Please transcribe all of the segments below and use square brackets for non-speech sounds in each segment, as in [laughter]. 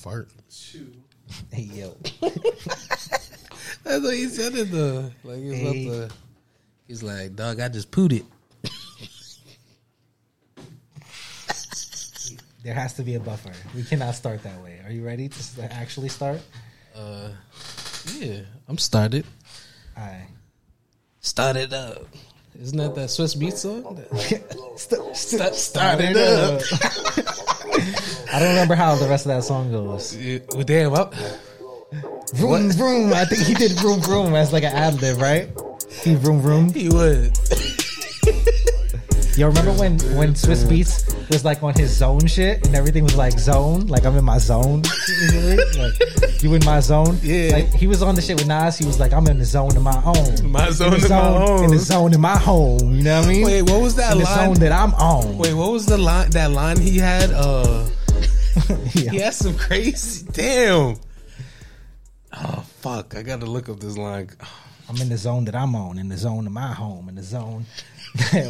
fart. Two. Hey [laughs] yo, That's what he said it though. Like he's Hey. about to. He's like, dog, I just pooed it. there has to be a buffer. We cannot start that way. Are you ready to actually start? Uh, yeah, I'm started. Aye. Started up. Isn't that that Swizz Beat song? [laughs] St- Start, started up. [laughs] I don't remember how the rest of that song goes. Well, damn, up. Vroom vroom. I think he did vroom vroom as like an ad lib, right? He vroom vroom. He would. [laughs] Yo, remember when when Swizz Beatz was like on his zone shit and everything was like zone, like I'm in my zone. like, you in my zone? Yeah. Like he was on the shit with Nas. He was like, I'm in the zone of my own. My zone in the of my zone, own. In the zone in my home. You know what I mean? Wait, what was that in the line? zone that I'm on. Wait, what was the line? That line he had? Uh, [laughs] Yeah. he has some crazy. Damn. Oh fuck! I gotta look up this line. I'm in the zone that I'm on. In the zone of my home. In the zone. [laughs]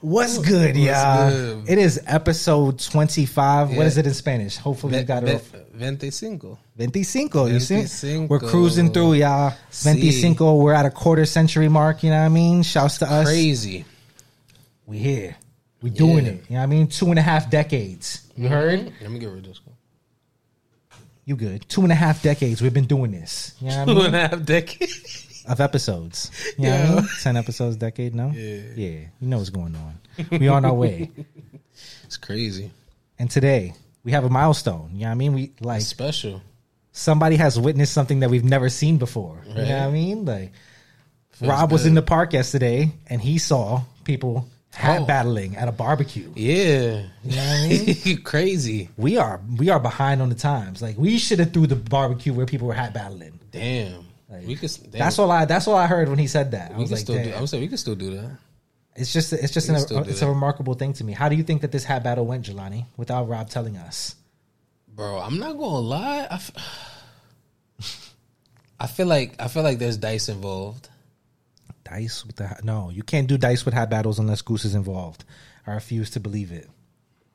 What's good, What's y'all? good? It is episode 25. What Yeah. is it in Spanish? Hopefully, you got it. off. Veinticinco. 25. You see? 25. We're cruising through, y'all. 25. We're at a quarter century mark. You know what I mean? Shouts to us. Crazy. We here. We doing Yeah. it. You know what I mean? Two and a half decades. You heard? Let me get rid of this one. You good. Two and a half decades we've been doing this. You know what I mean? and a half decades. Of episodes. You know what I Yeah. mean? 10 episodes decade, no? Yeah. Yeah. You know what's going on. We on our way. [laughs] It's crazy. And today, we have a milestone. You know what I mean? We like It's special. somebody has witnessed something that we've never seen before. You know what I mean? Like Feels Rob was in the park yesterday and he saw people hat Oh. battling at a barbecue. Yeah. You know I mean? [laughs] crazy. we are we are behind on the times. Like we should have threw the barbecue where people were hat battling. Damn. Like, we could. Damn. That's all I that's all I heard when he said that. I was like, do. I would say we could still do that. it's just it's just an, it's that. a remarkable thing to me. How do you think that this hat battle went, Jelani, without Rob telling us? Bro, I'm not gonna lie. I, f- [sighs] I feel like I feel like there's dice involved. Dice with the no, you can't do dice with hat battles unless Goose is involved. I refuse to believe it.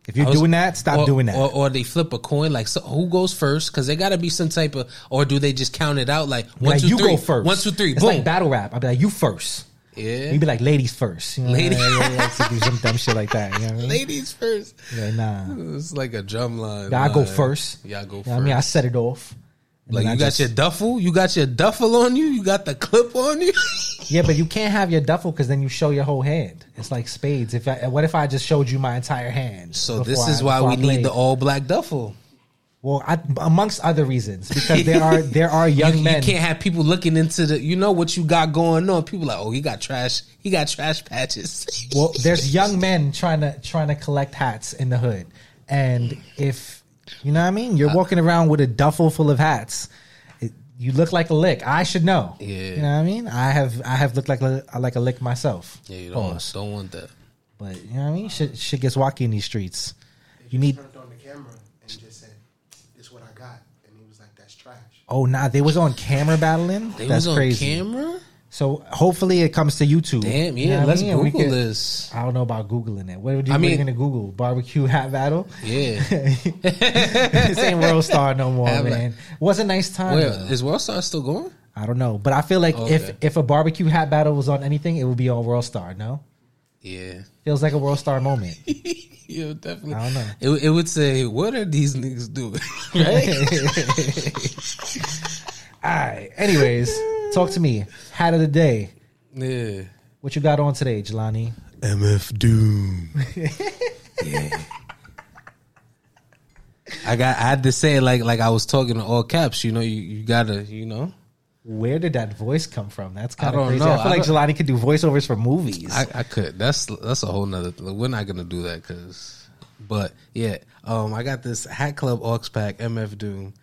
If you're was- doing that, stop or, doing that. Or, or they flip a coin. Like, so who goes first? Because they got to be some type of. Or do they just count it out? Like one, like two, you three. go first. One, two, three. It's boom. like battle rap. I'd be like, you first. yeah. You'd be like, ladies first. You know, Lady- yeah, yeah, yeah, do some [laughs] dumb shit like that. You know I mean? Ladies first. Yeah, nah. It's like a drum line. Yeah, I go first. Y'all go You first. know I mean, I set it off. And like you I got just- your duffel. You got your duffel on you. You got the clip on you. [laughs] yeah, but you can't have your duffel because then you show your whole hand. It's like spades. If I, what if I just showed you my entire hand? So this is I- why we need the all black duffel. Well, I, amongst other reasons, because there are [laughs] there are young you men. You can't have people looking into the. You know what you got going on. People like, oh, he got trash. He got trash patches. Well, there's [laughs] young men trying to trying to collect hats in the hood, and if you know what I mean, you're uh, walking around with a duffel full of hats. It, you look like a lick. I should know. Yeah. you know what I mean. I have I have looked like a, like a lick myself. yeah, you don't Pause. don't want that. But you know what I mean. Shit, shit gets wacky in these streets. They You just need. turned on the camera and just said, "This what I got," and he was like, "That's trash." Oh, nah, they was on camera battling. They That's was on crazy. camera. So hopefully it comes to YouTube. Damn, You know yeah. what I let's mean? Google could- this. I don't know about googling it. What, would you, I are mean- gonna Google? Barbecue hat battle. Yeah. [laughs] this ain't World Star no more, man. Was a nice time. Though. is World Star still going? I don't know, but I feel like if if a barbecue hat battle was on anything, it would be on World Star. No, Yeah. feels like a World Star moment. [laughs] yeah, definitely. I don't know. It, it would say, "What are these niggas doing?" [laughs] right? All right. Anyways, talk to me. Hat of the day. Yeah. What you got on today, Jelani? MF Doom. [laughs] yeah. I got. I had to say it like like I was talking to all caps. You know, you, you gotta. You know, Where did that voice come from? That's kind of don't crazy. know. I feel I like don't- Jelani could do voiceovers for movies. I, I could. That's that's a whole nother. Thing. We're not gonna do that because. But yeah, um, I got this Hat Club Aux pack MF Doom,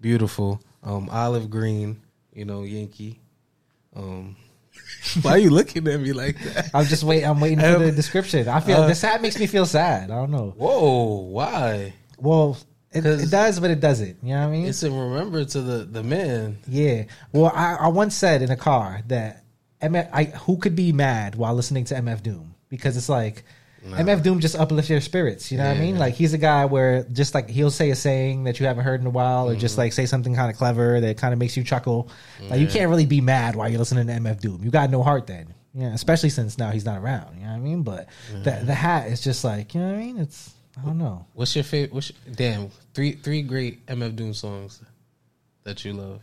beautiful, um, olive green. You know, Yankee. Um, [laughs] why are you looking at me like that? I'm just wait. I'm waiting for Um, the description. I feel uh, this hat makes me feel sad. I don't know. Whoa, why? Well, it, 'Cause- it does, but it doesn't. You know what I mean? It's a remember to the the man. Yeah. Well, I, I once said in a car that MF, I, who could be mad while listening to MF Doom? Because it's like MF Doom just uplifts your spirits. You know what I mean? Yeah. Like he's a guy where just like he'll say a saying that you haven't heard in a while, or Mm-hmm. just like say something kind of clever that kind of makes you chuckle. Like you can't really be mad while you're listening to MF Doom. You got no heart then. Yeah, especially since now he's not around. You know what I mean? But the the hat is just like you know what I mean. It's I don't know. What's your favorite? What's your, damn three three great MF Doom songs that you love?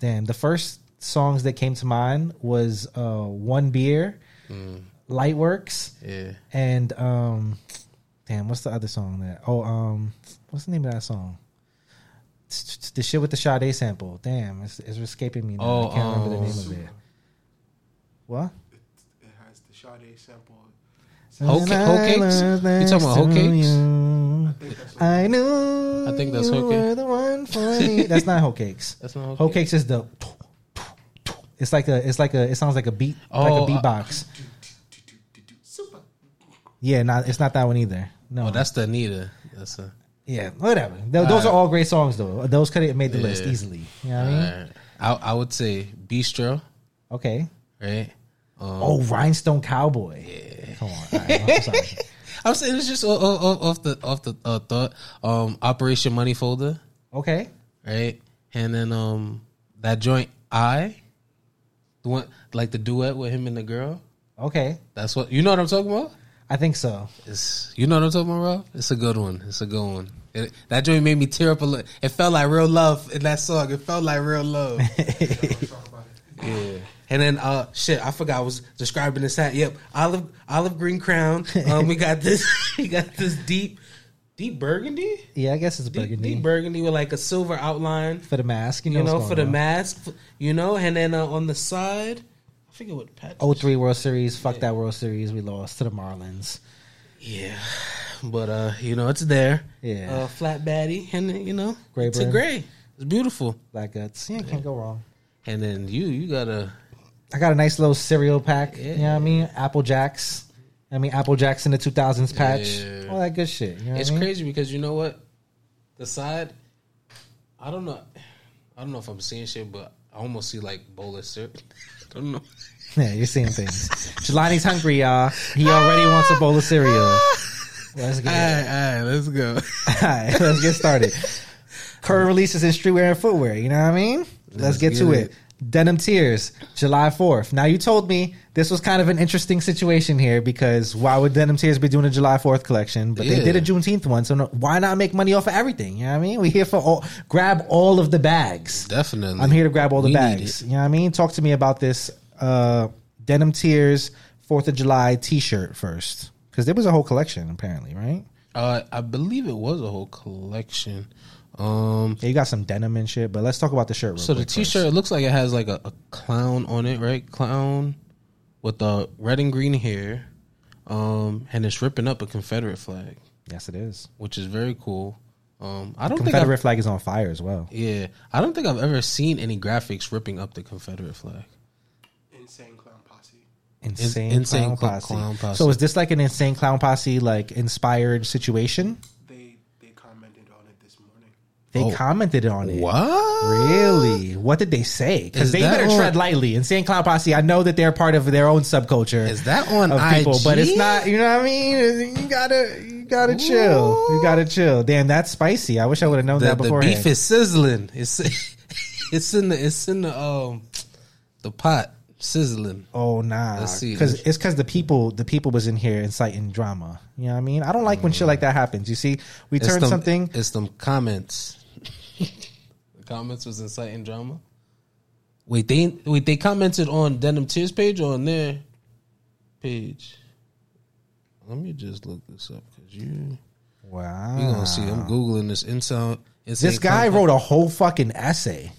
Damn, the first songs that came to mind was uh, "One Beer," "Lightworks," Yeah, and um, damn, what's the other song that? Oh, um, what's the name of that song? The shit with the Sade sample. Damn, it's, it's escaping me now. Oh, I can't remember the um, name of it. What? It has the Sade sample. Hoe Ca- Hoe Cakes? You talking about Hoe Cakes? I think that's I knew. I think that's you Hoe Cakes. were the one for me. [laughs] That's not Hoe Cakes. That's not Hoe Hoe Cakes? Cakes is the. It's like a. It's like a. It sounds like a beat. Oh, like a beatbox. super. Yeah, not. It's not that one either. No, oh, that's the Anita. That's a. yeah. Whatever. Th- those are all great songs though. Those could have made the list easily. You know what I mean? Alright. I I would say Bistro, Okay. right? Um, Oh, Rhinestone Cowboy. Yeah. Come on. Right, I'm sorry. [laughs] I'm saying it's just off, off, off the off the uh, thought. Um, Operation Money Folder, Okay. right? And then um that joint I, the one like the duet with him and the girl. Okay. That's what you know what I'm talking about. I think so. It's you know what I'm talking about, Rob? It's a good one. It's a good one. It, that joint made me tear up a little. It felt like real love in that song. It felt like real love. Talk about it. yeah. And then uh shit, I forgot I was describing this hat. Yep, olive olive green crown. [laughs] Um, we got this. [laughs] we got this deep, deep burgundy. Yeah, I guess it's Deep, burgundy deep burgundy with like a silver outline. for the mask. You know, You know, for the on. mask. You know, and then uh, on the side, forget what patch. Oh three World Series. Fuck that World Series. We lost to the Marlins. Yeah, but uh, you know, it's there. Yeah. uh, flat baddie, and you know, Gray it's gray. It's beautiful. Black guts. Yeah, can't go wrong. And then you, you got a. I got a nice little cereal pack. Yeah. You know what I mean? Apple Jacks. I mean Apple Jacks in the 2000s patch. Yeah. All that good shit. You know It's I mean? crazy because you know what, the side. I don't know. I don't know if I'm seeing shit, but I almost see like bolus [laughs] syrup. I don't know. Yeah, you're seeing things. Jelani's hungry, y'all. He already wants a bowl of cereal. Let's get right, all right, let's go. All right, let's get started. Current releases in streetwear and footwear. You know what I mean? Let's, Let's get, get to it. it. Denim Tears, July 4th. Now, you told me this was kind of an interesting situation here because why would Denim Tears be doing a July 4th collection? But they Yeah. did a Juneteenth one, so no, why not make money off of everything? You know what I mean? We're here for all, grab all of the bags. Definitely, I'm here to grab all the We need bags. You know what I mean? Talk to me about this uh, Denim Tears 4th of July t shirt first. Because there was a whole collection, apparently, right? Uh, I believe it was a whole collection. Um, Yeah, you got some denim and shit, but let's talk about the shirt. Real so the first. t-shirt it looks like it has like a, a clown on it, right? Clown with the red and green hair, um, and it's ripping up a Confederate flag, Yes, it is. which is very cool. Um, I don't think Confederate I've, flag is on fire as well. yeah, I don't think I've ever seen any graphics ripping up the Confederate flag. Insane clown posse. Insane, insane clown, cl- posse. clown posse. So is this like an insane clown posse like inspired situation? They they commented on it this morning. They Oh. commented on it. What? Really? What did they say? Because they better on- tread lightly. Insane clown posse. I know that they're part of their own subculture. Is that on of people, IG? but it's not. You know what I mean? You gotta, you gotta chill. You gotta chill. Damn, that's spicy. I wish I would have known The, that the beforehand. beef is sizzling. It's [laughs] it's in the it's in the um the pot sizzling. Oh nah, Let's see. because it's because the people the people was in here inciting drama. You know what I mean? I don't like when shit like that happens. You see, we It's turn them- something. It's them comments. [laughs] the comments was inciting drama. Wait, they wait they commented on Denim Tears page or on their page. Let me just look this up because you Wow, you gonna see. I'm googling this inside. this guy wrote a whole fucking essay.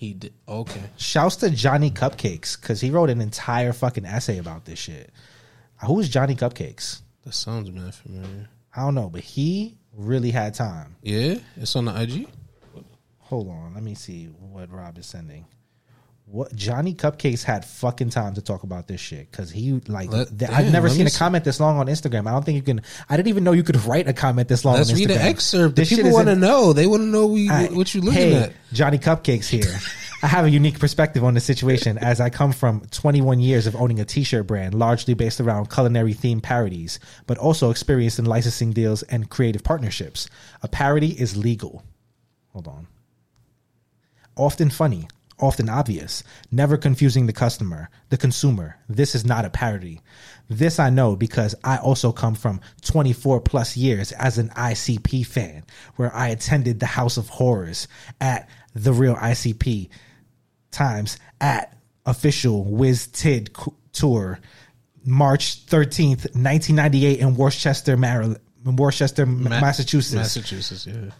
He did okay. Shouts to Johnny Cupcakes because he wrote an entire fucking essay about this shit. Uh, Who's Johnny Cupcakes? That sounds man familiar. I don't know, but he really had time. Yeah, it's on the IG. Hold on, let me see what Rob is sending. What Johnny Cupcakes had fucking time to talk about this shit because he like Let- th- I've never seen a see. comment this long on Instagram. I don't think you can. I didn't even know you could write a comment this long. Let's on Instagram. read an excerpt. The This people want to know. They want to know we, right. what you looking hey, at. Johnny Cupcakes here. I have a unique perspective on the situation as I come from 21 years of owning a t-shirt brand largely based around culinary themed parodies, but also experienced in licensing deals and creative partnerships. A parody is legal. Hold on. Often funny, often obvious, never confusing the customer, the consumer. This is not a parody. This I know because I also come from 24 plus years as an ICP fan, where I attended the House of Horrors at the real ICP times at official Wiz Tid tour, March 13th, 1998 in Worcester, Maryland. Worcester, Ma- Massachusetts Massachusetts, yeah.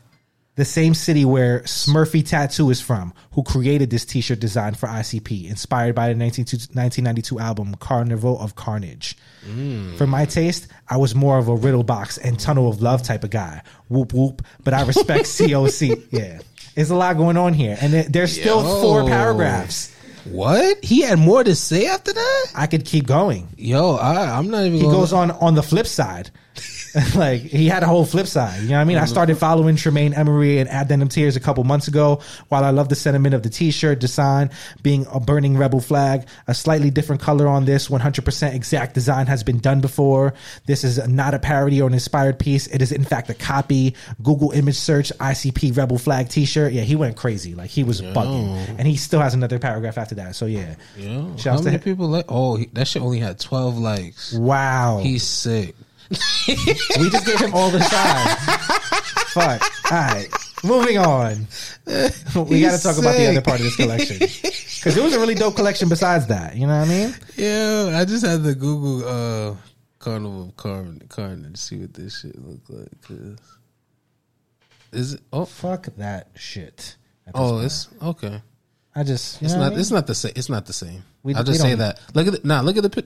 The same city where Smurfy Tattoo is from, who created this t-shirt design for ICP, inspired by the 19, 1992 album Carnival of Carnage. Mm. For my taste, I was more of a riddle box and tunnel of love type of guy. Whoop whoop. But I respect [laughs] COC. Yeah. There's a lot going on here. And there's still four paragraphs. What? He had more to say after that? I could keep going. Yo, I, I'm not even. He goes on on the flip side. [laughs] [laughs] like he had a whole flip side. You know what I mean? I mm-hmm. started following Tremaine Emory and Add Denim Tears a couple months ago. While I love the sentiment of the t-shirt design being a burning rebel flag, a slightly different color on this 100% exact design has been done before. This is not a parody or an inspired piece. It is in fact a copy. Google image search ICP rebel flag t-shirt. Yeah, he went crazy. Like he was bugging. And he still has another paragraph after that. So yeah. Yo, Shouts how many people like? Oh, he, that shit only had 12 likes. Wow. He's sick. We just gave him all the shine. Fuck. All right. Moving on. We got to talk about the other part of this collection. Because it was a really dope collection besides that. You know what I mean? Yeah, I just had to Google uh, Carnival of Carn- Carnage to see what this shit look like. 'cause- is it? Oh, Fuck that shit. oh, point. it's okay. I just. It's not. I mean? It's not the same. It's not the same. We- I'll just say that. Look at the, nah. Look at the.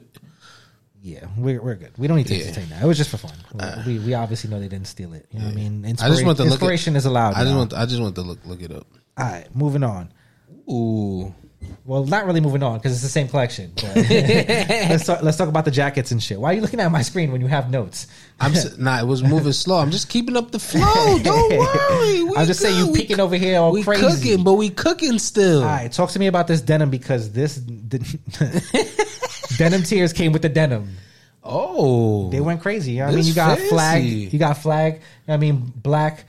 Yeah, we're, we're good. We don't need to Yeah. entertain that. It was just for fun. we, uh. we obviously know they didn't steal it. You know what I mean? I just want to look. At, inspiration is allowed. I just now. want. I just want to look. Look it up. All right, moving on. Ooh. Well, not really moving on because it's the same collection. [laughs] Let's talk, let's talk about the jackets and shit. Why are you looking at my screen when you have notes? I'm s- [laughs] nah. It was moving slow. I'm just keeping up the flow. [laughs] Don't worry. We I'm just saying you peeking over here all crazy. we crazy. cooking, but we cooking still. All right, talk to me about this denim because this denim [laughs] tears came with the denim. Oh, They went crazy. You know what I mean, you got fancy. flag. You got flag. You know I mean, black,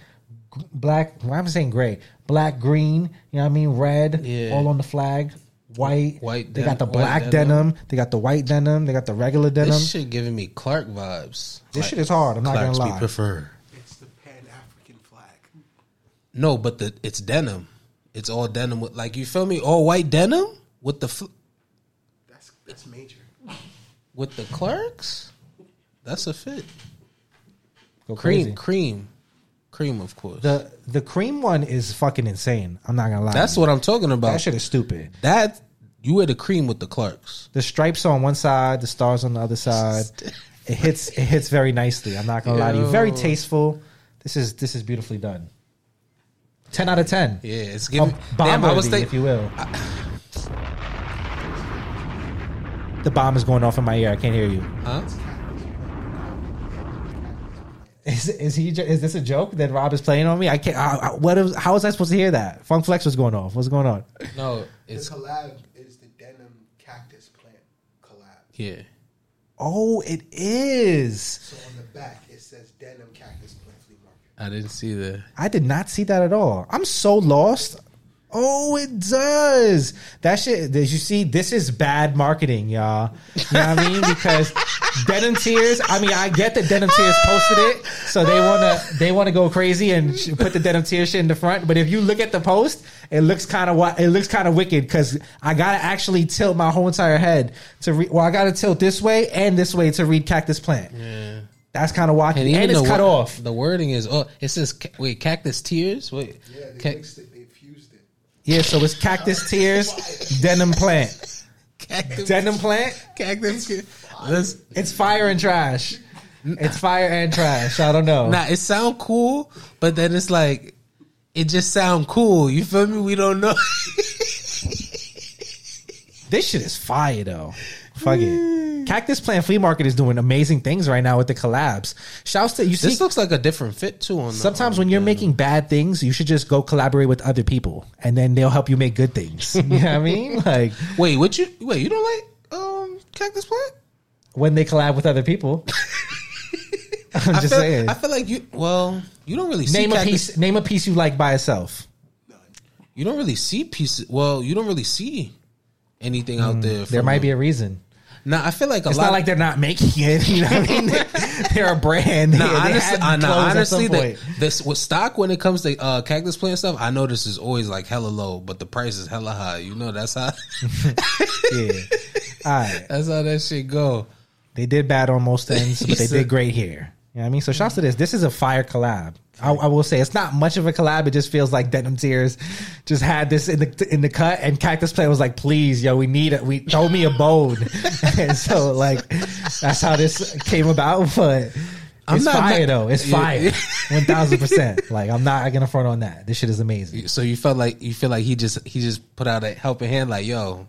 g- black. Why am I saying gray? Black, green. You know what I mean, red. Yeah. All on the flag. White. White They den- got the black denim. denim. They got the white denim. They got the regular denim. this This, shit giving me Clark vibes. Like, shit is hard. I'm not Clarks gonna be lie. preferred. It's the Pan African flag. No, but the it's denim. It's all denim with like you feel me? All white denim with the fl- That's that's major. with the Clarks. That's a fit. Go Cream, crazy. cream, cream. Of course. The the cream one is fucking insane. I'm not gonna lie. That's what I'm talking about. that shit is stupid. That you wear the cream with the Clarks. The stripes on one side, the stars on the other side. [laughs] It hits it hits very nicely. I'm not gonna lie to you. Very tasteful. This is this is beautifully done. Ten out of ten. Yeah, it's Um, giving. Damn, I was bomb-worthy, thinking. if you will. The bomb is going off in my ear. I can't hear you. Huh? Is is he? Is this a joke that Rob is playing on me? I can't. I, I- what? Is, how was I supposed to hear that? Funk Flex was going off. What's going on? No, The it's collab is the denim cactus plant collab. yeah. Oh, it is. So on the back it says denim cactus plant flea market. I didn't see that. I did not see that at all. I'm so lost. Oh, it does. That shit. Did you see? This is bad marketing, y'all. You know what I mean? Because Denim Tears. I mean, I get that Denim Tears posted it, so they wanna they wanna go crazy and sh- put the Denim Tears shit in the front. But if you look at the post, it looks kind of what it looks kind of wicked because I gotta actually tilt my whole entire head to read. Well, I gotta tilt this way and this way to read Cactus Plant. Yeah. That's kind of wacky, and, it's the cut wo- off. The wording is oh, it says ca- wait, cactus tears. Wait, Yeah, they Ca- mixed it, they fused it. Yeah, so it's Cactus Tears, Denim Plant. cactus, Denim Plant. cactus. Let's, It's fire and trash. It's fire and trash. I don't know. nah, it sound cool, but then it's like it just sound cool. You feel me? We don't know. [laughs] This shit is fire though. Fuck it. Cactus Plant Flea Market is doing amazing things right now with the collabs. Shouts to you see. This looks like a different fit too. On the- Sometimes on when you're the- making bad things, you should just go collaborate with other people, and then they'll help you make good things. [laughs] You know what I mean? [laughs] Like wait, what you wait? You don't like um cactus plant? when they collab with other people. [laughs] I'm I just feel, saying. I feel like you. Well, you don't really see Name a cactus, piece. Name a piece you like by itself. You don't really see pieces. Well, you don't really see anything out there. Mm, There might be a reason. Nah, I feel like a It's lot. not like they're not making it. [laughs] You know what I mean? [laughs] they're a brand. Nah, they honestly, uh, nah, honestly, the, this with stock when it comes to uh, cactus plant stuff, I know this is always like hella low, but the price is hella high. You know, that's how [laughs] yeah. All right. that's how that shit go. They did bad on most ends, but they did great here. You know what I mean? So shouts to mm. this. This is a fire collab. I, I will say it's not much of a collab. It just feels like Denim Tears just had this in the in the cut, and Cactus Plant was like, "Please, yo, we need it. We throw me a bone." [laughs] and so like that's how this came about. But I'm it's not fire mad- though. It's Yeah. fire, one thousand percent. Like I'm not gonna front on that. This shit is amazing. So you felt like you feel like he just he just put out a helping hand, like yo,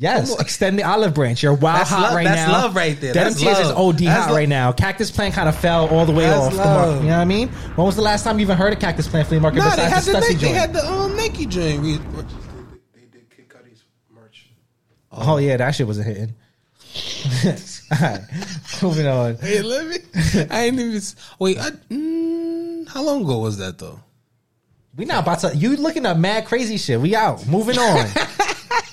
Yes, extend the olive branch. You're wild That's hot love- right that's now. That's love right there. Denim That's Tears is. OD That's hot lo- right now. Cactus Plant kind of fell all the way That's off the mark. love. You know what I mean? When was the last time you even heard of Cactus Plant Flea Market nah, they had besides the the Stussy Nike, they joint? had the um Nike joint. We, They, they did Kid Cudi's merch. oh yeah, that shit was a hitting. [laughs] all right, moving on. hey, let me. I ain't even wait. I, mm, how long ago was that though? We not about to. You looking up mad crazy shit. We out. Moving on. [laughs]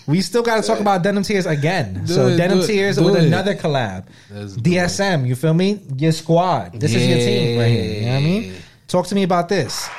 we still got to talk about Denim Tears again. Do so it, Denim do it, Tears do with it. another collab. Let's DSM. You feel me? Your squad. This is your team right here. You know what I mean? Talk to me about this.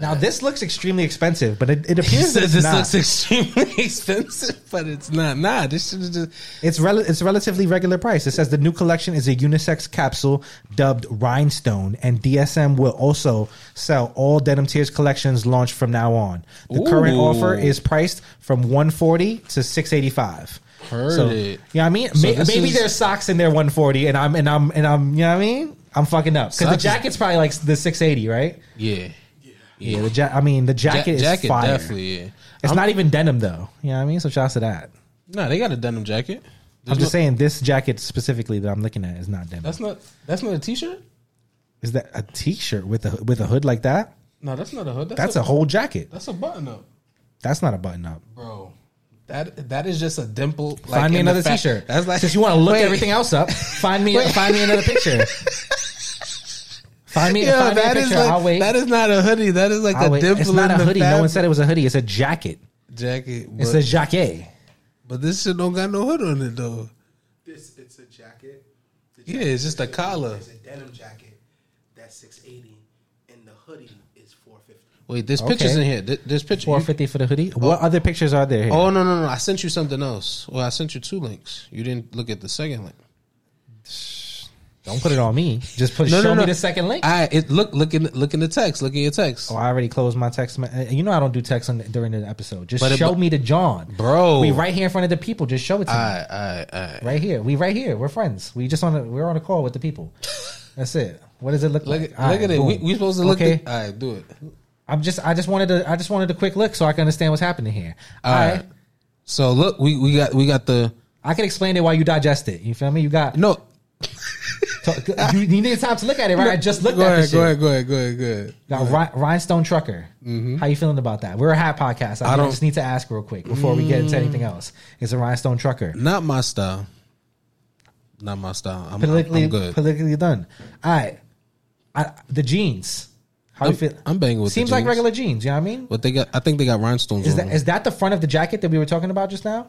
Now this looks extremely expensive, but it, it [laughs] appears that this not. looks extremely [laughs] expensive, but it's not. Nah, this should just. It's rel- it's relatively regular price. It says the new collection is a unisex capsule dubbed Rhinestone, and DSM will also sell all Denim Tears collections launched from now on. The current offer is priced from 140 to 685. Heard so, it. You know what I mean? So this maybe is- there's socks in there 140, and I'm and I'm and I'm you know what I mean? I'm fucking up because the jacket's probably like the 680, right? Yeah, Yeah, the ja- I mean the Ja- jacket is jacket fire. definitely. Yeah, It's not even denim though. You know what I mean? So shouts to that. no, they got a denim jacket. I'm just no- saying this jacket specifically that I'm looking at is not denim. That's not. That's not a t-shirt. Is that a t-shirt with a with a hood like that? No, that's not a hood. That's, That's a whole jacket. That's a button up, That's not a button up. bro. That that is just a dimple. like, Find me another fa- t-shirt. That's like since you want to look Wait. everything else up. Find me [laughs] Wait. find me another picture. [laughs] Find me, Yo, find me a that is picture. like, I'll wait. that is not a hoodie. That is like I'll a wait. dimple It's not in a the hoodie. No one said it was a hoodie. It's a jacket. jacket. But, It's a jacket. but this shit don't got no hood on it though. This it's a jacket. The Yeah, it's just a collar. It's a denim jacket. That's six eighty, and the hoodie is four fifty. Wait, there's Okay. pictures in here. There- There's pictures. Four fifty for the hoodie. Oh. What other pictures are there? Here? Oh no no no! I sent you something else. Well, I sent you two links. You didn't look at the second link. Don't put it on me. Just put No, show no, me the second link. I it look look in look in the text. Look in your text, Oh, I already closed my text. me- uh, You know I don't do text on, during the episode. Just it- show but- me the John, bro. We right here in front of the people. Just show it to me. Alright, alright, alright. Right here. We right here. We're friends. We just on a, we're on a call with the people. [laughs] That's it. What does it look Look like? at look right, at it. We, we supposed to look Okay. at. All right, do it. I'm just I just wanted to I just wanted a quick look so I can understand what's happening here. All All right. right. So look, we we got we got the I can explain it while you digest it. You feel me? You got no. You, you need time to look at it, right? I just looked Go at ahead, this go shit. ahead, go ahead, go ahead, go ahead. Got Rhi- Rhinestone Trucker. Mm-hmm. How you feeling about that? We're a hat podcast. I, I don't- just need to ask real quick before we get into anything else. It's a Rhinestone Trucker. Not my style. Not my style. I'm, Politically, I'm good. politically done. All right. I, the jeans. How I'm, you feel? I'm banging with. Jeans. Seems the like jeans. regular jeans. You know what I mean? But they got. I think they got rhinestones Is on that them. is that the front of the jacket that we were talking about just now,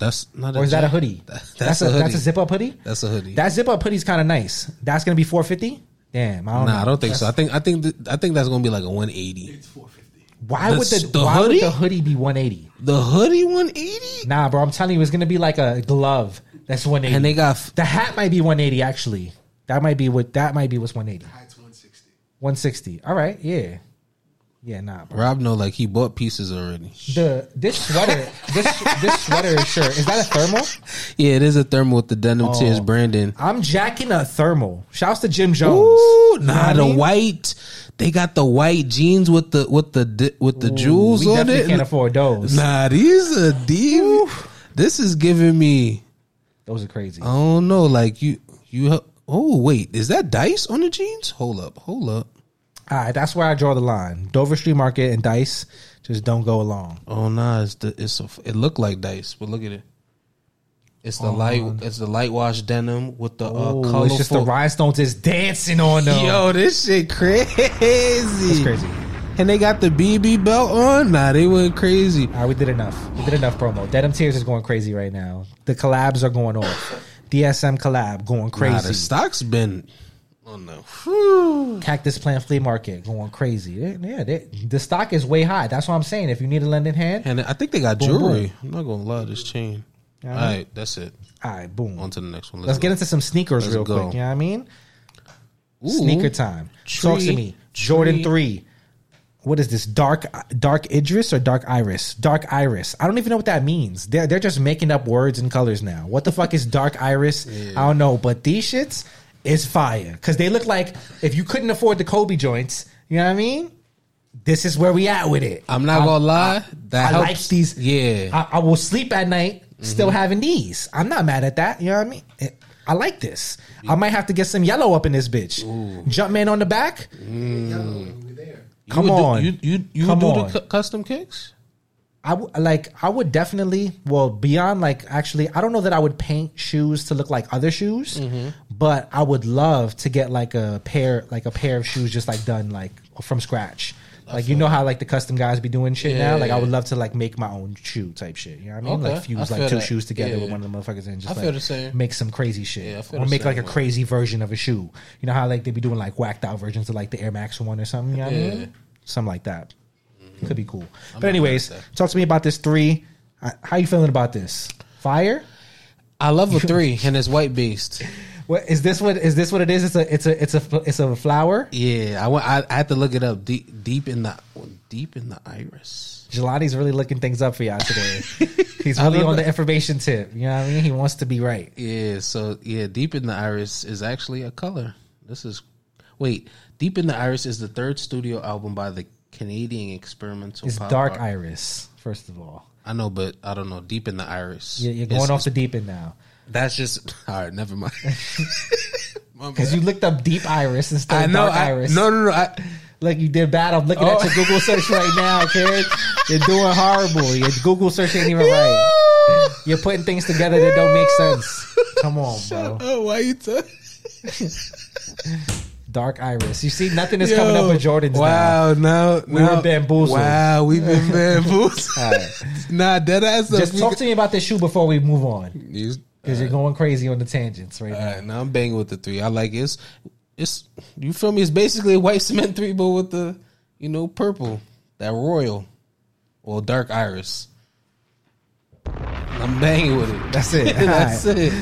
That's not. or is that a jacket. hoodie? That- that's, a, hoodie. that's a zip up hoodie. That's a hoodie. That zip up hoodie's kind of nice. That's gonna be four fifty. Damn, I don't know. nah, I don't think so. I think I think th- I think that's gonna be like a 180. It's four fifty. Why The would the, the why would hoodie? the hoodie be one eighty? The hoodie 180. Nah, bro, I'm telling you, it's gonna be like a glove. That's one eighty. And they got f- the hat might be one eighty actually. That might be what that might be what's one eighty. Heights one sixty. One sixty. All right, yeah, yeah, nah, bro. Rob know like he bought pieces already. The this sweater, this this sweater is shirt is that a thermal? Yeah, it is a thermal with the denim Oh. tears branding. I'm jacking a thermal. Shouts to Jim Jones. Ooh, You know nah, the mean? white. They got the white jeans with the with the with the Ooh, jewels we on definitely it. can't afford those. Nah, these are deep. This is giving me. Those are crazy. I don't know. Like you, you. Oh wait, is that dice on the jeans? Hold up, hold up. All right, that's where I draw the line. Dover Street Market and Dice just don't go along. Oh nah, it's the it's a, it looked like dice, but look at it. It's the light. It's the light wash denim with the uh, Oh, colorful. it's just the rhinestones is dancing on them. Yo, this shit crazy. It's crazy. And they got the BB belt on. Nah, they went crazy. All right, we did enough. We did enough promo. Denim Tears is going crazy right now. The collabs are going off. DSM collab going Nah, the crazy. stock's been. Oh no. Whew. Cactus Plant Flea Market going crazy. Yeah, they, the stock is way high. That's what I'm saying. If you need a lending hand, And I think they got Boom, jewelry. I'm not gonna lie, this chain. Yeah. All right, that's it. all right, boom. On to the next one. Let's get into some sneakers Let's real go. quick. You know what I mean? Ooh. Sneaker time. Talk to me. Jordan tree- 3. What is this? Dark dark Idris or dark iris? Dark iris. I don't even know what that means. They're they're just making up words and colors now. What the fuck is dark iris? [laughs] I don't know. But these shits is fire. Cause they look like if you couldn't afford the Kobe joints, you know what I mean? This is where we at with it. I'm not I- gonna lie. That I helps. like these. Yeah. I, I will sleep at night still mm-hmm. having these. I'm not mad at that. You know what I mean? I like this. I might have to get some yellow up in this bitch. Jumpman on the back. Mm. Yellow, we were there. You Come do- on. you you you Come do on. the cu- custom kicks? I w- like. I would definitely. Well, beyond like actually, I don't know that I would paint shoes to look like other shoes, Mm-hmm. but I would love to get like a pair, like a pair of shoes, just like done like from scratch. Like you know how like the custom guys be doing shit now. Like I would love to like make my own shoe type shit. You know what I mean? Okay. Like fuse like two that. shoes together Yeah. with one of the motherfuckers and just like make some crazy shit. Yeah, or make like a crazy version of a shoe. You know how like they be doing like whacked out versions of like the Air Max one or something. You know what I Yeah. mean? Something like that. Could be cool. not but anyways, mad at that. talk to me about this three. How you feeling about this? Fire? I love a three, and it's white beast. What is this? What is this? What it is? It's a it's a it's a it's a flower. Yeah, I went. I, I had to look it up deep, deep in the deep in the iris. Jelani's really looking things up for y'all today. [laughs] He's I really love on the information tip. You know what I mean? He wants to be right. Yeah, so yeah, deep in the iris is actually a color. This is wait, deep in the iris is the third studio album by the Canadian experimental. It's dark art- iris. First of all, I know, but I don't know. Deep in the iris. you're, you're It's- going off the deep end now That's just [laughs] all right. Never mind. [laughs] Because you looked up deep iris instead of know. dark I, iris. no, no, no. I, Look, you did bad. I'm looking at Oh. your Google search right now, kid. You're doing horrible. Your Google search ain't even right. You're putting things together that don't make sense. Come on, [laughs] bro. oh, why you? T- Dark iris. You see, nothing is coming up with Jordans now. Wow, now We now, were bamboozled. Wow, we've been [laughs] bamboozled. Right. nah, dead ass. Just talk to me about this shoe before we move on, You, because you're going crazy on the tangents right now. now I'm banging with the three. I like it. it's it's you feel me? It's basically a white cement three, but with the you know purple that royal or dark iris. I'm banging with it. That's it. [laughs] That's right. it.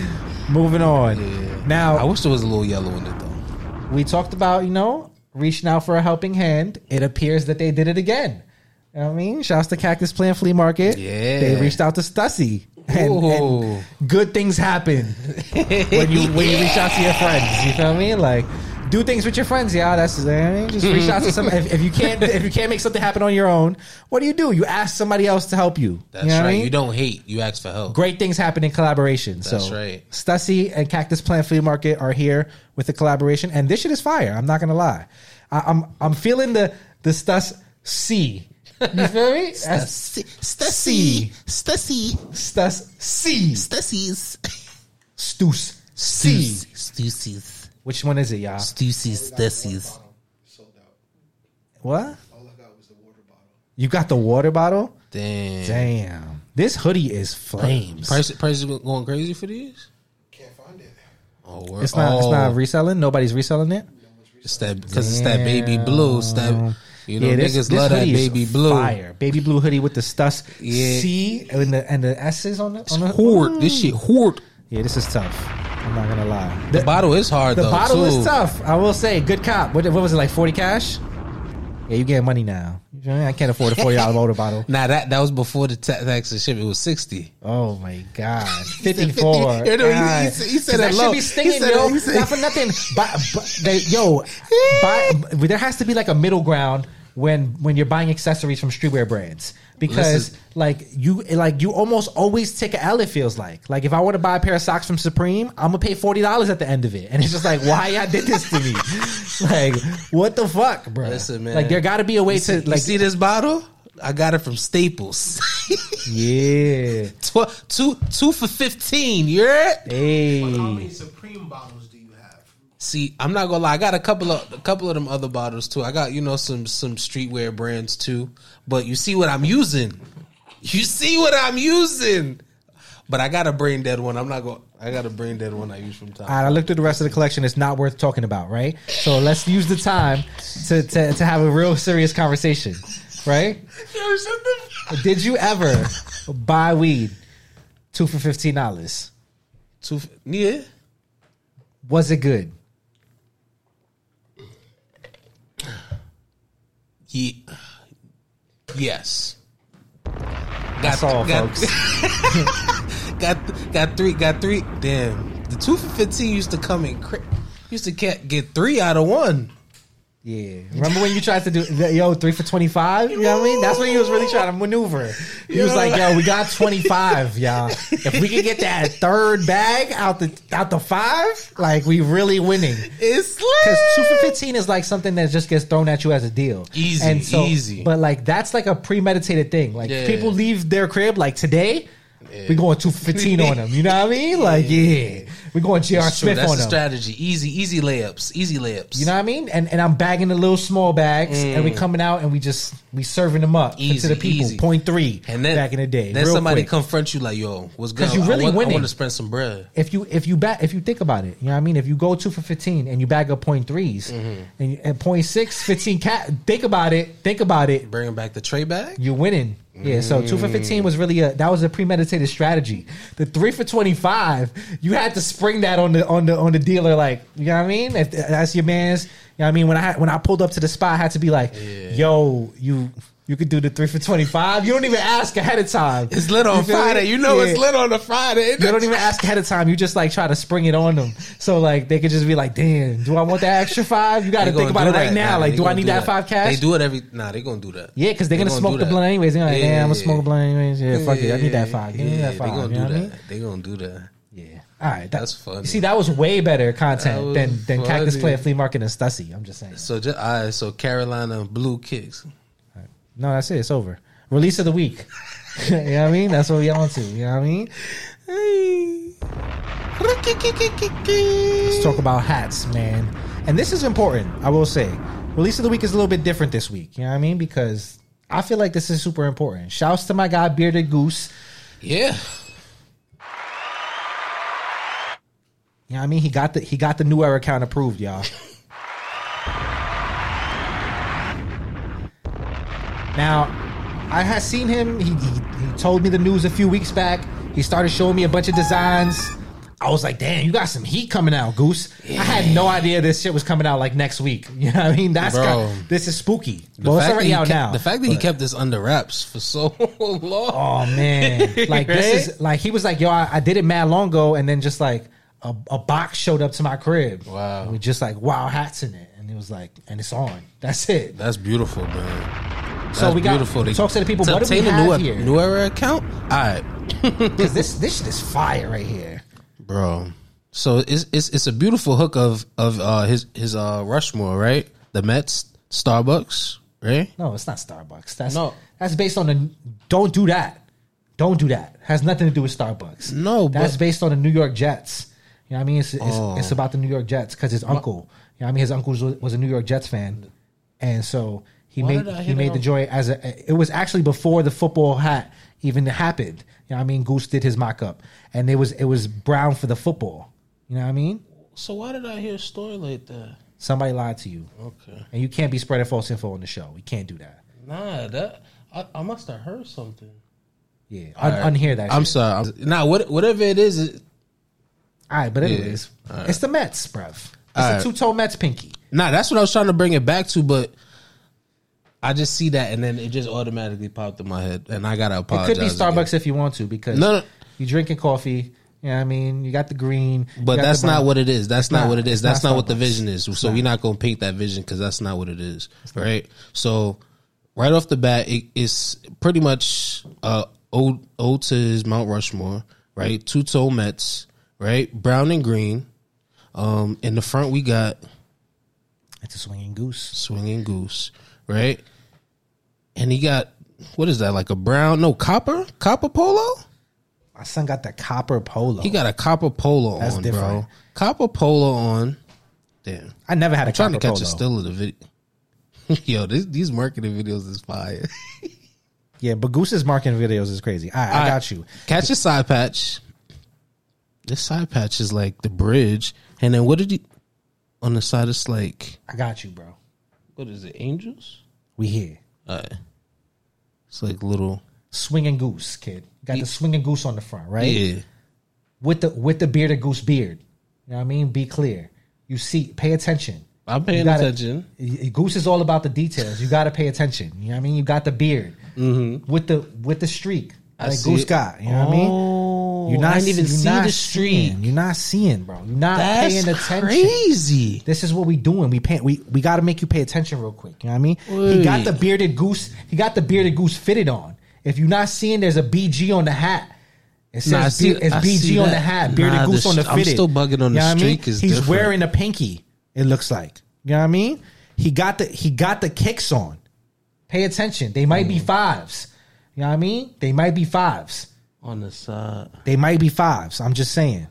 Moving on. Yeah. Now I wish there was a little yellow in it though. We talked about you know reaching out for a helping hand. It appears that they did it again. You know what I mean, shouts to Cactus Plant Flea Market. Yeah. they reached out to Stussy, and, and good things happen [laughs] when you when you reach out to your friends. You feel me? Like do things with your friends, yeah. That's you know what I mean. Just reach out to some. If, if you can't if you can't make something happen on your own, what do you do? You ask somebody else to help you. That's You know what I right. mean? You don't hate. You ask for help. great things happen in collaboration. That's so right. Stussy and Cactus Plant Flea Market are here with the collaboration, and this shit is fire. I'm not gonna lie. I, I'm I'm feeling the the Stuss C. You feel me? [laughs] Stussy. Stussy. Stussy. Stussy. C. Stussies. Stus C. Stussies. Which one is it, y'all? Stussies. Stussies. Sold out. What? All I got was the water bottle. You got the water bottle? Damn. Damn. This hoodie is flames. Price price is going crazy for these. Can't find it. Oh, word. It's not. It's Oh, not reselling. Nobody's reselling it. It's that because it's that baby blue. It's that you know this- niggas this love that hoodie baby blue. Fire, baby blue hoodie with the Stuss Yeah. C and the and the S's on it. On the, Hoard. This shit hoard. Yeah, this is tough. I'm not gonna lie. The bottle is hard though. The though. bottle too. is tough. I will say, good cop. What, what was it like? Forty cash? Yeah, you getting money now. You feel me? I can't afford a forty dollar water bottle. [laughs] Nah, that that was before the tax and ship. It was sixty. Oh my god, [laughs] fifty four. You know, he- he said- he said that should be stinging, He said yo. said- Not for nothing. But, but they, yo, [laughs] buy, there has to be like a middle ground when when you're buying accessories from streetwear brands because Listen. like you like you almost always take a L. It feels like like if I want to buy a pair of socks from Supreme, I'm gonna pay forty dollars at the end of it, and it's just like why y'all did this to me? [laughs] like what the fuck, bro? Listen, man. Like there got to be a way You see, to you like see this bottle? I got it from Staples. [laughs] yeah. Tw- two two for fifteen. You're it. Hey, How many Supreme bottles do you have? See, I'm not gonna lie. I got a couple of a couple of them other bottles too. I got you know some some streetwear brands too. But you see what I'm using. You see what I'm using. But I got a brain dead one. I'm not going. I got a brain dead one I use from time. All right, I looked at the rest of the collection. It's not worth talking about, right? So let's use the time to, to, to have a real serious conversation, right? Did you ever buy weed two for fifteen dollars? Two, yeah. Was it good? Ye- yes. Got, That's all, got, folks. [laughs] got got three. Got three. Damn. The two for fifteen used to come in. Cra- used to get, get three out of one. Yeah. Remember when you tried to do yo three for twenty five? You know what I mean? That's when he was really trying to maneuver. He was like, "Yo, we got twenty five, y'all. If we can get that third bag out the out the five, like we really winning." It's Because two for fifteen is like something that just gets thrown at you as a deal. Easy, easy. But like that's like a premeditated thing. Like Yeah. people leave their crib like today. We going two for fifteen on them. You know what I mean? [laughs] Like yeah, we going J.R. That's. Smith That's on the them. strategy. Easy, easy layups. Easy layups. You know what I mean? And and I'm bagging the little small bags, and we coming out and we just we serving them up Mm. Easy, to the people. easy. Point three. And then back in the day, then somebody quick. confront you like, "Yo, what's good?" 'Cause you really I want, I want to spend some bread. if you if you back if you think about it, you know what I mean. If you go two for fifteen and you bag up 3s Mm-hmm. and, and point six, 15 cat. Think about it. Think about it. Bringing back the tray bag. You're winning. Yeah, so two for fifteen was really a that was a premeditated strategy. The three for twenty five, you had to spring that on the on the on the dealer, like you know what I mean. If that's your man's, you know what I mean. When I when I pulled up to the spot, I had to be like, "Yo, you you could do the three for twenty five. You don't even ask ahead of time. It's lit on You? Friday. You know Yeah. it's lit on a Friday. You don't even ask ahead of time. You just like try to spring it on them. So like they could just be like, "Damn, do I want that extra five? You got to think about it right that. now. Nah, like, do I need do that, five cash? They do it every. Nah, they gonna do that. Yeah, because they're They gonna, gonna smoke the that. blunt anyways. They're like, Yeah, "Damn, I'm gonna smoke a blunt anyways." Yeah, fuck it. I need that five. Give me yeah, that five. They gonna you know do I that. mean? They gonna do that. Yeah. All right. That, That's funny. See, that was way better content than than Cactus funny. Plant Flea Market and Stussy. I'm just saying. So just all right, so Carolina blue kicks. No, that's it. It's over. Release of the week. [laughs] you know what I mean? That's what we on to. You know what I mean? Hey. Let's talk about hats, man. And this is important, I will say. Release of the week is a little bit different this week. You know what I mean? Because I feel like this is super important. Shouts to my guy Bearded Goose. Yeah. You know what I mean? He got the he got the new era account approved, y'all. Now, I had seen him. He, he he told me the news a few weeks back. He started showing me a bunch of designs. I was like, "Damn, you got some heat coming out, Goose." I had no idea this shit was coming out like next week. [laughs] You know what I mean? That's Bro. got, this is spooky. The well, it's fact that already he out kept, now. The fact that he kept this under wraps for so [laughs] long. Oh man, [laughs] like this is like he was like, yo, I, I did it mad long ago, and then just like a, a box showed up to my crib. Wow. And we just like wow hats in it, and it was like, and it's on. That's it. That's beautiful, man. So That's we got beautiful. Talk to the people. To What do we obtain a have new, here? new era account? All right, Because [laughs] this this shit is fire right here. bro. So it's it's it's a beautiful hook of of uh, his his uh, Rushmore, right? The Mets, Starbucks, right? No, it's not Starbucks. That's No. That's based on the. Don't do that. Don't do that. Has nothing to do with Starbucks. No, that's but- based on the New York Jets. You know what I mean? It's it's, Oh. it's about the New York Jets because his uncle. You know what I mean? His uncle was, was a New York Jets fan, and so he Why made he made the on- joy as a. It was actually before the football hat even happened. You know what I mean? Goose did his mock up, and it was it was brown for the football. You know what I mean? So why did I hear a story like that? Somebody lied to you, Okay, and you can't be spreading false info on the show. We can't do that. nah, that I, I must have heard something. Yeah, un- All right. unhear that. I'm shit. sorry. I'm, nah, what, whatever it is, it, All right, but anyways, All right. it's the Mets, bruv. It's All a right. two tone Mets pinky. Nah, that's what I was trying to bring it back to, but I just see that and then it just automatically popped in my head, and I gotta It apologize. could be again. Starbucks if you want to, because No, no. you drinking coffee. You know I mean? You got the green. but that's not what it is. That's It's not, not. what it is. That's not not what the vision is. So not. we're not gonna paint that vision because that's not what it is, right? So right off the bat, it, it's pretty much uh, old ode to his Mount Rushmore, right? Two tone Mets, right? Brown and green. Um, in the front, we got It's a swinging goose. swinging goose, right? And he got what is that like a brown? No copper, copper polo. My son got the copper polo. He got a copper polo That's on, different. bro. Copper polo on. Damn, I never had a I'm trying to catch a still of the video. [laughs] Yo, this, these marketing videos is fire. [laughs] Yeah, but Goose's marketing videos is crazy. Right, I right. got you. Catch a side patch. This side patch is like the bridge, and then what did you on the side? It's like I got you, bro. What is it? Angels. We here. Alright. It's like little Swinging goose, kid. Got the swinging goose on the front, right? yeah. With the with the bearded goose beard. You know what I mean? Be clear. You see, pay attention. I'm paying gotta- attention. Goose is all about the details. You got to pay attention. You know what I mean? You got the beard mm-hmm. with the with the streak. I Like see Goose it. got. You know what I mean? Oh. You're not I didn't even see the streak. seeing. You're not seeing, bro. You're not That's paying attention. crazy. This is what we doing. We pay, we we got to make you pay attention real quick. You know what I mean? He got the bearded goose. He got the bearded goose fitted on. If you're not seeing, there's a BG on the hat. It says Nah, I see- it's I BG on the hat. Bearded Nah, the goose on the st- I'm still bugging on the You know what I mean? streak is He's different. wearing a pinky. It looks like. You know what I mean? He got the he got the kicks on. Pay attention. They might Mm. be fives. You know what I mean? They might be fives. On the side. They might be fives. I'm just saying.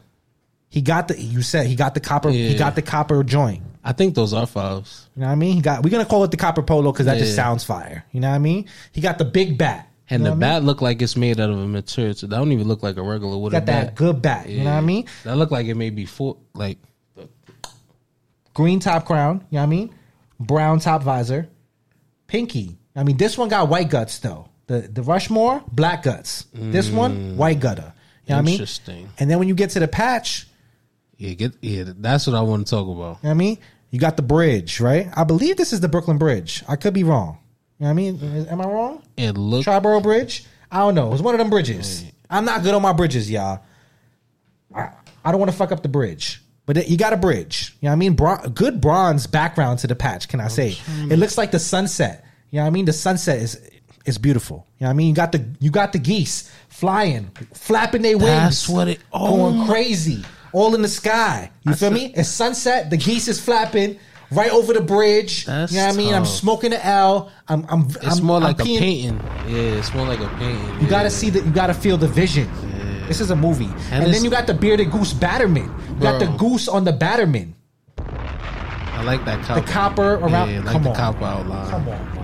He got the you said he got the copper he got the copper joint. I think those are fives. You know what I mean? He got we're gonna call it the copper polo because that just sounds fire. You know what I mean? He got the big bat. And You know the I mean? bat look like it's made out of a material. That don't even look like a regular wooden got that bat. good bat. You know what I mean? That look like it may be full. Like Green top crown, you know what I mean? Brown top visor. Pinky. I mean, this one got white guts though. The the Rushmore, black guts. This one, mm. white gutter. You know what I mean? Interesting. And then when you get to the patch, yeah, get yeah. That's what I want to talk about. You know what I mean? You got the bridge, right? I believe this is the Brooklyn Bridge. I could be wrong. You know what I mean? Am I wrong? And look, Triborough Bridge? I don't know. It was one of them bridges. I'm not good on my bridges, y'all. I, I don't want to fuck up the bridge. But it- you got a bridge. You know what I mean? Bron- good bronze background to the patch, can I say? It looks like the sunset. You know what I mean? The sunset is is beautiful. You know what I mean? You got the you got the geese flying, flapping their wings. That's what it- oh going crazy. All in the sky. You feel me? It's sunset, the geese is flapping right over the bridge. That's you know what I mean? I'm smoking the L. I'm I'm it's I'm, more I'm like peeing- a painting. Yeah, it's more like a painting. you gotta see that. You gotta feel the vision. This is a movie, and, it's- then you got the bearded goose Batterman. You got the goose on the Batterman. I like that The copper. copper around. Yeah, like Come the on, copper outline. Come on,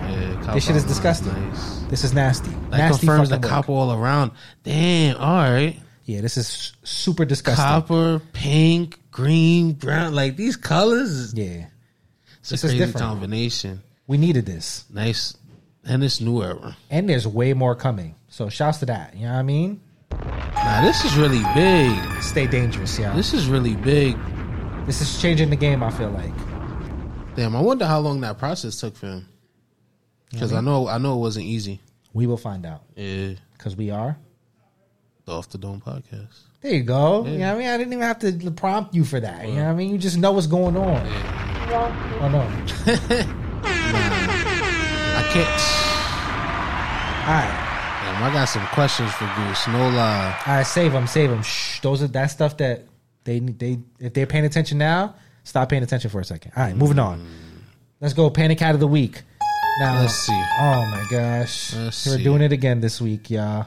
This shit is disgusting. Nice. This is nasty. That nasty confirms the fucking work. copper all around. Damn. All right. Yeah, this is super disgusting. Copper, pink, green, brown. Like these colors. Yeah, It's This a is crazy different. combination. we needed this, Nice. And this new era. and there's way more coming. So shouts to that. You know what I mean? Nah, this is really big. Stay dangerous, yeah. This, This is really big. This is changing the game. I feel like. Damn, I wonder how long that process took for him. Because I know, I know it wasn't easy. We will find out Yeah, because we are. the Off the Dome podcast. There you go. You know what I mean? I didn't even have to prompt you for that. You know what I mean? You just know what's going on. Oh no. [laughs] I can't. All right. Damn, I got some questions for Goose. No lie. All right, save them, save them. Shh, those are that stuff that they they if they're paying attention now, stop paying attention for a second. All right, moving on. Mm. Let's go. Panic out of the week. Now, Let's see. Oh my gosh, Let's we're see. doing it again this week, y'all.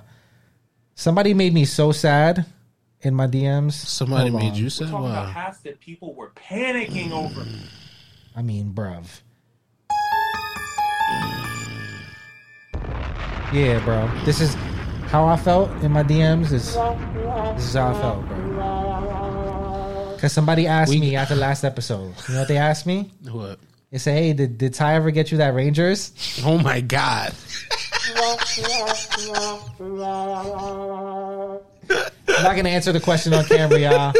Somebody made me so sad in my DMs. Somebody Hold made on. you We're say, talking about "Wow." hats that people were panicking over. I mean, bruv. Yeah, bro. This is how I felt in my DMs. Is this is how I felt, bro? Because somebody asked We- me after last episode. You know what they asked me? What? They say, "Hey, did, did Ty ever get you that Rangers?" Oh my god! I'm not gonna answer the question on camera, y'all.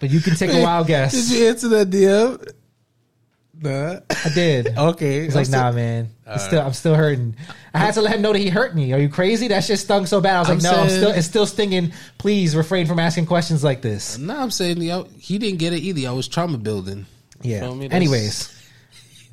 But you can take a wild guess. Did you answer that DM? Nah. I did. Okay. He's like, nah, man. Still, I'm still hurting. I had to let him know that he hurt me. Are you crazy? That shit stung so bad. I was like, I'm no, I'm saying- still, it's still stinging. Please refrain from asking questions like this. No, I'm saying yo, he didn't get it either. I was trauma building. Yeah. Feel me? That's- Anyways,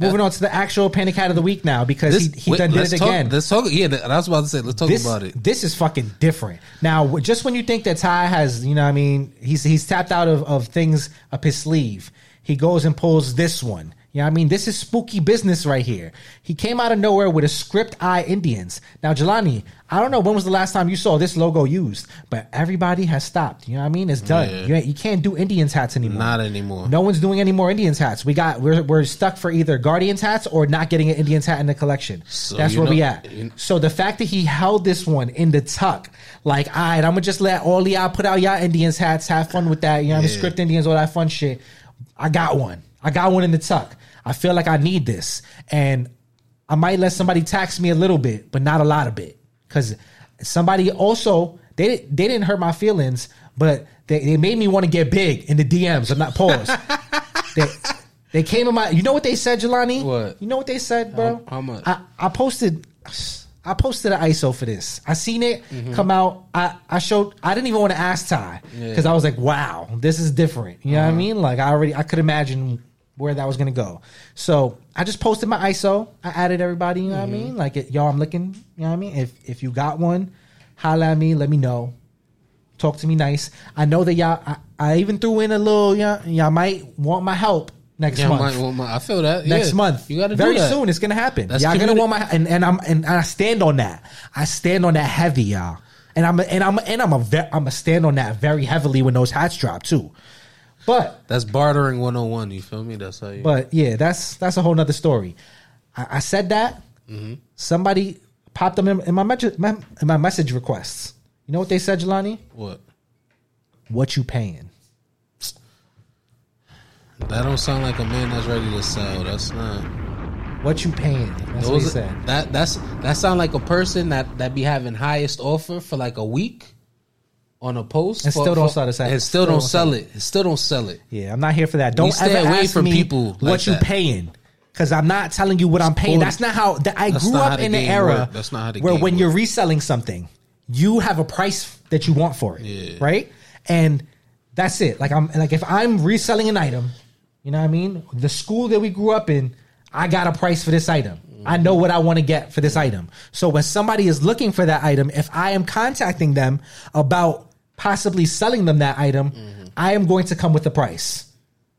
Moving on to the actual panic hat of the week now because This, he, he wait, done did let's it talk, again. Let's talk. Yeah, that's what I was about to say. Let's talk this, about it. This is fucking different. Now, w- just when you think that Ty has, you know, what I mean, he's he's tapped out of, of things up his sleeve, he goes and pulls this one. Know, I mean, this is spooky business right here. He came out of nowhere with a script eye Indians. Now, Jelani, I don't know when was the last time you saw this logo used, but everybody has stopped. You know what I mean? It's done. Yeah. You, you can't do Indians hats anymore. Not anymore. No one's doing any more Indians hats. We got we're we're stuck for either Guardians hats or not getting an Indians hat in the collection. So That's where we at. you- So the fact that he held this one in the tuck, like, all right, I'm gonna just let all y'all put out y'all Indians hats, have fun with that. You know, what I mean, Yeah. script Indians, all that fun shit. I got one. I got one in the tuck. I feel like I need this, and I might let somebody tax me a little bit, but not a lot of bit, because somebody also they they didn't hurt my feelings, but they, they made me want to get big in the DMs. I'm not pause. [laughs] they they came in my. You know what they said, Jelani? What? You know what they said, bro? How- how much? I, I posted. I posted an ISO for this. I seen it Mm-hmm. come out. I, I showed. I didn't even want to ask Ty because I was like, "Wow, this is different." You know Uh-huh. what I mean? Like I already, I could imagine where that was gonna go. So I just posted my ISO. I added everybody. You know Mm-hmm. what I mean? Like it, y'all, I'm looking. You know what I mean? If if you got one, holla at me. Let me know. Talk to me nice. I know that y'all. I, I even threw in a little. Y'all, y'all might want my help next Yeah, month my, I feel that. next yeah. month. You got to very do that. soon. It's gonna happen. That's y'all gonna want my and, and I'm and I stand on that. I stand on that heavy, y'all. And I'm and I'm and I'm a ve- I'm a stand on that very heavily when those hats drop too. But That's bartering 101. You feel me? That's how you. but yeah, that's that's a whole nother story. I, I said that Mm-hmm. somebody popped them in, in my message in my message requests. You know what they said, Jelani? what? What you paying? That don't sound like a man that's ready to sell. That's not. What you paying? That's what he said. that that's that sound like a person that that be having highest offer for like a week on a post And for- still don't for- sell and still, don't sell it. And Still don't sell it. Yeah, I'm not here for that. Don't stay ever away ask from me people like what you that. paying. Because I'm not telling you what I'm paying. That's not how that I That's grew up in the era work. That's not how the where when work. you're reselling something, you have a price that you want for it. Yeah. Right? And that's it. Like I'm like if I'm reselling an item, you know what I mean? The school that we grew up in, I got a price for this item. I know what I want to get for this item. So when somebody is looking for that item, if I am contacting them about possibly selling them that item, mm-hmm. I am going to come with a price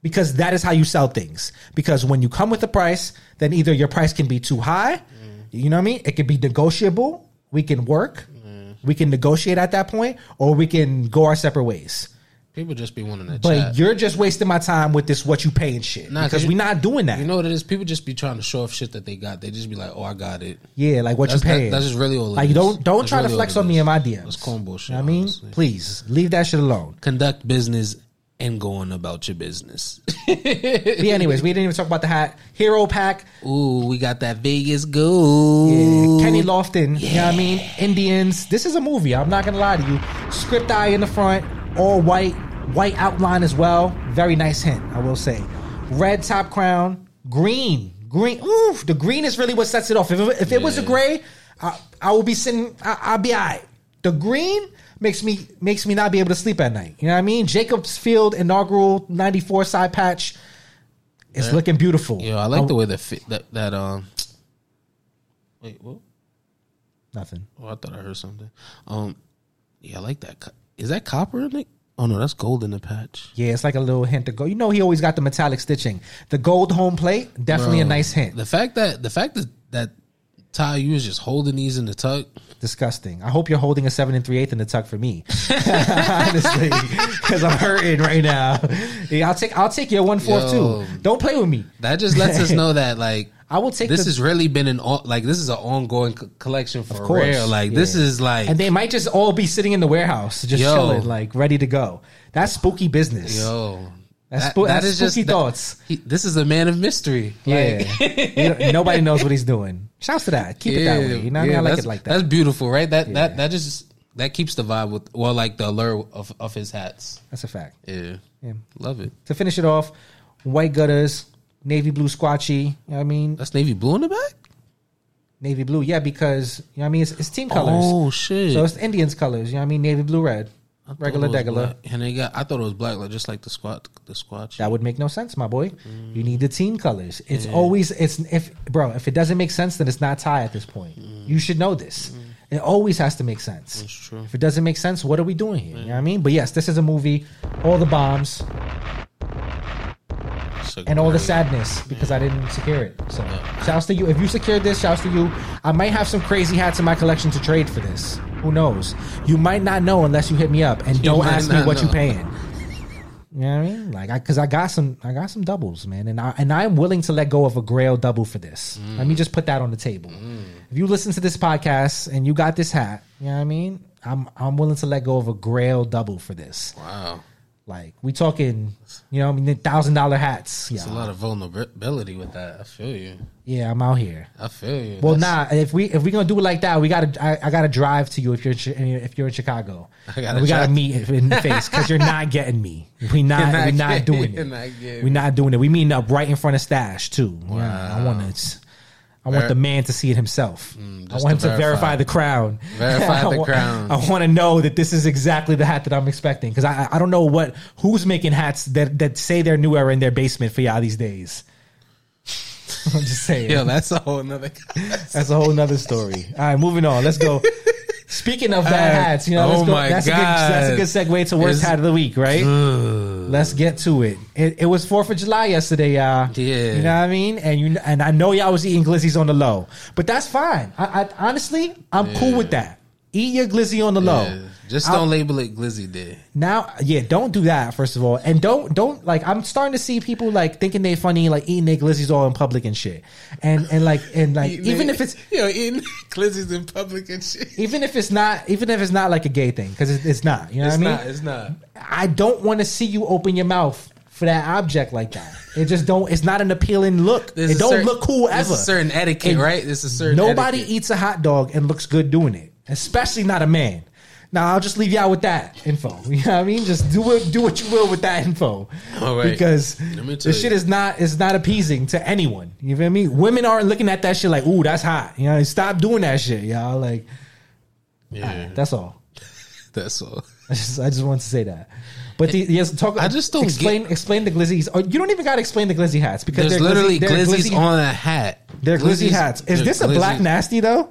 because that is how you sell things. Because when you come with a price, then either your price can be too high, mm. you know what I mean? It can be negotiable. We can work. Mm. We can negotiate at that point, or we can go our separate ways. People just be wanting to But chat. you're just wasting my time with this what you paying shit Nah, 'cause because we're not doing that. You know what it is? People just be trying to show off shit that they got. They just be like, "Oh, I got it." yeah, like what That's- you that- that's just really all it like is. don't don't That's try really to flex on me in my DMs. That's corn bullshit, You know what I mean, honestly. please leave that shit alone. Conduct business and go on about your business. But [laughs] yeah, anyways, we didn't even talk about the hat hero pack. Ooh, we got that Vegas gold. Yeah, Kenny Lofton, you know what I mean? Indians. This is a movie. I'm not gonna lie to you. Script eye in the front, all white, white outline as well. Very nice hint, I will say. Red top crown, green, green. Ooh, the green is really what sets it off. If it, if it was a gray, I, I will be sitting. I, I'll be alright. The green makes me makes me not be able to sleep at night. You know what I mean? Jacobs Field inaugural '94 side patch. It's Yeah. looking beautiful. Yeah, I like Oh, the way that fit that that um. Wait, what? nothing. Oh, I thought I heard something. Um, yeah, I like that. Is that copper in it? Oh no, that's gold in the patch. Yeah, it's like a little hint of gold. You know, he always got the metallic stitching. The gold home plate, definitely a nice hint. The fact that the fact that that Ty, you was just holding these in the tuck. Disgusting. I hope you're holding a seven and three eighth in the tuck for me, [laughs] honestly, because I'm hurting right now. Yeah, I'll take I'll take your one fourth Yo. too. Don't play with me. That just lets us [laughs] know that like I will take this the- has really been an like this is an ongoing co- collection for Of course, real. Like this is like And they might just all be sitting in the warehouse, just Yo. chilling, like ready to go. That's spooky business. yo. That's spoo- that's spooky that- thoughts. he- this is a man of mystery. Yeah, Like, [laughs] You nobody knows what he's doing. Shouts to that. Keep it that way. You know, what I mean, I like it like that. That's beautiful, right? That Yeah. that that just that keeps the vibe with well, like the allure of of his hats. That's a fact. Yeah, Yeah. love it. To finish it off, white gutters, navy blue squatchy. You know what I mean, That's navy blue in the back. navy blue. Yeah, because you know what I mean, it's, it's team colors. Oh shit! So it's Indians colors. You know what I mean, navy blue red. Regular degular. And they got. I thought it was black, like just like the squat, the squatch. That would make no sense, my boy. Mm. You need the team colors. It's always it's if bro, if it doesn't make sense, then it's not Ty at this point. You should know this. It always has to make sense. Mm. That's true. If it doesn't make sense, what are we doing here? You know what I mean? But yes, this is a movie. All the bombs So and all the sadness because I didn't secure it. So shouts to you. If you secured this, shouts to you. I might have some crazy hats in my collection to trade for this. Who knows? You might not know unless you hit me up and don't ask me what you know. paying. You know what I mean? Like, I because I got some, I got some doubles, man, and I and I'm willing to let go of a Grail double for this. Let me just put that on the table. If you listen to this podcast and you got this hat, you know what I mean? I'm I'm willing to let go of a Grail double for this. Wow, Like, we talking, you know, I mean, thousand dollar hats. it's a lot of vulnerability with that. I feel you. yeah, I'm out here. I feel you. Well, That's- nah. If we if we gonna do it like that, we gotta I, I gotta drive to you if you're in if you're in Chicago. I gotta we gotta meet in the face because you're not getting me. We not, not we not doing it. not we not doing it. We meeting up right in front of Stash too. Yeah, I want to. I want Ver- the man to see it himself. I Mm, just want him to verify verify. the crown. Verify [laughs] I the wa- crown. I want to know that this is exactly the hat that I'm expecting because I I don't know what who's making hats that that say their new era in their basement for y'all these days. [laughs] I'm just saying. Yo, that's a whole nother. [laughs] That's a whole nother story. All right, moving on. Let's go. Speaking of bad Uh, hats, you know, let's oh go. That's a, good, that's a good segue to worst Is- hat of the week, right? Let's get to it. It, it was Fourth of July yesterday, y'all. Yeah. you know what I mean. And you and I know y'all was eating glizzies on the low, but that's fine. I, I honestly, I'm cool with that. Eat your glizzy on the low. Just I'll- don't label it Glizzy Day. Now, yeah, don't do that. First of all, and don't don't like. I'm starting to see people like thinking they funny, like eating their glizzies all in public and shit. And and like and like even if it's [laughs] you know eating Glizzies in public and shit. even if it's not even if it's not like a gay thing because it's, it's not you know It's what i mean not. It's not. i don't want to see you open your mouth for that object like that it just don't it's not an appealing look There's it don't certain- look cool ever a certain etiquette, And right? There's a certain nobody etiquette. eats a hot dog and looks good doing it especially not a man now I'll just leave y'all with that info. [laughs] You know what I mean? Just do what do what you will with that info, All right. because the shit is not is not appeasing to anyone. You feel me? Women aren't looking at that shit like, "Ooh, that's hot." You know, stop doing that shit, y'all. Like, Yeah, that's all. [laughs] that's all. I just, I just want to say that. But the, yes, talk. I just don't explain explain the glizzies. Or you don't even got to explain the glizzy hats because There's they're literally glizzy, they're glizzies glizzy, on a hat. They're glizzy hats. Is this a black nasty though?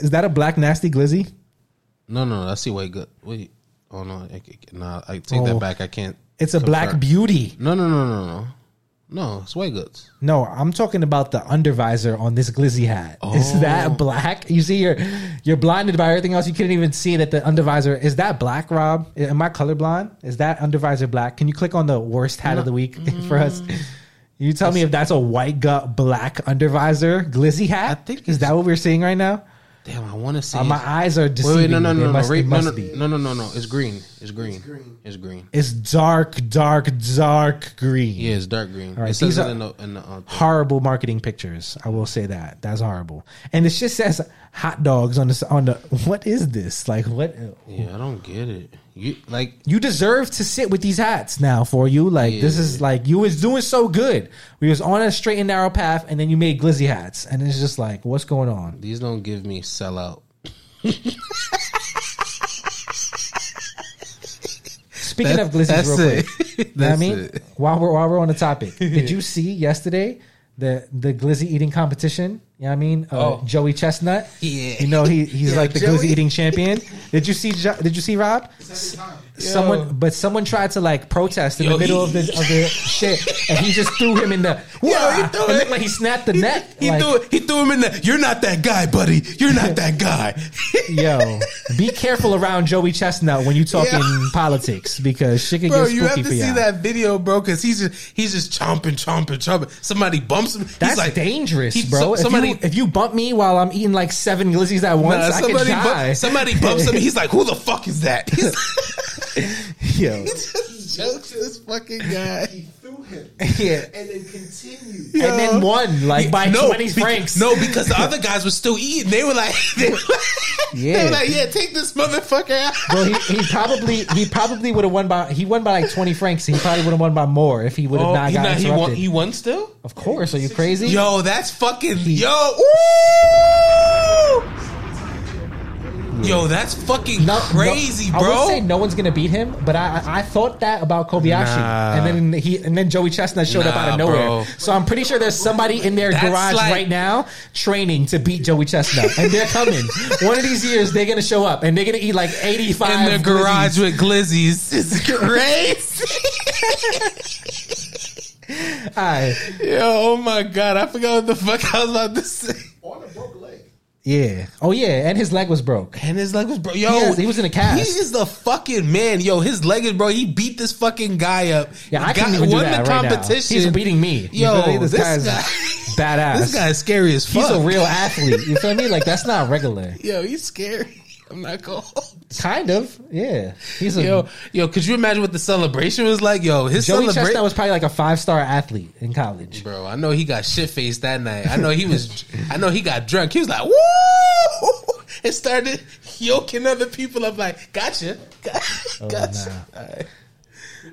Is that a black nasty glizzy? No, no, that's see white good. Wait, oh no, I, I, nah, I take Oh. that back. I can't. It's a black confirm. beauty. No, no, no, no, no. No, it's white goods. No, I'm talking about the undervisor on this glizzy hat. Is Oh. that black? You see, you're you're blinded by everything else. You couldn't even see that the undervisor is that black. Rob, am I colorblind? Is that undervisor black? Can you click on the worst hat of the week [laughs] for us? Mm. You tell me if that's a white gut black undervisor glizzy hat. I think is that what we're seeing right now? Damn, I want to see. Uh, my eyes are Wait, deceiving. wait, no, no, no, no, must, Right, it no, must no, be. no, no, no, no. It's green. It's green. green. It's green. It's dark, dark, dark green. Yeah, it's dark green. right, it these it are- in the in the. Uh, horrible marketing pictures. I will say that. That's horrible. And it just says hot dogs on the on the. [laughs] What is this? Like what? yeah, I don't get it. You like You deserve to sit with these hats now for you. Like this is like you was doing so good. We was on a straight and narrow path, and then you made glizzy hats, and it's just like, what's going on? these don't give me sellout. Speaking That- of glizzies, that's real it. quick. You know what I mean, it. while we're while we're on the topic, [laughs] did you see yesterday the the glizzy eating competition? You know what I mean? Uh, Oh. Joey Chestnut. Yeah. You know he he's Yeah, like the Joey. glizzy eating champion. Did you see? Did you see Rob? It's every time. Someone, but someone tried to like protest in Yo, the middle he- of the of the [laughs] shit, and he just threw him in the. he threw it it. looked like he snapped the neck. He like, threw it. He threw him in the. You're not that guy, buddy. You're not that guy. [laughs] Yo, be careful around Joey Chestnut when you talking Yeah. politics because shit can bro, get you have to for see y'all. that video, bro, because he's just he's just chomping, chomping, chomping. Somebody bumps him. That's he's like dangerous, he- bro. so- if, somebody, you, if you bump me while I'm eating like seven glizzies at once, Nah, I could somebody, die. bu- somebody bumps him. [laughs] He's like, "Who the fuck is that?" He's [laughs] he just jokes this fucking guy. He threw him yeah, and then continued. and then won like by twenty beca- franks. No, because the other guys were still eating. They were like, [laughs] they were like, Yeah. they were like, yeah, take this motherfucker out. Bro, he, he probably he probably would have won by he won by like twenty franks. He probably would have won by more if he would have Oh, not he, got not- he interrupted. won. He won still. of course, are you crazy? Yo, that's fucking yo. Ooh! Yo, that's fucking No- crazy, no- bro. I would say no one's gonna beat him, but I I I thought that about Kobayashi, Nah. and then he and then Joey Chestnut showed up out of nowhere. bro. So I'm pretty sure there's somebody in their That's garage like- right now training to beat Joey Chestnut, and they're coming. [laughs] One of these years they're gonna show up and they're gonna eat like 85 in their garage with glizzies. [laughs] It's crazy. [laughs] Alright. Yo, oh my god, I forgot what the fuck I was about to say. On a broke leg. Yeah. Oh yeah, and his leg was broke. And his leg was bro. Yo, He has- he was in a cast. He is the fucking man. Yo, his leg is bro. He beat this fucking guy up. Yeah, I can't even do that the right now. competition. He's beating me. Yo, this, this guy's guy- badass. [laughs] This guy's scary as fuck. He's a real athlete. You feel me? Like that's not regular. [laughs] Yo, he's scary. I'm not going. Kind of. Yeah. He's a Yo, yo, could you imagine what the celebration was like? Yo, his Joey celebration. Chestnut was probably like a five star athlete in college. Bro, I know he got shit faced that night. I know he was. I know he got drunk. He was like, "Woo!" [laughs] and started yoking other people up. Like, gotcha, gotcha. Oh, gotcha. nah. All right,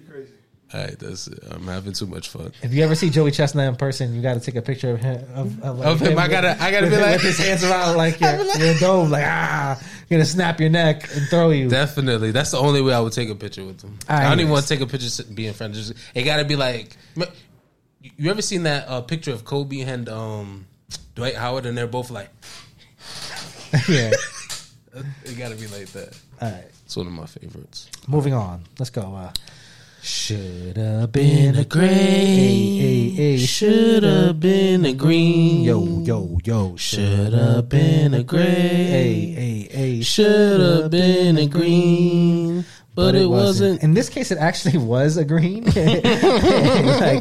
crazy. All right, that's it. I'm having too much fun. If you ever see Joey Chestnut in person, you got to take a picture of him. Of, of, like Of him, I gotta- I gotta with, be like- with his hands around [laughs] like your, your dome, like ah, gonna snap your neck and throw you. Definitely, that's the only way I would take a picture with him. All I don't even want to take a picture being friends. Just- It got to be like. You ever seen that uh, picture of Kobe and um, Dwight Howard, and they're both like, [laughs] yeah. [laughs] it got to be like that. All right. It's one of my favorites. Moving on. Let's go. Uh, should have been a gray. Hey, hey, Should have been a green. Yo, yo, yo. Should have been a gray. Hey, hey, hey. Should have been a green, but, it wasn't. In this case, it actually [laughs] was a green. [laughs] like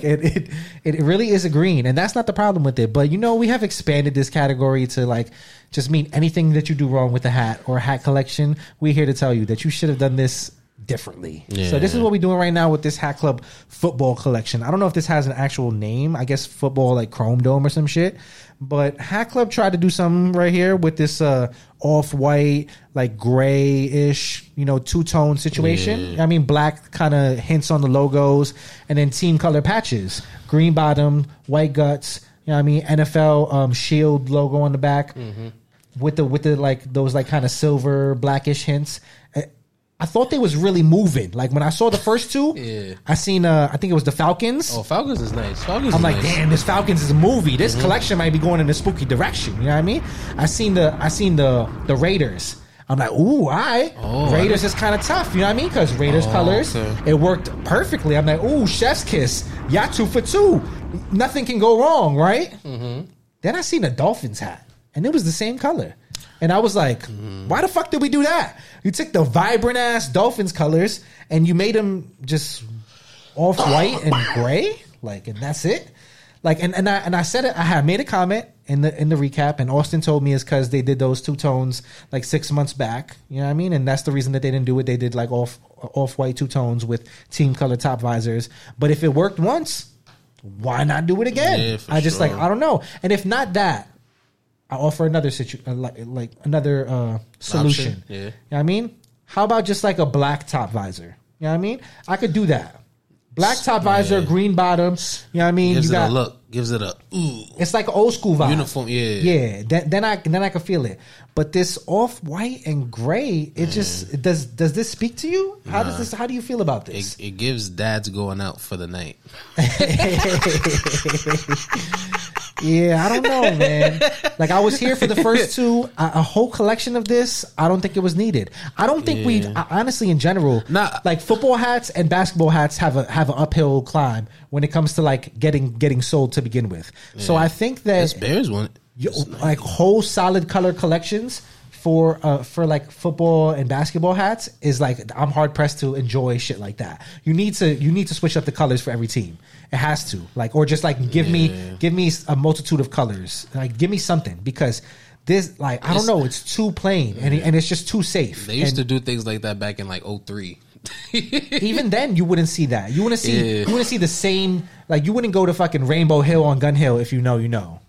it, it, it really is a green, and that's not the problem with it. But you know, we have expanded this category to like just mean anything that you do wrong with a hat or a hat collection. We're here to tell you that you should have done this differently. So this is what we're doing right now with this Hat Club football collection. I don't know if this has an actual name. I guess football like Chrome Dome or some shit. But Hat Club tried to do something right here with this uh, off white, like gray-ish, you know, two tone situation. I mean, black kind of hints on the logos, and then team color patches, green bottom, white guts. You know, what I mean, NFL um, shield logo on the back with the with the like those like kind of silver blackish hints. I thought they was really moving. Like when I saw the first two, [laughs] Yeah. I seen uh I think it was the Falcons. Oh, Falcons is nice. Falcons I'm like, nice. damn, this Falcons is a movie. This collection might be going in a spooky direction. You know what I mean? I seen the I seen the the Raiders. I'm like, ooh, I Oh, Raiders is kind of tough. You know what I mean? Because Raiders Oh, colors, okay. it worked perfectly. I'm like, ooh, chef's kiss. Yeah, two for two. Nothing can go wrong, right? Mm-hmm. Then I seen the Dolphins hat, and it was the same color. And I was like, why the fuck did we do that? You took the vibrant ass Dolphins colors and you made them just off white and gray, like, and that's it. Like, and, and I and I said it. I had made a comment in the in the recap, and Austin told me it's because they did those two tones like six months back. You know what I mean? And that's the reason that they didn't do it. They did like off off white two tones with team color top visors. But if it worked once, why not do it again? Yeah, I just like. I don't know. And if not that, I offer another situ uh, like like another uh, solution. yeah. You know what I mean? How about just like a black top visor? You know what I mean? I could do that. Black top visor, Yeah. green bottom. You know what I mean? Gives you it got a look. Gives it a ooh. it's like an old school vibe. Uniform, yeah. Yeah. Then, then I then I can feel it. But this off white and gray, it just it does does this speak to you? How does this how do you feel about this? It, it gives dads going out for the night. [laughs] [laughs] [laughs] Yeah, I don't know, [laughs] man. like I was here for the first two, a, a whole collection of this. I don't think it was needed. I don't think we, Yeah. I, honestly, in general, Nah. like football hats and basketball hats have a have an uphill climb when it comes to like getting getting sold to begin with. So I think This that Bears one. yo, like whole solid color collections for uh for like football and basketball hats is like I'm hard pressed to enjoy shit like that. You need to you need to switch up the colors for every team. It has to like or just like give me give me a multitude of colors. Like give me something because this like I don't know it's too plain and and it's just too safe. They used And to do things like that back in like 03. [laughs] even then you wouldn't see that. You wouldn't see Yeah. you wouldn't see the same like you wouldn't go to fucking Rainbow Hill on Gun Hill if you know you know.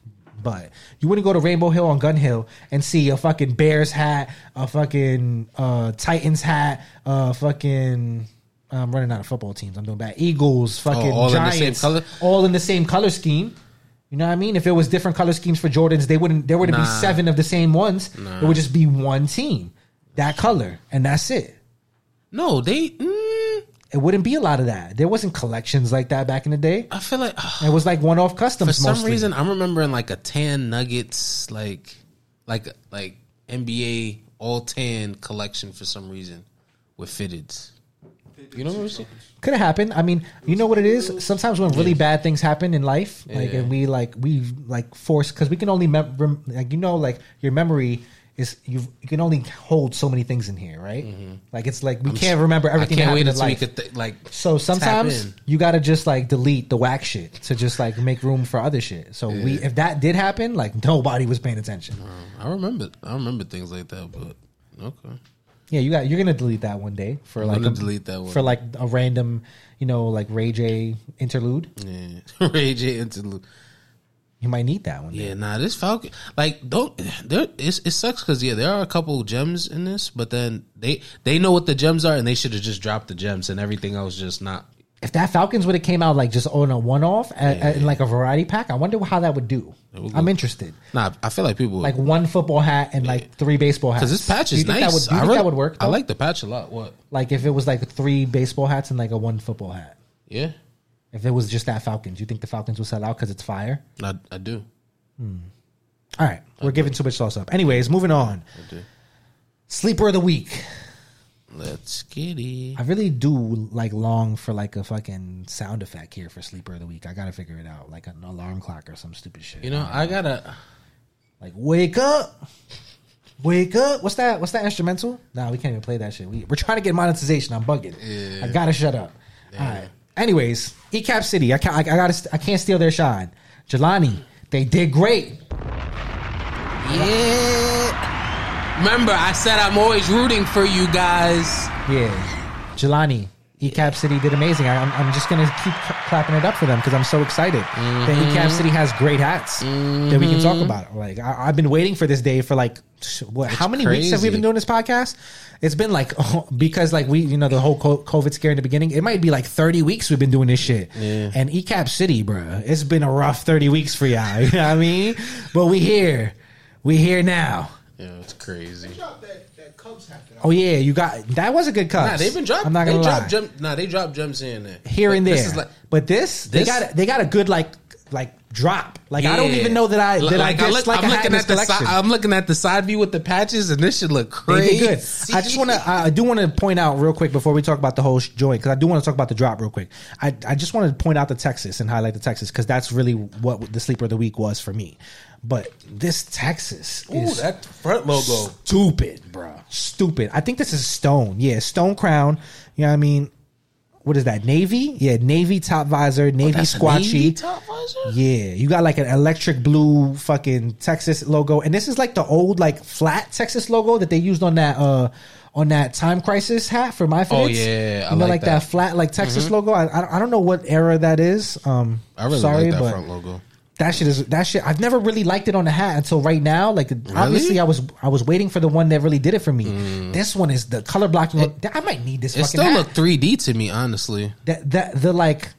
But you wouldn't go to Rainbow Hill on Gun Hill and see a fucking Bears hat, a fucking uh, Titans hat, uh, fucking. I'm running out of football teams. I'm doing bad. Eagles, fucking Oh, all in the Giants, same color? all in the same color scheme. You know what I mean? If it was different color schemes for Jordans, they wouldn't. There wouldn't Nah. be seven of the same ones. It would just be one team. that color, and that's it. No, they. Mm, It wouldn't be a lot of that. There wasn't collections like that back in the day. I feel like [sighs] It was like one off customs. for some mostly. reason I'm remembering like a tan Nuggets like like like NBA all tan collection for some reason with fitteds. You know what I'm saying? Could have happened. I mean, you know what it is. Sometimes when really bad things happen in life, like Yeah. and we like we like force because we can only mem- rem- like you know like your memory is you you can only hold so many things in here, right? Like it's like we can't remember everything. Mm-hmm. I can't that wait happened until in we life. could th- like So sometimes in. you gotta just like delete the whack shit to just like make room for other shit. So we if that did happen, like nobody was paying attention. I remember I remember things like that, but okay. Yeah, you got you're gonna delete that one day for I'm like a, delete that one. for like a random, you know, like Ray J interlude. Yeah, [laughs] Ray J interlude. You might need that one. day. Yeah, nah, this Falcon like don't there. It's, it sucks because yeah, there are a couple gems in this, but then they they know what the gems are, and they should have just dropped the gems, and everything else just not. If that Falcons would have came out like just on a one off in like a variety pack, I wonder how that would do. would I'm interested. Nah, I feel like people Like one football hat and like three baseball hats. because this patch Do is think nice. That would, do you I think really- that would work? I like the patch a lot. What? like if it was like three baseball hats and like a one football hat. Yeah, If it was just that Falcons, you think the Falcons would sell out because it's fire? I, I do. Hmm. All right, we're giving too much sauce up. Anyways, moving on. I do. Sleeper of the week. Let's get it. I really do like long for like a fucking sound effect here for sleeper of the week. I gotta figure it out, like an alarm clock or some stupid shit. You know, I gotta. like wake up, wake up. What's that? What's that instrumental? Nah, we can't even play that shit. We, we're trying to get monetization. I'm bugging. Yeah. I gotta shut up. All right. Anyways, ECAP City. I can't. I, I gotta. I can't steal their shine. Jelani, they did great. Yeah. Remember, I said I'm always rooting for you guys. Yeah, Jelani. ECAP City did amazing. I, I'm, I'm just gonna keep clapping it up for them because I'm so excited. Mm-hmm. that ECAP City has great hats that we can talk about. Like I, I've been waiting for this day for like what? How many weeks have we been doing this podcast? It's been like [laughs] because like we you know the whole COVID scare in the beginning. It might be like 30 weeks we've been doing this shit. Yeah. And ECAP City, bro, it's been a rough 30 weeks for y'all. [laughs] You know what I mean? But we here, we here now. Yeah, it's crazy. Drop that, that Cubs hat. that I- Oh yeah, you got that was a good cut. Nah, they've been dropping. I'm not gonna lie. dropped gem, Nah, they dropped gems here and there. here But and there. This is like, but this, they this- got they got a good like like drop. Like I don't Yeah. even know that I that like, I look, dislike I'm a hat in looking this at the collection. side. I'm looking at the side view with the patches, and this should look They crazy. did good. I just want to. I do want to point out real quick before we talk about the whole sh- joint because I do want to talk about the drop real quick. I I just want to point out the Texas and highlight the Texas because that's really what the sleeper of the week was for me. But this Texas Ooh, is that front logo. stupid, bro. Stupid. I think this is Stone. Yeah, Stone Crown. You know what I mean? What is that? Navy? Yeah, Navy top visor, Navy That's a squatchy. Navy top visor? Yeah, you got like an electric blue fucking Texas logo, and this is like the old like flat Texas logo that they used on that uh on that Time Crisis hat for my Oh, Fits. yeah, I you know, like like that. that. Mm-hmm. flat like Texas logo. I, I I don't know what era that is. Um, I really sorry, like that but front logo. That shit is that shit. I've never really liked it on the hat until right now. Like obviously, I was I was waiting for the one that really did it for me. This one is the color blocking. I might need this Mm. It fucking still hat. look 3D to me, honestly. that that the like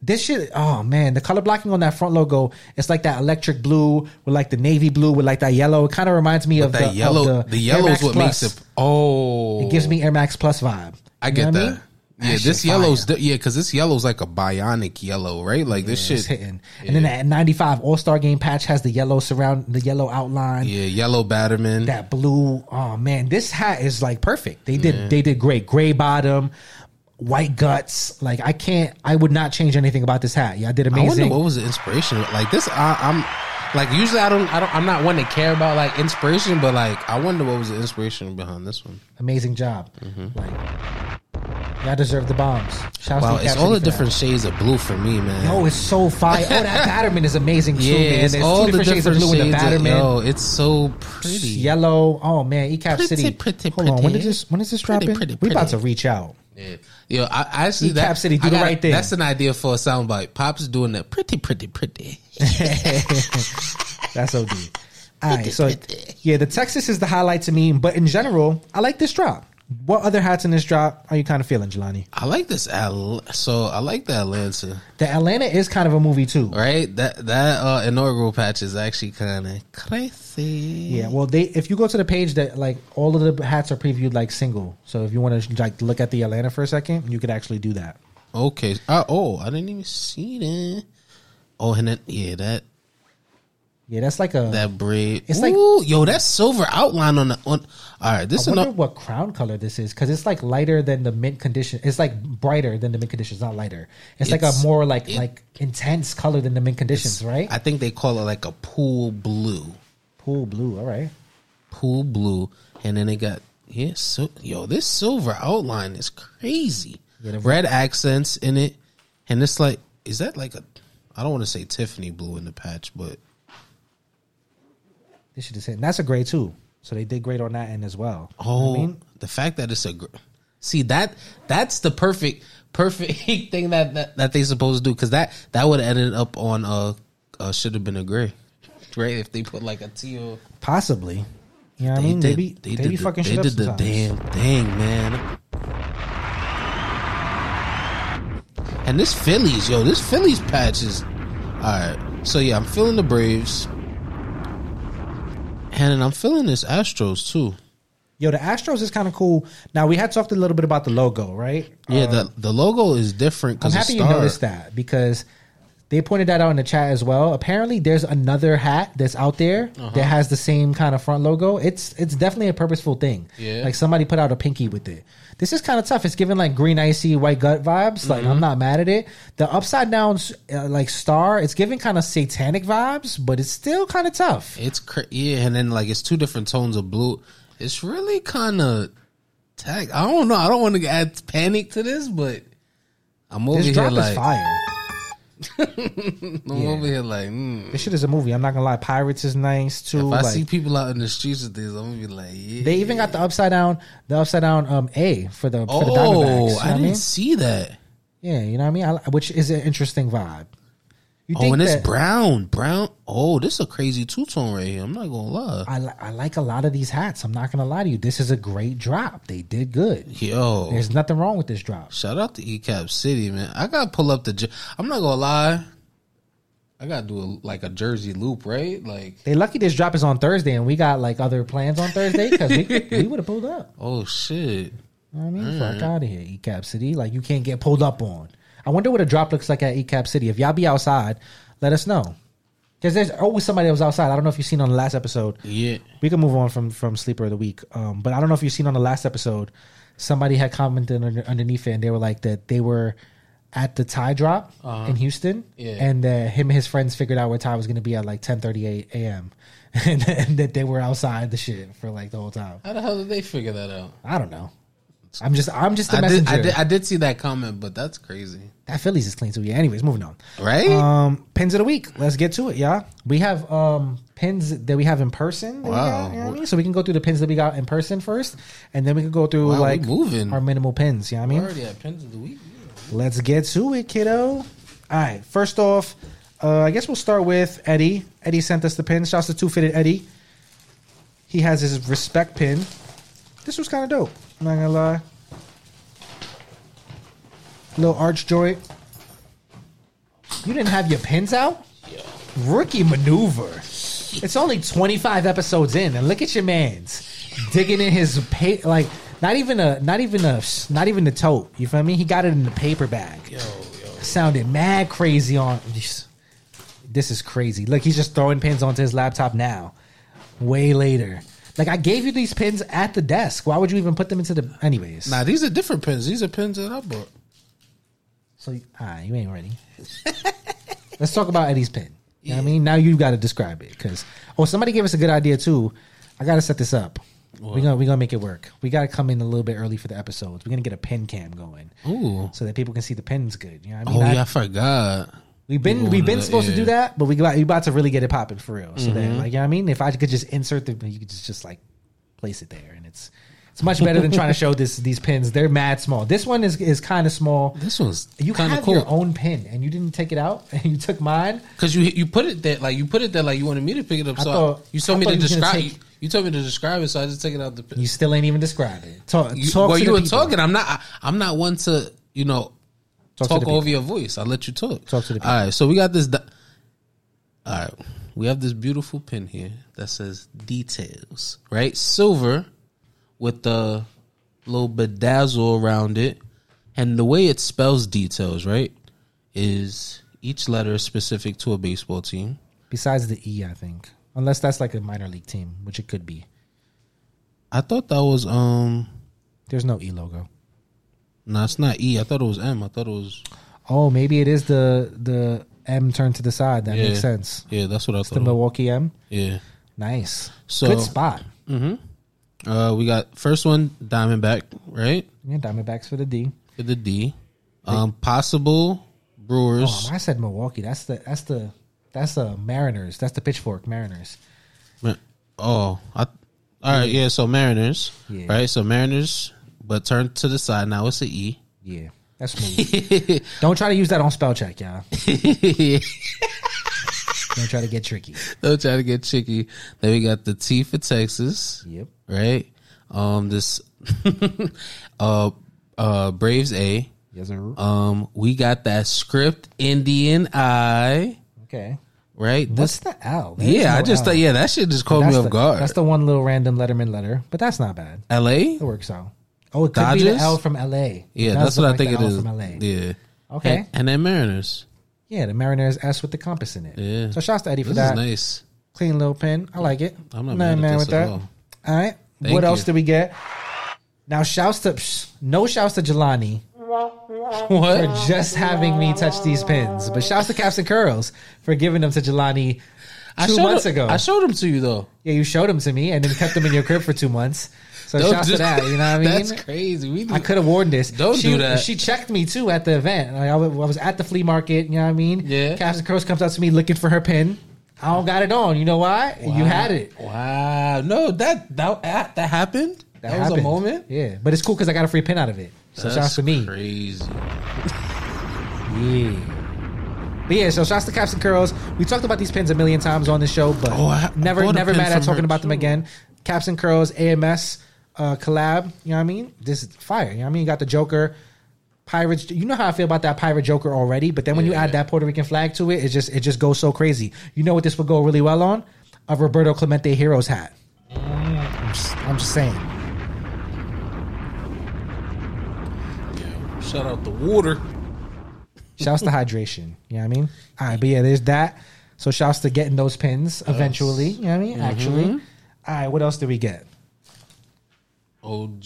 this shit oh man the color blocking on that front logo it's like that electric blue with like the navy blue with like that yellow it kind of reminds me of That the, yellow, the, yellow is what makes it. Oh, it gives me air max plus vibe I You get know that. what I mean? Yeah, That this yellow's fire. yeah, because this yellow's like a bionic yellow, right? Like this It's shit. hitting and then that 95 all-star game patch has the yellow surround the yellow outline Yeah, yellow Batterman. that blue oh man this hat is like perfect they did they did great gray bottom white guts like i can't i would not change anything about this hat yeah i did amazing. I wonder what was the inspiration. Like this, I, I'm like usually I don't, I don't, I'm not one to care about like inspiration, but like I wonder what was the inspiration behind this one. amazing job. Like, y'all deserve the bombs. Shout Mm-hmm. Wow, out to it's Cap all the for different shades of blue for me, man. that. Yo, it's so fire. Oh, that [laughs] Batterman is amazing too, yeah, man. it's There's all two the different shades of blue in the Batterman. yo, it's so pretty. Yellow. Oh man, ECAP Pretty, City. pretty, Hold on. When pretty. is this? When is this Pretty, dropping? pretty, we about pretty. to reach out. Yeah. Yo, I, I actually Cap that, City, do I the right thing. That's an idea for a soundbite. Pops doing that pretty, pretty, pretty. [laughs] That's OD. All right, so [laughs] yeah, the Texas is the highlight to me, but in general, I like this drop. What other hats in this drop are you kind of feeling, Jelani? I like this. Al- so I like the Atlanta, The Atlanta is kind of a movie too. right? That that uh, inaugural patch is actually kind of crazy. Yeah, well, they if you go to the page that like all of the hats are previewed like single. So if you want to like look at the Atlanta for a second, you could actually do that. Okay. Uh, oh, I didn't even see that. Oh, and then yeah, that Yeah, that's like a. that braid. It's It's like- yo, that silver outline on the on. All right, this I is wonder no, what crown color this is because it's like lighter than the mint condition. It's like brighter than the mint condition. It's not lighter. It's, like a more like it- like intense color than the mint conditions, right? I think they call it like a pool blue, Pool blue. All right. pool blue, and then they got yeah. So yo, this silver outline is crazy. Yeah, Red accents in it, and it's like, is that like a? I don't want to say Tiffany blue in the patch, but This should just hit. And that's a grade too. So they did great on that end as well. You know Oh, I mean, the fact that it's a gr- see that that's the perfect perfect [laughs] thing that that, that they supposed to do because that that would have ended up on uh, uh should have been a gray, right? If they put like a teal, possibly. You know what I mean? They, be they, did be the, fucking they shit up did the sometimes. damn thing, man. And this Phillies, yo, this Phillies patch is all right. So yeah, I'm feeling the Braves, and I'm feeling this Astros too. Yo, the Astros is kind of cool. Now we had talked a little bit about the logo, right? Yeah, Uh, the the logo is different. I'm happy you noticed that because they pointed that out in the chat as well. Apparently, there's another hat that's out there Uh-huh. that has the same kind of front logo. It's it's definitely a purposeful thing. Yeah. like somebody put out a pinky with it. This is kind of tough. It's giving like green icy white gut vibes. Like Mm-hmm. I'm not mad at it. The upside down uh, like star, it's giving kind of satanic vibes, but it's still kind of tough. It's cra- yeah, and then like it's two different tones of blue. It's really kind of tag. I don't know. I don't want to add panic to this, but I'm over This here drop like is fire. [laughs] I'm Yeah. over here like. Mm. This shit is a movie. I'm not gonna lie. Pirates is nice too. If I like- see people out in the streets with this, I'm gonna be like, yeah. They even got the upside down, the upside down um A for the for the Diamondbacks. Oh, You know I didn't mean? see that. Yeah, you know what I mean. I, which is an interesting vibe. You Oh, and it's brown, brown. Oh, this is a crazy two tone right here. I'm not gonna lie. I, li- I like a lot of these hats. I'm not gonna lie to you. This is a great drop. They did good. Yo, There's nothing wrong with this drop. shout out to ECAP City, man. I gotta pull up the. jer- I'm not gonna lie. I gotta do a, like a jersey loop, right? Like, They lucky this drop is on Thursday, and we got like other plans on Thursday because we we would have pulled up. [laughs] oh shit. You know what I mean, fuck mm. out of here, ECAP City. Like you can't get pulled up on. I wonder what a drop looks like at ECAP City. If y'all be outside, let us know. Because there's always somebody that was outside. I don't know if you've seen on the last episode. Yeah. We can move on from from sleeper of the week. Um, but I don't know if you've seen on the last episode, somebody had commented under, underneath it, and they were like that they were at the Ty drop in Houston, Yeah. and uh, him and his friends figured out where Ty was going to be at like ten thirty eight a.m. and, and that they were outside the shit for like the whole time. How the hell did they figure that out? I don't know. I'm just I'm just the I messenger. did, I did. I did see that comment, but that's crazy, that Phillies is clean too. Yeah. Anyways, moving on. right? Um, pins of the week. Let's get to it, yeah. We have um pins that we have in person. Wow. got, you know what I mean? So we can go through the pins that we got in person first, and then we can go through Wow, like moving. our minimal pins. You know what I mean? Already at pins of the week. Let's get to it, kiddo. All right. First off, uh, I guess we'll start with Eddie. Eddie sent us the pin. Shouts to Two Fitted Eddie. He has his respect pin. This was kind of dope. I'm not gonna lie. Little arch joint. You didn't have your pins out? Rookie maneuver. It's only 25 episodes in, and look at your man's digging in his pay like not even a not even a not even the tote. You feel me? He got it in the paper bag. Yo, yo. Sounded mad crazy on. This is crazy. Look, he's just throwing pins onto his laptop now. Way later. Like I gave you these pins at the desk. Why would you even put them into the? Anyways. Nah, these are different pins. These are pins that I bought. So ah, you ain't ready. [laughs] Let's talk about Eddie's pin. You know what I mean? Now you got to describe it because oh, somebody gave us a good idea too. I got to set this up. We're gonna we gonna make it work. We got to come in a little bit early for the episodes. We're gonna get a pin cam going Ooh. so that people can see the pins good. You know what I mean? Oh yeah, I forgot. We've been we've been supposed that, to do that, but we got we about to really get it popping for real. So Mm-hmm. then, like you know what I mean, if I could just insert the, you could just just like place it there, and it's it's much better than trying to show this these pins. They're mad small. This one is is kind of small. This one's You have cool your own pin, and you didn't take it out, [laughs] and you took mine. because you you put it there like you put it there like you wanted me to pick it up. I So thought- you told I me to you was gonna describe. take- you, You told me to describe it, so I just took it out the. You still ain't even described it. Talk, You, talk well, to you were people. talking. I'm not. I, I'm not one to you know Talk talk, over people. your voice. I'll let you talk. Talk to the people. All right. So we got this. di- All right. We have this beautiful pin here that says details. Right, silver with the little bedazzle around it, and the way it spells details. Right, is each letter specific to a baseball team. Besides the E, I think. Unless that's like a minor league team, which it could be. I thought that was um. There's no E logo. No, it's not E. I thought it was M. I thought it was. Oh, maybe it is the the M turned to the side. That Yeah. makes sense. Yeah, that's what I The thought. it was. Milwaukee M. Yeah. Nice. So- Good spot. Uh, we got first one Diamondback, right? Yeah, Diamondbacks for the D. For the D. Um, possible Brewers. Oh, I said Milwaukee. That's the that's the that's the Mariners. That's the Pitchfork Mariners. Oh, I, all right. Yeah. So Mariners, Yeah. right? So Mariners, but turn to the side now. It's a E. Yeah, that's smooth. [laughs] Don't try to use that on spell check, y'all. [laughs] Don't try to get tricky. Don't try to get tricky. Then we got the T for Texas, Yep. right? Um, this, [laughs] uh, uh, Braves A. Yes, sir. Um, we got that script Indian I, Okay. right? What's This, the L? There's yeah, I just L. thought, yeah, that shit just caught me off the, guard. That's the one little random Letterman letter, but that's not bad. L.A. It works out. Oh, it could be the L from LA. Yeah, that's what I think it the is. From LA. Yeah. Okay. And, and then Mariners. Yeah, the Mariners S with the compass in it. Yeah. So shouts to Eddie for This that. is nice. Clean little pen. I like it. I'm not Nothing mad at mad with at that. all. All right. Thank what else you. did we get? Now shouts to psh, no shouts to Jelani [laughs] What? for just having me touch these pins, but shouts to Caps and Curls for giving them to Jelani two months them- ago. I showed them to you though. yeah, you showed them to me and then kept them in your crib for two months. So Don't shouts do- to that. You know what I [laughs] mean? That's crazy. We I could have worn this. Don't she, do that. She checked me too at the event. Like, I I was at the flea market. You know what I mean? Yeah. Captain and Curls comes up to me looking for her pin. I don't got it on. You know why? You had it. Wow. No, that that that happened. That, was happened. a moment. Yeah, but it's cool because I got a free pin out of it. So That's shouts to me. Crazy. Yeah. But yeah, so shouts to Caps and Curls. We talked about these pins a million times on the show, but Oh, I- I never a never mad at talking about them again. Caps and Curls, AMS uh, collab. You know what I mean? This is fire. You know what I mean? You got the Joker. Pirates, you know how I feel about that pirate Joker already, but then when you Yeah. add that Puerto Rican flag to it, it just it just goes so crazy. You know what this would go really well on? A Roberto Clemente Heroes hat. I'm just, I'm just saying. Yeah. Shout out the water. Shouts to hydration. You know what I mean? All right, but yeah, there's that. So shouts to getting those pins eventually. You know what I mean? Actually. Mm-hmm. All right, what else did we get? OG.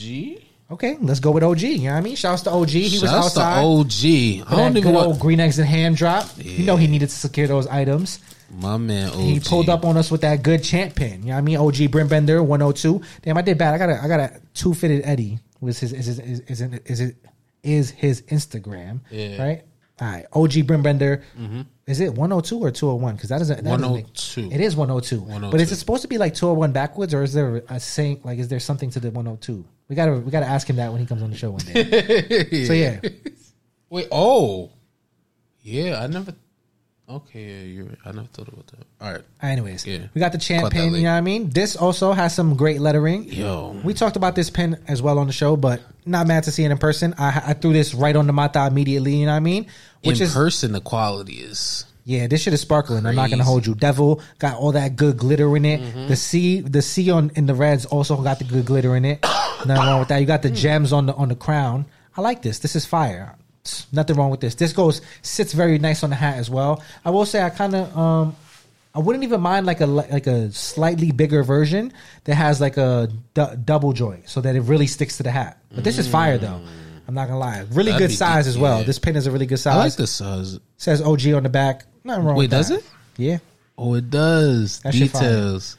Okay, let's go with OG. You know what I mean? Shouts to OG. He was Shouts to outside. OG. I don't that even good old green eggs and ham drop. You know he needed to secure those items. my man. OG. He pulled up on us with that good champ pin. You know what I mean? OG Brimbender 102. Damn, I did bad. I got a I got a two fitted Eddie. Was his is his, is is it is it is his Instagram? Yeah. Right. All right. OG Brimbender. Mm-hmm. Is it 102 or 201? Because that doesn't. a- 102. It is 102. But is it supposed to be like 201 backwards, or is there a saying like is there something to the 102? We gotta we gotta ask him that when he comes on the show one day. [laughs] so yeah. Wait. Oh. Yeah. I never. Okay. Yeah. You're. I never thought about that. All right. Anyways, Yeah. we got the champ pin. You know what I mean? This also has some great lettering. Yo. We talked about this pen as well on the show, but not mad to see it in person. I, I threw this right on the mata immediately. You know what I mean? Which in is person, the quality is. yeah, this shit is sparkling. I'm not gonna hold you. Devil got all that good glitter in it. Mm-hmm. The C, the C on in the reds also got the good glitter in it. [coughs] Nothing wrong with that. You got the mm. gems on the on the crown. I like this. This is fire. Nothing wrong with this. This goes sits very nice on the hat as well. I will say I kind of um I wouldn't even mind like a like a slightly bigger version that has like a double joint so that it really sticks to the hat. But this is fire though. I'm not gonna lie. Really That'd good be size as well. yeah. This pin is a really good size. I like the size. Says OG on the back. Nothing wrong Wait, with that. does it? Yeah. Oh, it does. That shit fire. Details.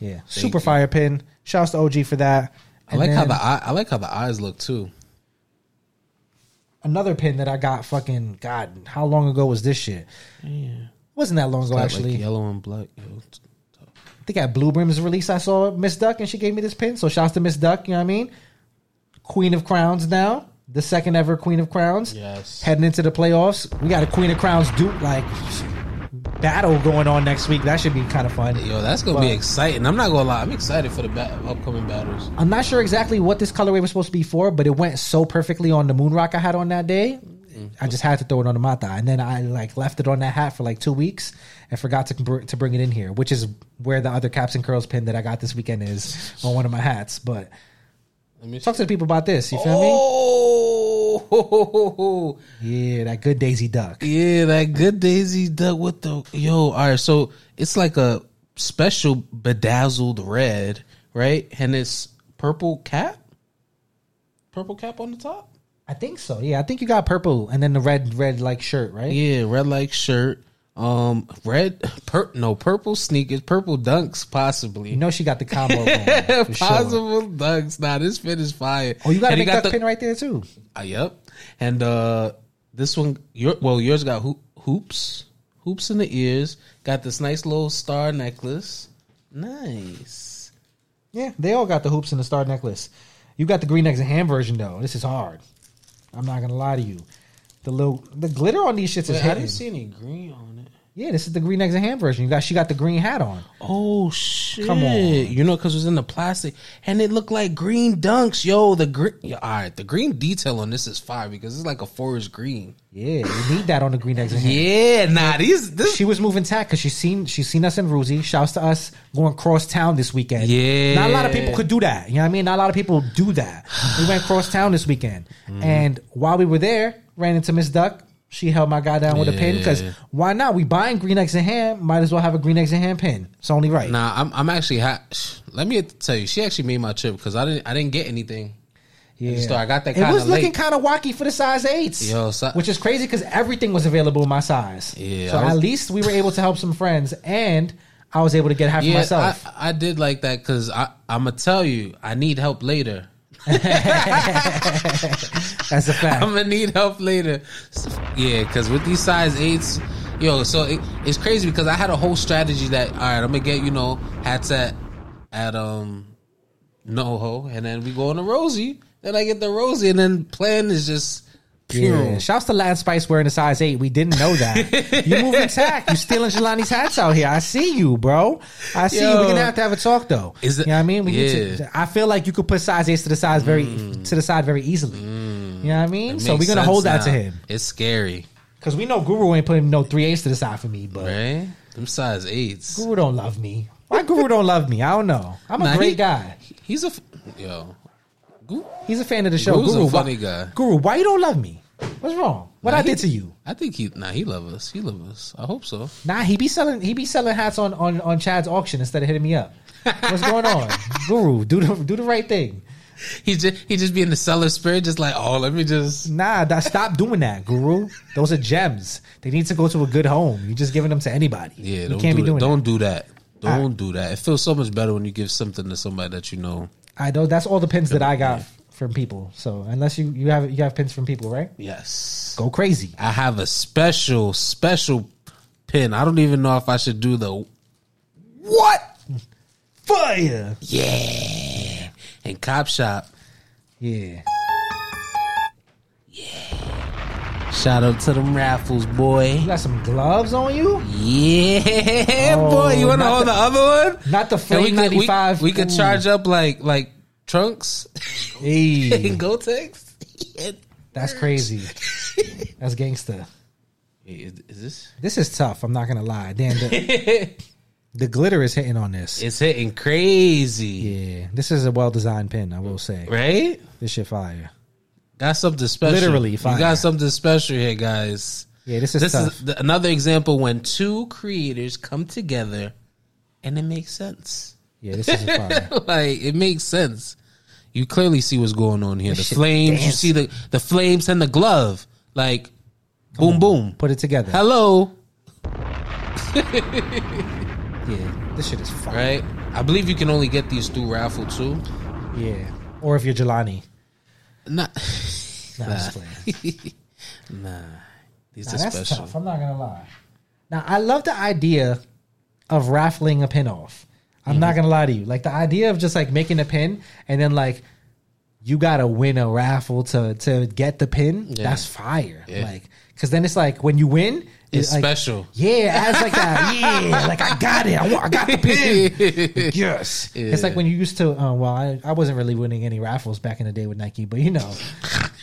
Yeah. Super you. fire pin. Shouts to OG for that. I And like how then the eye, I like how the eyes look too. Another pin that I got fucking God, how long ago was this shit? Wasn't that long ago actually. like yellow and black. Yo. I think at Blue Brim's release, I saw Mizduck and she gave me this pin. So shouts to Mizduck, you know what I mean? Queen of Crowns now. The second ever Queen of Crowns. Yes. Heading into the playoffs. We got a Queen of Crowns dupe, like battle going on next week. That should be kind of fun. Yo, that's gonna be exciting. I'm not gonna lie. I'm excited for the ba- upcoming battles. I'm not sure exactly what this colorway was supposed to be for, but it went so perfectly on the moon rock I had on that day. I just had to throw it on the mata, and then I like left it on that hat for like two weeks and forgot to br- to bring it in here, which is where the other caps and curls pin that I got this weekend is on one of my hats. But Let me talk to the people about this. You feel Oh, me? [laughs] Yeah, that good Daisy Duck. yeah, that good Daisy Duck with the yo. All right, so it's like a special bedazzled red, right? And it's purple cap, purple cap on the top. I think so. Yeah, I think you got purple and then the red red like shirt, right? Yeah, red like shirt. Um, red, per, no purple sneakers, purple dunks, possibly. You know she got the [laughs] combo. going, for sure. Possible dunks. Nah, this fit is fire. Oh, you got a And big duck the- pin right there too. Uh, yep. And uh this one, your well, yours got hoop, hoops, hoops in the ears. Got this nice little star necklace. Nice. Yeah, they all got the hoops and the star necklace. You got the green eggs and ham version though. This is hard. I'm not gonna lie to you. The little the glitter on these shits is Wait, I hitting. didn't see any green on it. Yeah, this is the green eggs and ham version. You got she got the green hat on. Oh shit! Come on. you know because it was in the plastic and it looked like green dunks. Yo, the green. Yeah, all right, the green detail on this is fire because it's like a forest green. Yeah, you need that on the green eggs and ham. Yeah, nah, these this She was moving tack because she seen she seen us in Rosie. Shouts to us going cross town this weekend. Yeah. not a lot of people could do that. You know what I mean? Not a lot of people do that. We went cross town this weekend, Mm. and while we were there, ran into Mizduck. She held my guy down with a pin because why not? We buying green eggs and ham. Might as well have a green eggs and ham pin. It's only right. Nah, I'm I'm actually ha- let me tell you, she actually made my trip because I didn't I didn't get anything. yeah, store. I got that It was looking kind of wacky for the size eights. Yo, so- which is crazy because everything was available in my size. Yeah, so was- at least we were able to help some friends, and I was able to get half Yeah, myself. I, I did like that because I I'm gonna tell you I need help later. [laughs] That's a fact. I'm gonna need help later. Yeah, because with these size eights, yo, so it, it's crazy because I had a whole strategy that all right, I'm gonna get you know hats at at um NoHo, and then we go on the Rosie. Then I get the Rosie, and then plan is just. Yeah. Shouts to Lad Spice wearing a size eight. We didn't know that. [laughs] you moving tack. You stealing Jelani's hats out here. I see you, bro. I see you. We're gonna have to have a talk though. Is it- you know what I mean? We need Yeah. Mm. to, I feel like you could put size eight to the size very to the side very easily. You know what I mean? So we're gonna hold that to him It's scary, because we know Guru ain't putting no three eights to the side for me, but right? Them size eights. Guru don't love me. Why Guru don't love me? I don't know. I'm a Nah, great he- guy. He's a f- yo. He's a fan of the show. Guru's a Guru, funny why, guy. Guru, why you don't love me? What's wrong? What Nah, I he- did to you? I think he nah he love us. He love us. I hope so. Nah, he be selling he be selling hats on, on, on Chad's auction instead of hitting me up. What's going on? [laughs] Guru, do the do the right thing. He just he just be in the seller spirit, just like oh let me just Nah, that, stop doing that, Guru. Those are gems. They need to go to a good home. You're just giving them to anybody. yeah you don't can't do be doing that. that. Don't do that. Don't do that. It feels so much better when you give something to somebody that you know. I know that's all the pins that I got from people. So unless you you have you have pins from people, right? Yes. Go crazy. I have a special special pin. I don't even know if I should do the what? Fire. Yeah. And Cop Shop. Yeah. Shout out to them raffles, boy. You got some gloves on you? Yeah, Oh, boy. You want to hold the- the, other one? Not the And Flame we could, 95. We, we could charge up like like trunks Hey, [laughs] and Gotenks. that's crazy. [laughs] That's gangster. Is, is this? This is tough. I'm not gonna lie. Damn, the, [laughs] the glitter is hitting on this. It's hitting crazy, Yeah, this is a well designed pin. I will say right? this shit fire. Got something special. Literally you got something special here, guys. Yeah, this is This tough. is the, another example when two creators come together, and it makes sense. yeah, this is fire. [laughs] like it makes sense. You clearly see what's going on here. This The flames. You see the the flames and the glove. Like boom, boom. Put it together. Hello, [laughs] Yeah, this shit is fire. right? I believe you can only get these through raffle too. Yeah, or if you're Jelani. Not, Nah, [laughs] playing. [laughs] nah. These Nah, are that's special. tough. I'm not gonna lie. Now I love the idea of raffling a pin off. I'm Mm-hmm. not gonna lie to you. Like the idea of just like making a pin and then like you gotta win a raffle to to get the pin. Yeah. That's fire. Yeah. Like because then it's like when you win, It's like- special. Yeah, adds like that. Yeah, like I got it. I, want, I got the pin. [laughs] Yes. It's like when you used to. Uh, well, I, I wasn't really winning any raffles back in the day with Nike, but you know,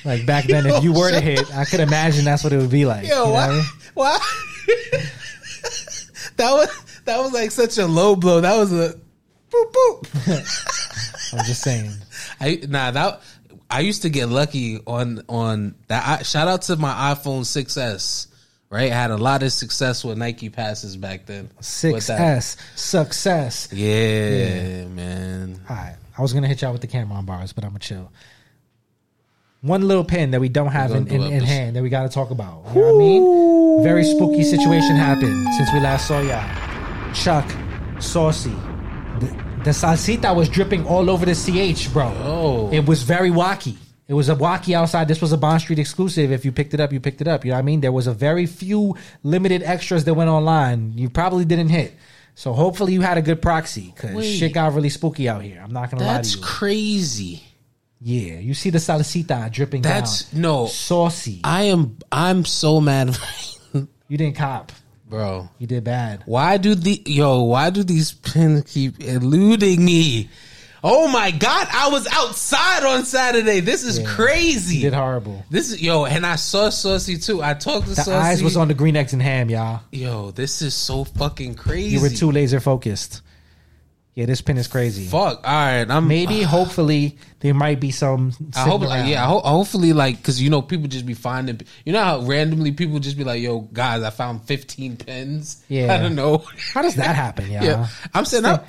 like back then, if [laughs] you were to hit, I could imagine that's what it would be like. you what I mean? Why? [laughs] that was that was like such a low blow. That was a boop boop. I'm just saying. I nah that I used to get lucky on on that. I, shout out to my iPhone 6s. Right, I had a lot of success with Nike passes back then. Six. S success. Yeah, man. All right, I was gonna hit y'all with the camera on bars, but I'm gonna chill. One little pin that we don't have in, in, in hand that we got to talk about. You know what I mean? Very spooky situation happened since we last saw y'all. Chuck, saucy. The, the salsita was dripping all over the CH, bro. Oh. It was very wacky. It was a wacky outside. This was a Bond Street exclusive. If you picked it up, you picked it up. You know what I mean? There was a very few limited extras that went online. You probably didn't hit. So hopefully you had a good proxy because shit got really spooky out here. I'm not gonna That's lie to you. crazy. yeah, you see the salsita dripping That's down. no. saucy. I am. I'm so mad, [laughs] you didn't cop. bro. You did bad. Why do the yo? Why do these pins keep eluding me? Oh my god! I was outside on Saturday. This is You crazy. did horrible. This is yo, and I saw Saucy too. I talked to The Saucy. eyes was on the green eggs and ham, y'all. Yo, this is so fucking crazy. You were too laser focused. Yeah, this pin is crazy. fuck. All right, I'm Maybe, uh, hopefully, there might be some. I hope, like, uh, yeah, I ho- hopefully, like, because you know, people just be finding, you know, how randomly people just be like, "Yo, guys, I found 15 pins." Yeah. I don't know. How does that happen, [laughs] y'all? yeah, I'm saying, I'm,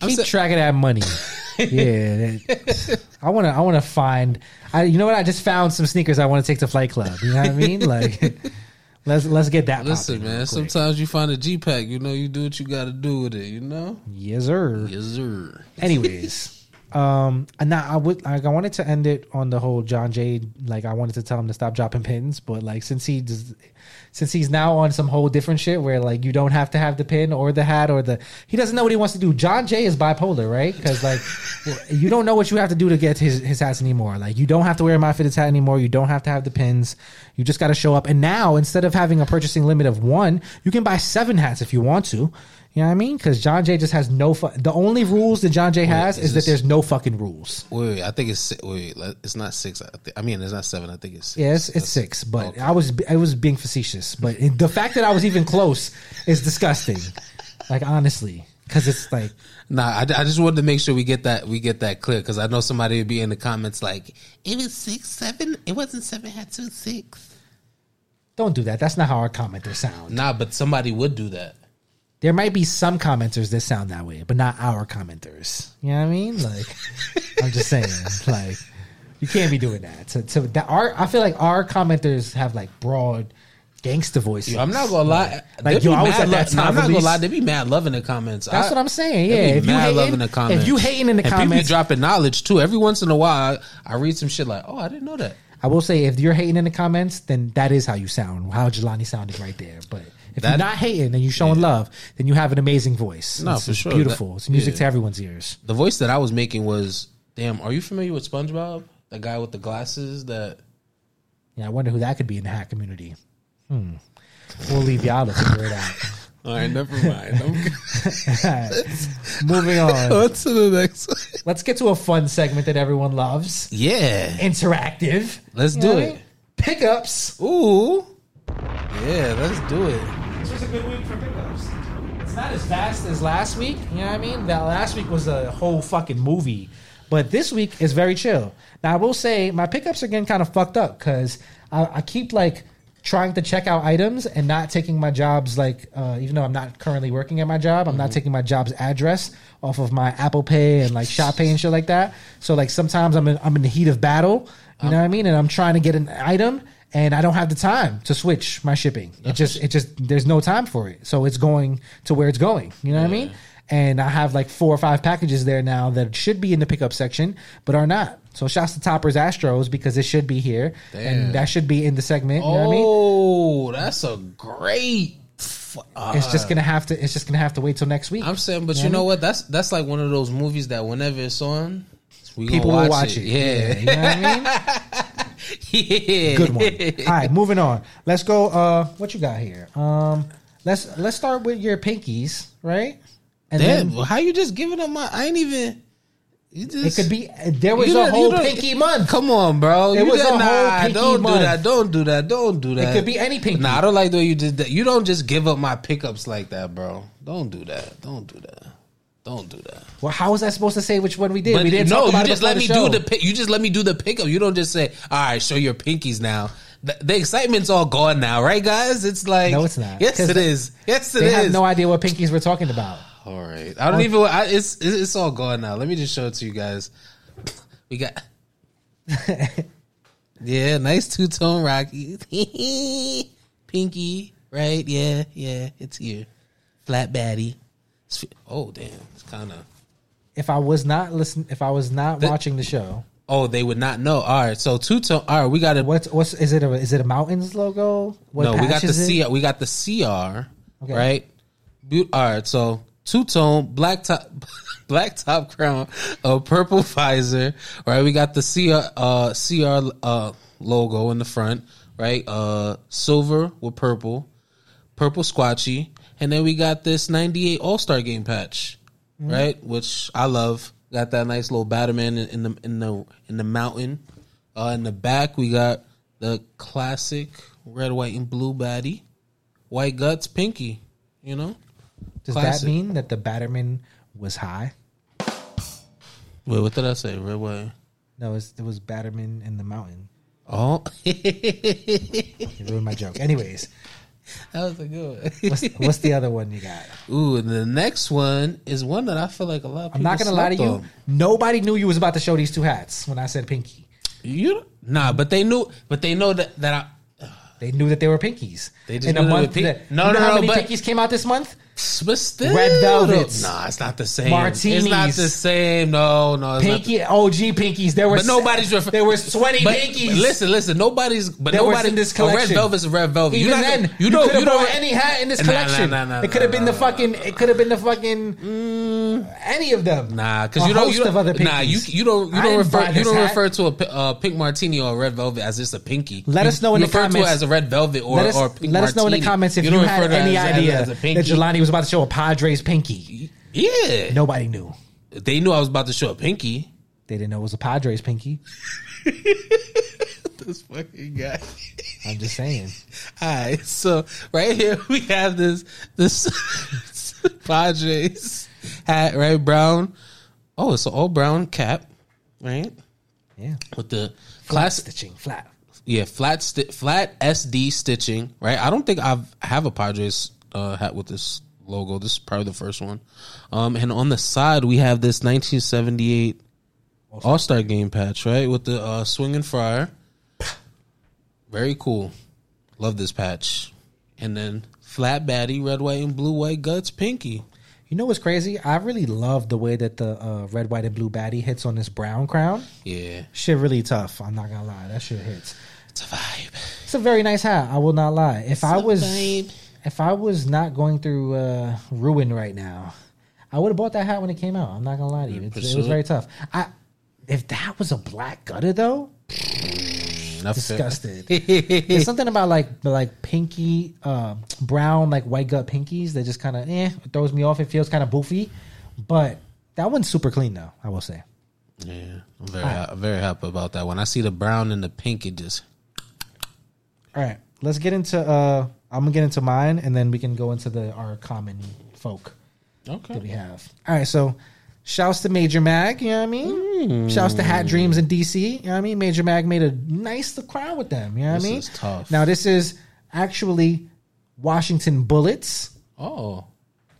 I'm Keep saying, track of that money. [laughs] yeah, that- I want to. I want to find. I, you know what? I just found some sneakers I want to take to Flight Club. You know what I mean? Like, [laughs] let's let's get that. listen, man. Sometimes you find a G pack, you know, you do what you got to do with it, you know. yes, sir. Yes, sir. Anyways, um, and now I would like I wanted to end it on the whole John Jay. Like I wanted to tell him to stop dropping pins, but like since he does, since he's now on some whole different shit where like you don't have to have the pin or the hat or the he doesn't know what he wants to do. John Jay is bipolar, right? Because like [laughs] you don't know what you have to do to get his his hats anymore. Like you don't have to wear a my fitted hat anymore. You don't have to have the pins. You just got to show up. And now instead of having a purchasing limit of one, you can buy seven hats if you want to. You know what I mean? Because John Jay just has no. Fu- the only rules that John Jay has is is, that there's no fucking rules. Wait, wait, I think it's wait, wait, it's not six. I, thi- I mean, it's not seven. I think it's six. Yeah, it's, six, but okay. I was I was being facetious. But the fact that I was even close is disgusting. Like honestly, because it's like Nah, I, I just wanted to make sure we get that we get that clear because I know somebody would be in the comments like it was six, seven. It wasn't seven. Had two six. don't do that. That's not how our commenters sound. Nah, but somebody would do that. There might be some commenters that sound that way, but not our commenters. You know what I mean? Like [laughs] I'm just saying, like you can't be doing that. So, so that our I feel like our commenters have like broad gangster voices. Yo, I'm not gonna lie. Like, yo, be I was mad at that time I'm not gonna lie. They be mad loving the comments. That's I- what I'm saying. they Yeah, be if you hating, loving the comments. if you hating in the and people be dropping knowledge too. Every once in a while, I, I read some shit like, "Oh, I didn't know that." I will say if you're hating in the comments, then that is how you sound. How Jelani sounded right there. But if That- you're not hating and you're showing love, then you have an amazing voice. No, it's, for it's sure. Beautiful. That- it's music to everyone's ears. The voice that I was making was, "Damn, are you familiar with SpongeBob? The guy with the glasses that." Yeah, I wonder who that could be in the hat community. Hmm. We'll leave y'all to figure it out. [laughs] All right, never mind. [laughs] Moving on. [laughs] on to the next. one. Let's get to a fun segment that everyone loves. Yeah, Interactive. Let's do know what I it. Pickups. Ooh. Yeah, let's do it. This was a good week for pickups. It's not as fast as last week. You know what I mean? That last week was a whole fucking movie, but this week is very chill. Now I will say my pickups are getting kind of fucked up because I, I keep like trying to check out items and not taking my jobs like uh, even though I'm not currently working at my job, I'm not taking my job's address off of my Apple Pay and like Shop Pay and shit like that. So like sometimes I'm in, I'm in the heat of battle. You know what I mean? And I'm trying to get an item and I don't have the time to switch my shipping. It just it just there's no time for it. So it's going to where it's going. You know what I mean? And I have like four or five packages there now that should be in the pickup section, but are not. So shouts to Toppers Astros because it should be here. Damn. And that should be in the segment. You know what I mean? Oh, that's a great. Uh, It's just gonna have to it's just gonna have to wait till next week. I'm saying, but You you know know what? That's that's like one of those movies that whenever it's on, we People will watch it. Yeah. You know what I mean? [laughs] yeah. Good one. All right, moving on. Let's go. Uh, what you got here? Um, let's let's start with your pinkies, right? And Damn, then how you just giving up my? I ain't even. You just, it could be. There was a whole pinky month. Come on, bro. It You was just- a whole nah, pinky Don't month. do that. Don't do that. Don't do that. It could be any pinky. Nah, I don't like the way you did that. You don't just give up my pickups like that, bro. Don't do that. Don't do that. Don't do that. Well, how was I supposed to say which one we did? But we didn't no, talk about you just let me do the pick. You just let me do the pickup. You don't just say, "All right, show your pinkies now." The, the excitement's all gone now, right, guys? It's like No, it's not. Yes, it is. Yes, it They is. have no idea what pinkies we're talking about. All right, I don't even. I, it's it's all gone now. Let me just show it to you guys. We got. [laughs] yeah, nice two tone Rocky. [laughs] Pinky, right? Yeah, yeah, it's here. Flat baddie. Oh damn, it's kind of. If I was not listen, if I was not The- watching the show, Oh, they would not know. All right, so two tone. All right, we got to. what's what's is it? A, is it a mountains logo? What no, we got the it? CR. We got the CR, Okay. right? All right, so two tone black top, [laughs] black top crown, a purple visor, right? We got the CR, uh, CR uh, logo in the front, right? Uh, silver with purple, purple squatchy, and then we got this '98 All Star Game patch, Mm-hmm. right? Which I love. Got that nice little Batman in, in the in the in the mountain. Uh, in the back, we got the classic red, white, and blue baddie, white guts, pinky. You know, Does classic. that mean that the Batterman was high? wait, what did I say? Red, white. No, it was, it was Batterman in the mountain. Oh, [laughs] You ruined my joke. Anyways, that was a good one. what's, what's the other one you got? Ooh, and the next one is one that I feel like a lot of I'm not gonna lie to you. on. Nobody knew you was about to show these two hats when I said pinky. You nah, but they knew, but they know that that I. They knew that they were pinkies. They just in a knew they month. pink- that- No, you know no, how no, many but- pinkies came out this month? But still, Red velvets. Nah, it's not the same. Martinis. It's not the same. No, no, it's not the- Pinky, OG pinkies. There was But nobody's refer- there was twenty But, pinkies. but listen, listen. Nobody's. But was nobody in this a red collection. velvet's a red velvet. Even not then, gonna- you, you don't. You don't. any hat in this Nah, nah, collection. nah, nah, it could have been the fucking. It could have been the fucking. any of them. Nah, because you don't. You of other don't nah, you you don't. You don't refer. You don't hat. refer to a uh, pink martini or a red velvet as just a pinky. Let You- us know in you the refer to comments. it as a red velvet or let us, or pink let us know in the comments if you, don't had refer to it any idea that. Jelani was about to show a Padres pinky. Yeah, Nobody knew. they knew I was about to show a pinky. They didn't know it was a Padres pinky. [laughs] This fucking guy. I'm just saying. All right, so right here [laughs] we have this this [laughs] Padres hat, right? Brown. Oh, it's an all brown cap, right? Yeah. With the Flat classic, stitching, flat. yeah, flat sti- flat SD stitching, right? I don't think I've have a Padres uh, hat with this logo. This is probably the first one. Um, and on the side we have this 1978 All Star Game patch, right, with the uh, swinging friar. Very cool. Love this patch. And then flat baddie, red, white, and blue, white guts, pinky. You know what's crazy? I really love the way that the uh, red, white, and blue baddie hits on this brown crown. Yeah, Shit, really tough. I'm not gonna lie. That shit hits. it's a vibe. It's a very nice hat. I will not lie. If I was, vibe. If I was not going through uh, ruin right now, I would have bought that hat when it came out. I'm not gonna lie to you. It's, it was very tough. I, if that was a black gutter though, Enough disgusted. [laughs] There's something about like like pinky, uh, brown, like white gut pinkies that just kind of eh throws me off. It feels kind of boofy, but that one's super clean though. I will say. Yeah, I'm very, ha- very happy about that. When I see the brown and the pink, it just All right, let's get into. uh I'm gonna get into mine, and then we can go into the our common folk that we have. All right, so shouts to Major Mag. You know what I mean? Mm. Shouts to Hat Dreams in DC. You know what I mean? Major Mag made a nice crowd with them. You know what I mean? is tough. Now this is actually Washington Bullets. Oh,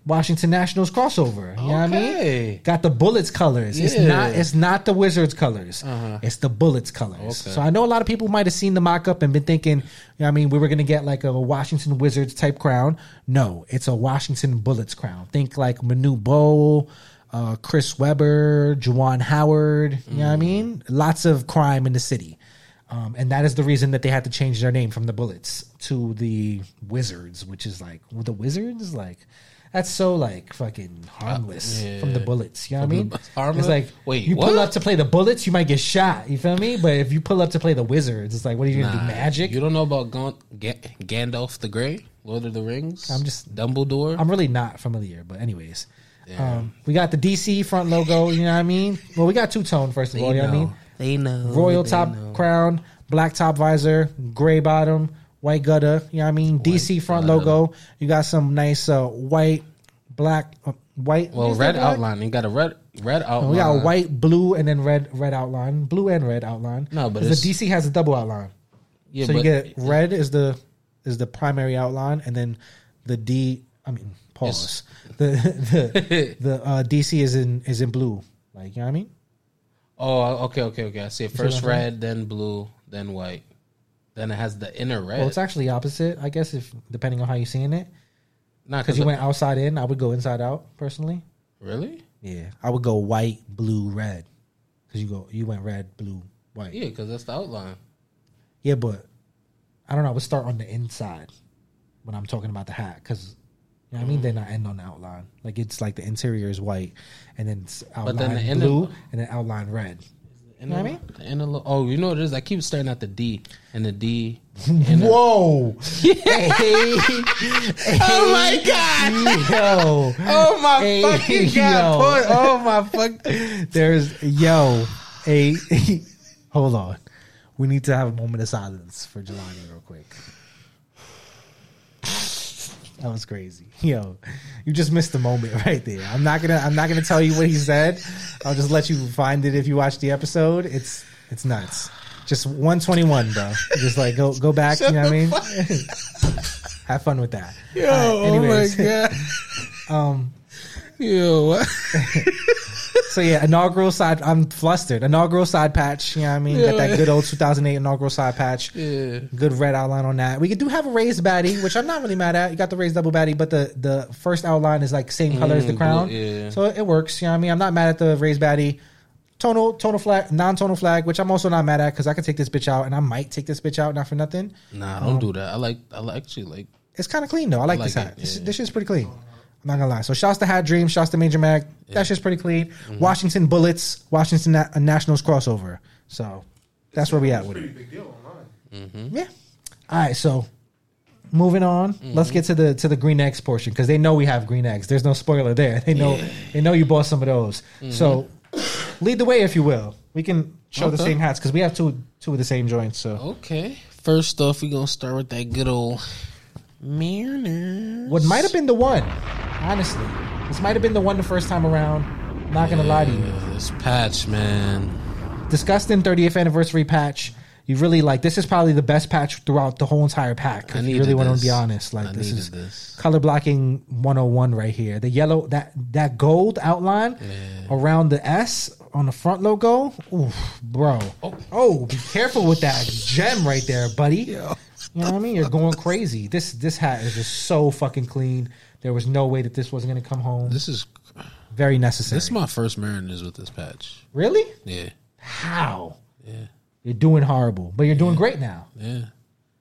Washington Nationals crossover. You know what I mean? Okay. Got the Bullets colors. It's Yeah. not it's not the Wizards colors. Uh-huh. It's the Bullets colors. Okay. So I know a lot of people might have seen the mock up and been thinking, you know what I mean, we were gonna get like a Washington Wizards type crown. No, it's a Washington Bullets crown. Think like Manute Bol, uh, Chris Webber, Juwan Howard, you know what I mean? Lots of crime in the city. Um, and that is the reason that they had to change their name from the Bullets to the Wizards, which is like well, the Wizards. Like that's so like fucking harmless yeah. from the bullets. You know what I mean? the- harmless? It's like Wait, you pull up to play the bullets, you might get shot. You feel me? But if you pull up to play the wizards, it's like, what are you gonna do? Magic? You don't know about Gan- Ga- Gandalf the Grey, Lord of the Rings. I'm just- Dumbledore. I'm really not familiar, but anyways. Yeah. Um, we got the DC front logo, you know what I mean? Well, we got two tone first of all, you know what I mean? They know. Royal they top know. crown, black top visor, gray bottom, white gutter. You know what I mean? DC front gutter. logo. You got some nice uh, white, black, uh, white. Well, red outline. You got a red red outline. We got white, blue, and then red, red outline. Blue and red outline. No, but it's- the DC has a double outline. Yeah, so you get red is the is the primary outline, and then the D. I mean, pause. The the [laughs] the uh, DC is in is in blue. Like you know what I mean? Oh, okay, okay, okay. I see it. see what First red, then blue, then white. Then it has the inner red. Well, it's actually opposite, I guess, if depending on how you're seeing it. Nah, Because you went outside in, I would go inside out personally. really? Yeah, I would go white, blue, red. Because you go, you went red, blue, white. Yeah. Because that's the outline. Yeah, but I don't know. I would start on the inside when I'm talking about the hat because you know what I mean. Mm. Then I end on the outline. Like it's like the interior is white, and then it's outline then the inner- blue, and then outline red. What I mean? Inner lo- oh, you know what it is? I keep starting at the D and the D. [laughs] inner- Whoa! [laughs] Hey, [laughs] oh hey, Oh my god! yo! Oh my Hey, fucking yo. god! Boy. Oh my fuck! There's yo a hold on. We need to have a moment of silence for Jelani real quick. That was crazy. [laughs] Yo, you just missed the moment [laughs] right there. I'm not gonna I'm not gonna tell you what he said. I'll just let you find it if you watch the episode. It's it's nuts. Just 121, bro. Just like go go back, you know what I mean? [laughs] have fun with that. Yo, right, anyways. oh my god! Um Yo, what? So yeah, inaugural side. I'm flustered. Inaugural side patch. You know what I mean? Got that good old 2008 inaugural side patch. Yeah. Good red outline on that. We could do have a raised baddie, which I'm not really mad at. You got the raised double baddie, but the the first outline is like same color as the Mm, crown. yeah. So it works. You know what I mean? I'm not mad at the raised baddie. Tonal tonal flag, non tonal flag, which I'm also not mad at because I can take this bitch out and I might take this bitch out not for nothing. Nah, don't do that. I like. I actually like. It's kind of clean though. I like, like this hat. it, This, yeah. this shit's pretty clean. I'm not gonna lie. So shouts to Hat Dream, shouts to Major Mag. That shit's pretty clean. Mm-hmm. Washington Bullets, Washington Na- uh, Nationals crossover. So that's where we at with Pretty it. big deal online. Mm-hmm. Yeah. All right. So moving on. Let's get to the to the green eggs portion because they know we have green eggs. There's no spoiler there. They know they know you bought some of those. So lead the way if you will. We can show the Mm-hmm. Same hats because we have two two of the same joints. So Okay. First off, we gonna start with that good old Mariners. what might have been the one, honestly, this might have been the one the first time around. I'm Not gonna lie to you. This patch, man. disgusting 30th anniversary patch. You really like this is probably the best patch throughout the whole entire pack. I If you really want to be honest, like I this is this. color blocking 101 right here. The yellow that that gold outline around the S on the front logo. Oof, bro. Oh. oh be careful with that gem right there, buddy. You know what I mean? You're going crazy. This this hat is just so fucking clean. There was no way that this wasn't going to come home. This is Very necessary. this is my first Mariners with this patch. really? Yeah, How? yeah, You're doing horrible, but you're doing great now. yeah.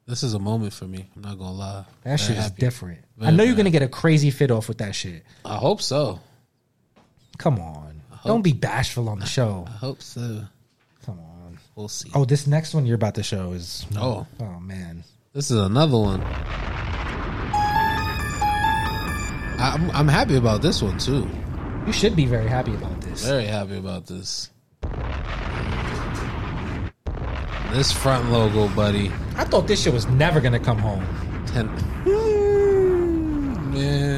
This is a moment for me. I'm not gonna lie. That shit is different. Very I know you're happy. gonna get a crazy fit off with that shit. I hope so. Come on, don't be bashful on the show. I hope so. Come on. We'll see. Oh, this next one you're about to show is Oh. oh man. This is another one. I'm I'm happy about this one too. You should be very happy about this. Very happy about this. This front logo, buddy. I thought this shit was never gonna come home. Ten. [laughs] Man.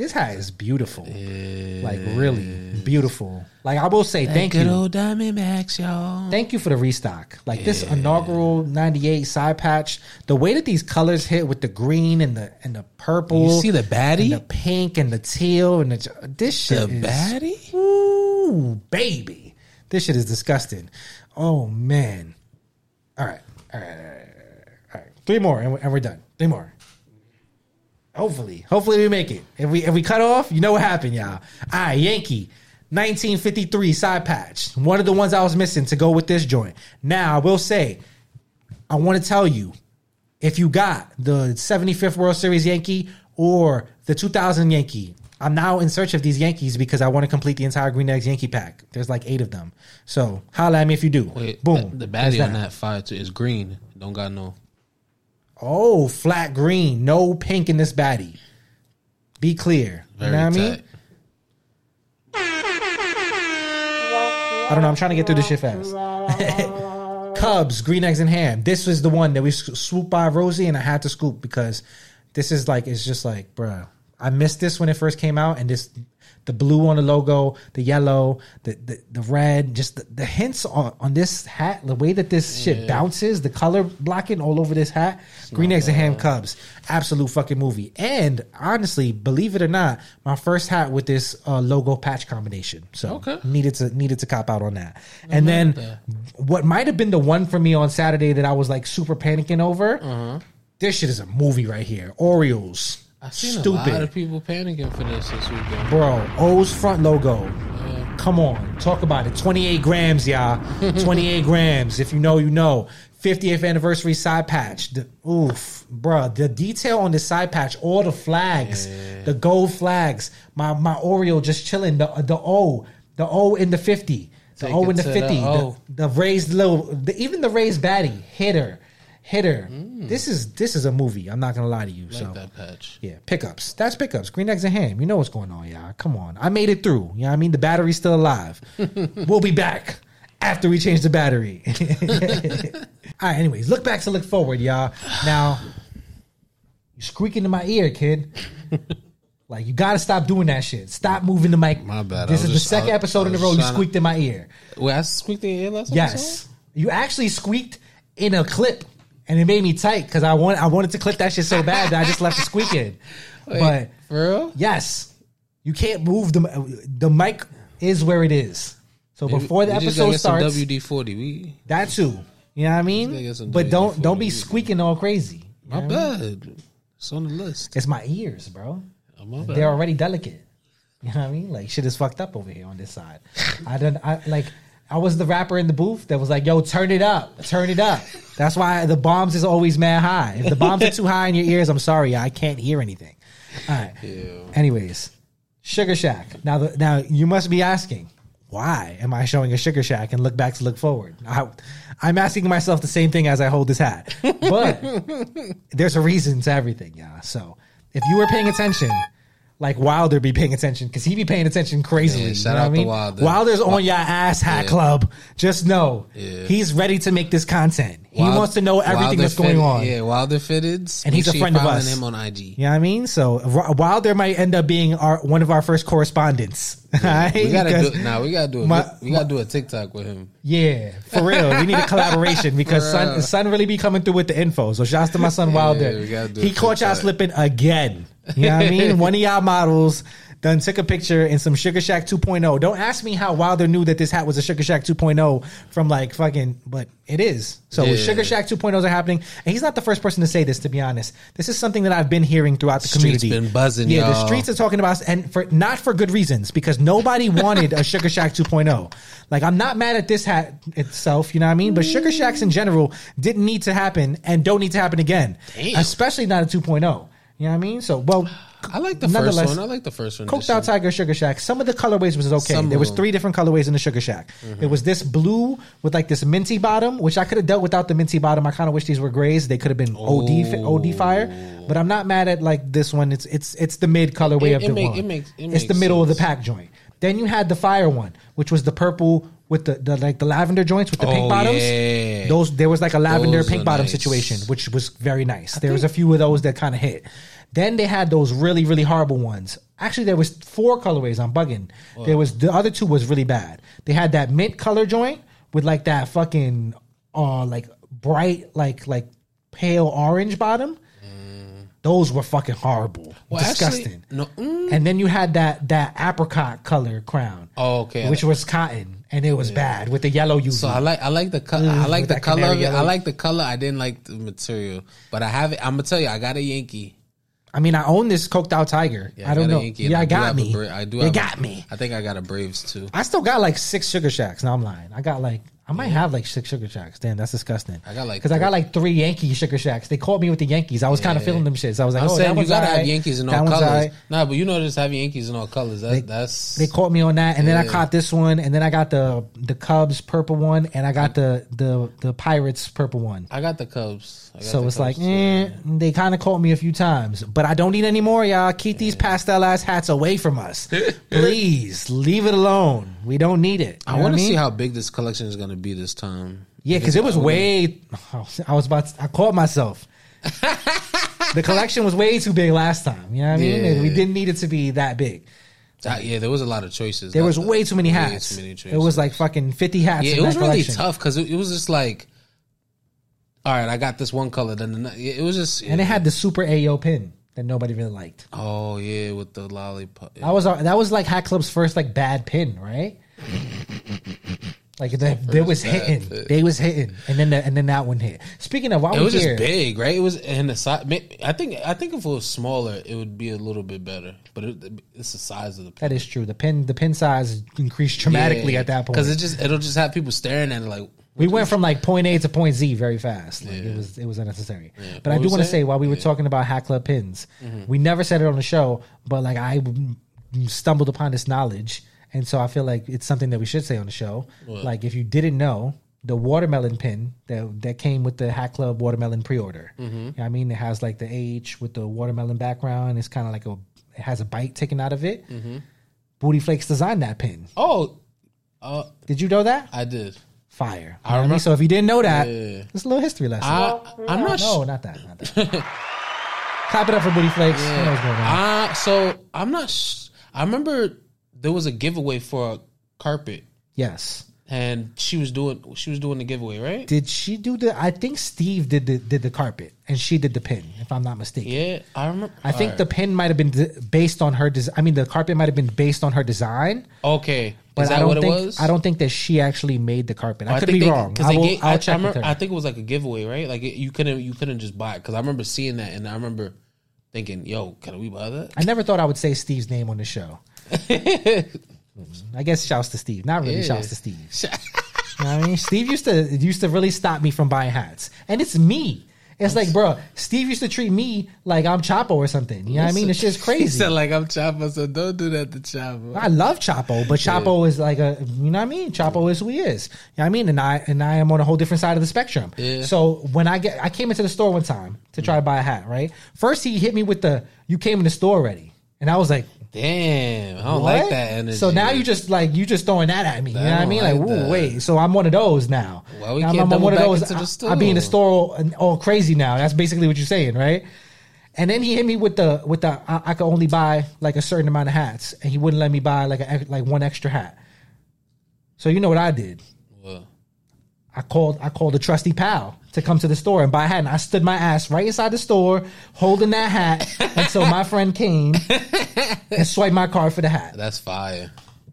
This hat is beautiful. Like really beautiful. Like I will say, thank good you. old Diamondbacks, y'all. Thank you for the restock. Like this inaugural '98 side patch, the way that these colors hit with the green and the and the purple, You see the baddie? the pink and the teal and the this shit The is, baddie? Ooh, baby, this shit is disgusting. Oh man. All right, all right, all right. All right. Three more and we're done. Three more. Hopefully, hopefully we make it. If we if we cut off, you know what happened, y'all. All right, Yankee, 1953 side patch. One of the ones I was missing to go with this joint. Now I will say, I want to tell you, if you got the 75th World Series Yankee or the the 2000 Yankee. I'm now in search of these Yankees because I want to complete the entire Green Eggs Yankee pack. There's like eight of them. So holla at me if you do. Wait, Boom. The, the baddie on that fire too is green. Don't got no. Oh, flat green. No pink in this baddie. Be clear. Very you know what I mean? I don't know. I'm trying to get through this shit fast. [laughs] Cubs, green eggs and ham. This was the one that we swooped by Rosie, and I had to scoop because this is like it's just like, bruh. I missed this when it first came out, and this the blue on the logo, the yellow, the the, the red, just the, the hints on, on this hat, the way that this shit bounces, the color blocking all over this hat. Green eggs and ham Cubs, absolute fucking movie. And honestly, believe it or not, my first hat with this uh, logo patch combination. So Okay. needed to needed to cop out on that. and then that. what might have been the one for me on Saturday that I was like super panicking over. Uh-huh. This shit is a movie right here. Orioles. I've seen Stupid. a lot of people panicking for this this weekend. Bro, O's front logo. Come on, talk about it. 28 grams, y'all. [laughs] 28 grams. If you know, you know. 50th anniversary side patch. The, oof, bro. The detail on the side patch, all the flags, the gold flags. My my Oreo just chilling. The the O, the O in the 50, the Take O in the to the 50, the, the raised little, the, even the raised baddie hitter, hitter. Mm. This is this is a movie. I'm not gonna lie to you. Like so that patch. yeah, pickups. That's pickups. Green eggs and ham. You know what's going on, y'all. Come on. I made it through. You know what I mean? The battery's still alive. [laughs] we'll be back after we change the battery. [laughs] All right, anyways, look back to look forward, y'all. Now, you squeaking in my ear, kid. [laughs] Like you gotta stop doing that shit. Stop moving the mic. My bad. This is the second I- episode I in a row you trying to- squeaked in my ear. Wait, I squeaked in your ear last Yes. episode? Yes, you actually squeaked in a clip and it made me tight because I want I wanted to clip that shit so bad that I just left it squeaking. [laughs] Wait, but for real? yes, you can't move the the mic is where it is. So before the episode starts, WD forty. We that too. You know what I mean? But don't WD-40. don't be squeaking all crazy. My know I mean? bad. It's on the list. It's my ears, bro. Oh, my. They're already delicate. You know what I mean? Like shit is fucked up over here on this side. I don't. I like. I was the rapper in the booth that was like, "Yo, turn it up, turn it up." That's why the bombs is always mad high. If the bombs are too high in your ears, I'm sorry, I can't hear anything. All right. Ew. Anyways, Sugar Shack. Now, the, now you must be asking, why am I showing a Sugar Shack and look back to look forward? I, I'm asking myself the same thing as I hold this hat, but [laughs] there's a reason to everything, yeah. So if you were paying attention. Like Wilder be paying attention because he be paying attention crazily. Yeah, you know out to mean? Wilder. Wilder's on your ass, Hat Yeah. Club. Just know Yeah. he's ready to make this content. He Wild- wants to know everything Wilder that's going Fitted- on. Yeah, Wilder Fitted. And he's a friend of us. him on IG. You know what I mean? So Wilder might end up being our one of our first correspondents. [laughs] right? We gotta do now. We gotta do a My- we gotta do a TikTok with him. Yeah, for real. We need a collaboration [laughs] because son, son really be coming through with the info. So shouts to my son Wilder. he caught y'all slipping again. [laughs] You know what I mean? One of y'all models done took a picture in some Sugar Shack 2.0. Don't ask me how Wilder knew that this hat was a Sugar Shack 2.0 from like fucking, but it is. So Yeah. Sugar Shack 2.0s are happening, and he's not the first person to say this. To be honest, this is something that I've been hearing throughout the Streets community. been buzzing, Yeah, the y'all. streets are talking about, and for not for good reasons, because nobody wanted a Sugar Shack 2.0. Like I'm not mad at this hat itself, you know what I mean? But Sugar Shacks in general didn't need to happen and don't need to happen again, Damn. especially not a 2.0. You know what I mean? So, well, I like the first one. I like the first one. Coked out Tiger Sugar Shack. Some of the colorways was okay. Some there was three different colorways in the Sugar Shack. Mm-hmm. It was this blue with like this minty bottom, which I could have dealt without the minty bottom. I kind of wish these were grays. They could have been OD fi- OD fire. But I'm not mad at like this one. It's it's it's the mid colorway It- of it the make- one. it makes- it it's the middle of the pack joint. Then you had the fire one, which was the purple with the, the like the lavender joints with the pink Oh, bottoms. yeah. Those there was like a lavender Those pink are bottom nice. situation, which was very nice. there was a few of those that kind of hit. Then they had those really really horrible ones. Actually, there was four colorways. I'm bugging. There was the other two was really bad. They had that mint color joint with like that fucking uh like bright like like pale orange bottom. Those were fucking horrible, Mm. Well, disgusting. actually, no. mm. And then you had that that apricot color crown, Oh, okay. which was cotton, and it was bad with the yellow UV. So I like I like the color. I Mm, like the color of it. I like the color. I didn't like the material, but I have it. I'm gonna tell you, I got a Yankee. I mean, I own this coked out tiger. Yeah, I don't know. Yankee, Yeah, I do got me. Bra- I do. You have got a- me. I think I got a Braves too. I still got like six sugar shacks. Now I'm lying. I got like I might have like six sugar shacks. Damn, that's disgusting. I got, like, because I got three. like three Yankee sugar shacks. They called me with the Yankees. I was kind of Yeah. feeling them shits. I was like, I'm oh, that you gotta alright. have Yankees in all one's colors. alright. Nah, but you know just have Yankees in all colors. That, that's They caught me on that, and then I caught this one, and then I got the the Cubs purple one, and I got the the the Pirates purple one. I got the Cubs. So it's like, eh, they kind of caught me a few times, but I don't need any more, y'all. Keep these pastel ass hats away from us, [laughs] please. Leave it alone. We don't need it. You I know want what to see mean? how big this collection is going to be this time. Yeah, because it was way. [laughs] I was about. To, I caught myself. [laughs] the collection was way too big last time. You know what I mean? Yeah. We didn't need it to be that big. Uh, yeah, there was a lot of choices. There That- was way too many way hats. too many it choices. was like fucking fifty hats. yeah, in it was that really collection. tough because it, it was just like, all right, I got this one color. Then the, it was just, and it had the super AO pin that nobody really liked. oh yeah, with the lollipop. That was that was like Hat Club's first like bad pin, right? Like they, they was hitting, pin. they was hitting, and then the, and then that one hit. Speaking of, while It was just big, right? It was in the size. I think I think if it was smaller, it would be a little bit better. But it, it's the size of the pin. that is true. The pin the pin size increased dramatically at that point. because it just it'll just have people staring at it like. We went from like point A to point Z very fast. Like it was it was unnecessary. Yeah. But What I do want to say while we were Yeah. talking about Hat Club pins, Mm-hmm. we never said it on the show, but like I stumbled upon this knowledge, and so I feel like it's something that we should say on the show. What? Like if you didn't know, the watermelon pin that that came with the Hat Club watermelon pre-order. Mm-hmm. You know I mean, it has like the H with the watermelon background. It's kind of like a it has a bite taken out of it. Mm-hmm. Booty Flakes designed that pin. Oh, uh, Did you know that? I did. Fire. I what I mean? remember- So if you didn't know that, Yeah. it's a little history lesson. I, I'm not no, sure. not that. Not that. [laughs] Clap it up for Booty Flakes. You know going on. Uh, so I'm not. Sh- I remember there was a giveaway for a carpet, yes. And she was doing she was doing the giveaway, right? Did she do the? I think Steve did the did the carpet, and she did the pin. If I'm not mistaken. Yeah, I remember. I think the pin might have been de- based on her. Des- I mean, the carpet might have been based on her design. okay. But Is that I don't what it think was? I don't think that she actually made the carpet. I, could think be they- wrong. I will, gave- I'll I, check I, remember, her. I think it was like a giveaway, right? Like it, you couldn't you couldn't just buy it because I remember seeing that, and I remember thinking, "Yo, can we buy that?" I never thought I would say Steve's name on the show. [laughs] Mm-hmm. I guess shouts to Steve. Not really Yeah. shouts to Steve. [laughs] You know what I mean? Steve used to used to really stop me from buying hats. And it's me. It's like, bro, Steve used to treat me like I'm Chapo or something. You know what I mean? It's just [laughs] crazy. He said like I'm Chapo, so don't do that to Chapo. I love Chapo, but Chapo is like a you know what I mean? Chapo is who he is. You know what I mean? And I and I am on a whole different side of the spectrum. Yeah. So when I get I came into the store one time to try to buy a hat, right? First he hit me with the you came in the store already. And I was like, Damn, I don't what? like that energy. So now you just like you just throwing that at me. You know what I mean? like Like, ooh, wait. So I'm one of those now. Well, we I'm, can't I'm one of those. the I, I be in the store. and all crazy now. That's basically what you're saying, right? And then he hit me with the with the I, I could only buy like a certain amount of hats, and he wouldn't let me buy like a, like one extra hat. So you know what I did? Well, I called I called a trusty pal to come to the store and buy a hat. And I stood my ass right inside the store holding that hat [laughs] until my friend came and swiped my card for the hat. that's fire.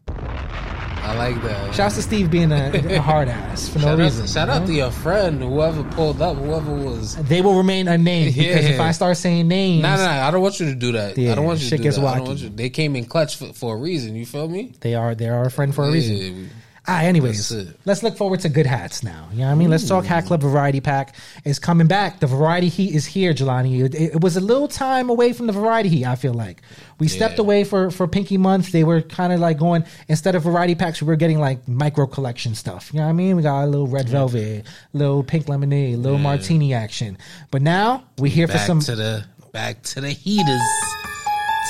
I like that. Shouts to Steve being a, a [laughs] hard ass for no Shout, reason. out, shout out to your friend, whoever pulled up, whoever was. They will remain unnamed because if I start saying names, Nah, nah, nah, I don't want you to do that. Yeah, I don't want you to shit do gets that. I don't wacky. want you. They came in clutch for, for a reason. You feel me? they are they are a friend for a reason. Yeah, we- Ah, anyways, let's look forward to good hats now. You know what I mean? Let's talk Hat Club Variety Pack is coming back. The Variety Heat is here, Jelani. It, it was a little time away from the Variety Heat, I feel like. We stepped away for, for Pinky Month. They were kind of like going, instead of Variety Packs, we were getting like micro collection stuff. You know what I mean? We got a little Red Velvet, little Pink Lemonade, little Martini action. But now we're here for some. to the back to the heaters.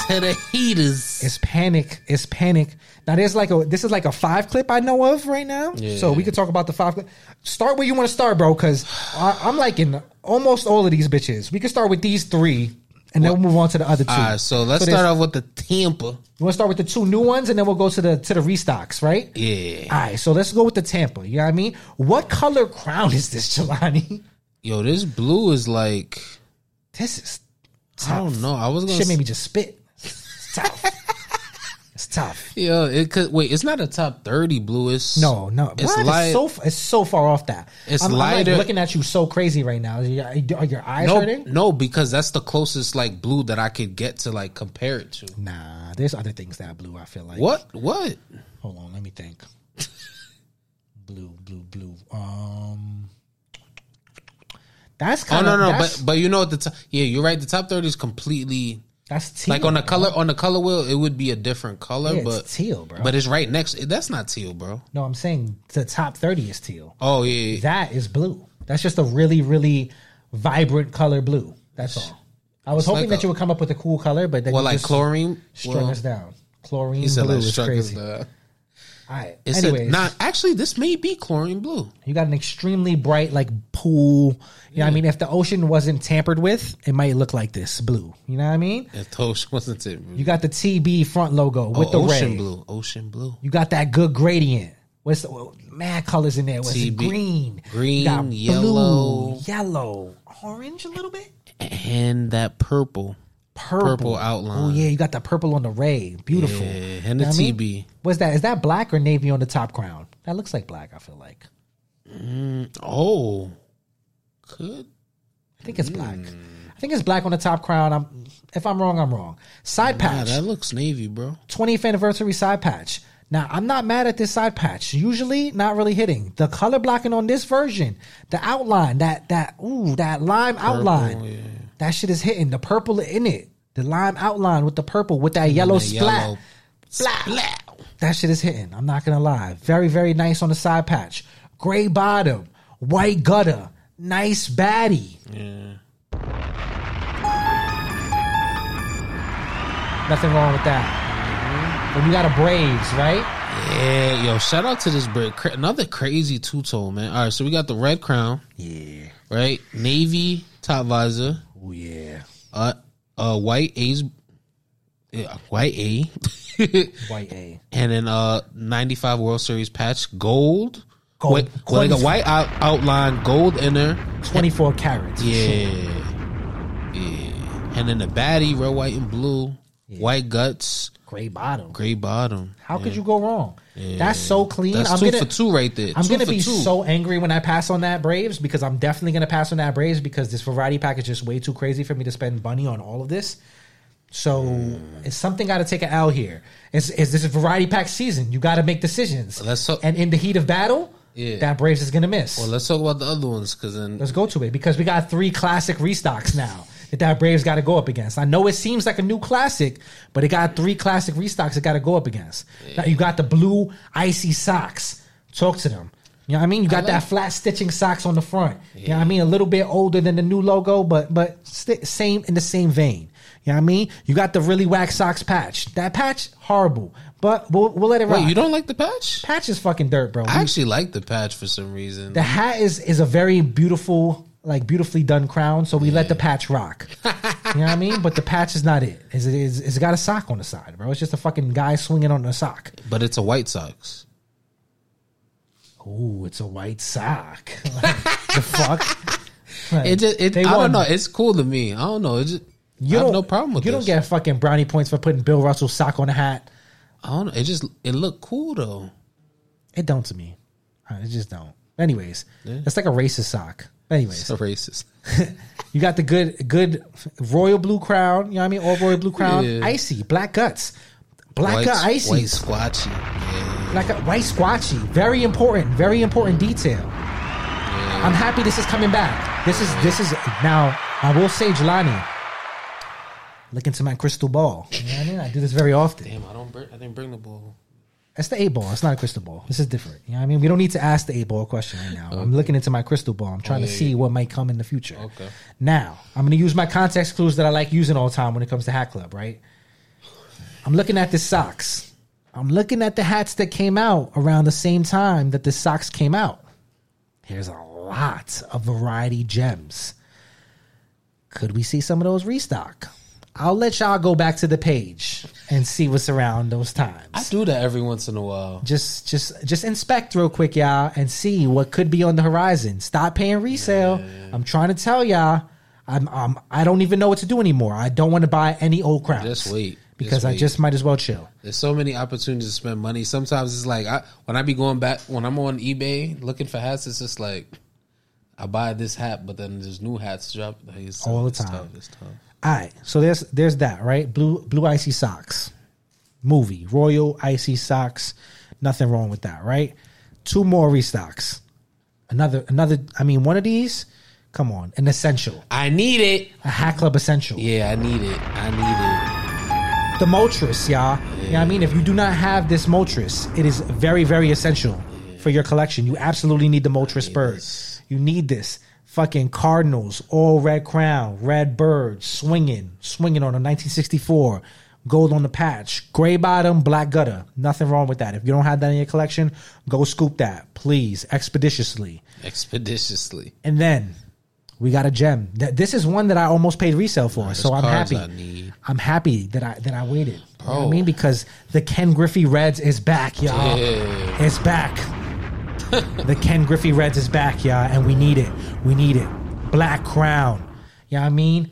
To the heaters. It's panic. It's panic. Now there's like a this is like a five clip I know of right now. Yeah. So we could talk about the five clip. Start where you want to start, bro, because I'm liking almost all of these bitches. We can start with these three, and then we'll move on to the other two. All right, so let's there's- start off with the Tampa. You want to start with the two new ones, and then we'll go to the to the restocks, right? Yeah. All right. So let's go with the Tampa. You know what I mean? What color crown is this, [laughs] Jelani? Yo, this blue is like This is I don't know. I was gonna shit. say, Made me just spit. [laughs] Tough. Yo, it could wait. It's not a top thirty blue. It's No, no. It's What? light. It's so it's so far off that. It's I'm, I'm lighter- like looking at you so crazy right now. Are your, are your eyes no, hurting? no, because that's the closest like blue that I could get to like compare it to. Nah, there's other things that are blue. I feel like. What? What? Hold on, let me think. [laughs] blue, blue, blue. Um, that's Oh kind no of no, but but you know what the top, yeah you're right. The top thirty is completely that's teal, like on the bro. color on the color wheel. It would be a different color, Yeah, it's but teal, bro. But it's right next. That's not teal, bro. No, I'm saying the top thirty is teal. Oh yeah, yeah. That is blue. That's just a really, really vibrant color blue. That's all. I was It's hoping like that a- you would come up with a cool color, but then well like chlorine. strung Well, us down. Chlorine blue like is crazy. All right. Said Anyways, not actually. This may be chlorine blue. you got an extremely bright like pool. You know what I mean? If the ocean wasn't tampered with, it might look like this blue. You know what I mean? If Tosh [laughs] wasn't it? You got the TB front logo oh, with the oh, ocean blue. Ocean blue. You got that good gradient. What's the well, mad colors in there? What's it? TB Green, green, got blue, yellow. yellow, orange a little bit, And that purple. Purple, Purple outline. Oh yeah, you got the purple on the ray. Beautiful. Yeah, and the Know what I mean? TB. What's that? Is that black or navy on the top crown? That looks like black. I feel like. Mm, oh, could I think it's black. Hmm. I think it's black on the top crown. I'm, if I'm wrong, I'm wrong. Side nah, patch. that looks navy, bro. 20th anniversary side patch. Now, I'm not mad at this side patch. Usually not really hitting. The color blocking on this version, the outline, that that ooh, that lime outline. yeah. That shit is hitting. The purple in it. The lime outline with the purple with that yellow that splat. yellow Splat. That shit is hitting. I'm not gonna lie. Very, very nice on the side patch. Gray bottom, white gutter, nice baddie. Yeah. Nothing wrong with that. Mm-hmm. But you got a Braves, right? Yeah, yo, shout out to this. Cra- Another crazy two tone, man. All right, so we got the red crown, Yeah. right? Navy top visor, Oh yeah. uh, uh, white A's, yeah, white A, [laughs] White A. and then uh, ninety five World Series patch, gold. Gold. Wait, well, they got white out, outline, gold inner. 24 carats. Yeah, yeah, and then the baddie, red, white, and blue. White guts, Gray bottom. gray bottom. How could you go wrong? That's so clean. That's I'm 2 gonna, for two right there. I'm Two gonna be two. so angry when I pass on that Braves because I'm definitely gonna pass on that Braves because this variety pack is just way too crazy for me to spend money on all of this. So mm. it's something got to take an L here. Is is this a variety pack season? You got to make decisions. Let's talk- and in the heat of battle, Yeah. that Braves is gonna miss. Well, let's talk about the other ones because then Let's go to it because we got three classic restocks now that that Braves got to go up against. I know it seems like a new classic, but it got three classic restocks it got to go up against. Now you got the blue icy socks. Talk to them. You know what I mean? You got that flat stitching socks on the front. You know what I mean? A little bit older than the new logo, but but st- same in the same vein. You know what I mean? You got the really wax socks patch. That patch horrible, but we'll, we'll let it rock. wait, you don't like the patch? patch is fucking dirt, bro. I actually like the patch for some reason. The hat is is a very beautiful, like beautifully done crown. So we let the patch rock. [laughs] you know what I mean? But the patch is not it. Is it is it's got a sock on the side, bro? It's just a fucking guy swinging on a sock. but it's a White Sox. Ooh, it's a white sock. [laughs] the fuck? Like, [laughs] It just, it, I won. don't know. It's cool to me. I don't know. It just, You I have don't no problem with You this. don't get fucking brownie points for putting Bill Russell's sock on a hat. I don't know. It just it looked cool though. It don't to me. Uh, It just don't. Anyways, it's like a racist sock. Anyways, a racist. [laughs] You got the good, good royal blue crown. You know what I mean? All royal blue crown. Yeah. Icy, black guts, black White, gut white squatchy. Yeah. black white squatchy. Very important, very important detail. I'm happy this is coming back. This is this is now. I will say, Jelani, look into my crystal ball. You know what I mean? I do this very often. Damn, I don't. Bring, I didn't bring the ball. It's the eight ball. It's not a crystal ball. This is different. You know what I mean? We don't need to ask the eight ball question right now. I'm looking into my crystal ball. I'm trying to Oh, yeah, see yeah. what might come in the future. Okay. Now, I'm going to use my context clues that I like using all the time when it comes to Hat Club, right? I'm looking at the socks. I'm looking at the hats that came out around the same time that the socks came out. Here's a lot of variety gems. Could we see some of those restock? I'll let y'all go back to the page and see what's around those times I do that every once in a while. just just just inspect real quick y'all and see what could be on the horizon stop paying resale i'm trying to tell y'all i'm, I'm i don't even know what to do anymore i don't want to buy any old crowns Just wait. because Just i just might as well chill There's so many opportunities to spend money. Sometimes it's like I, when I be going back when I'm on eBay looking for hats. It's just like I buy this hat, but then there's new hats drop like, it's All the time. Tough, it's tough. All right so there's there's that right blue blue icy socks movie royal icy socks nothing wrong with that right two more restocks. Another, another. I mean, one of these. Come on, an essential, I need it. a Hat Club essential. Yeah, I need it. I need it The Motris, y'all. You know what I mean? If you do not have this Motris, it is very, very essential for your collection. You absolutely need the Motris bird. this. You need this. Fucking Cardinals, all red crown, red bird, swinging, swinging on a 1964, gold on the patch, gray bottom, black gutter. Nothing wrong with that. If you don't have that in your collection, go scoop that, please, expeditiously. expeditiously. And then we got a gem. This is one that I almost paid resale for, so I'm happy. I'm happy that I that I waited. You know what I mean? Because the Ken Griffey Reds is back, y'all. It's back. The Ken Griffey Reds is back, y'all, and we need it. We need it. Black Crown. You know what I mean?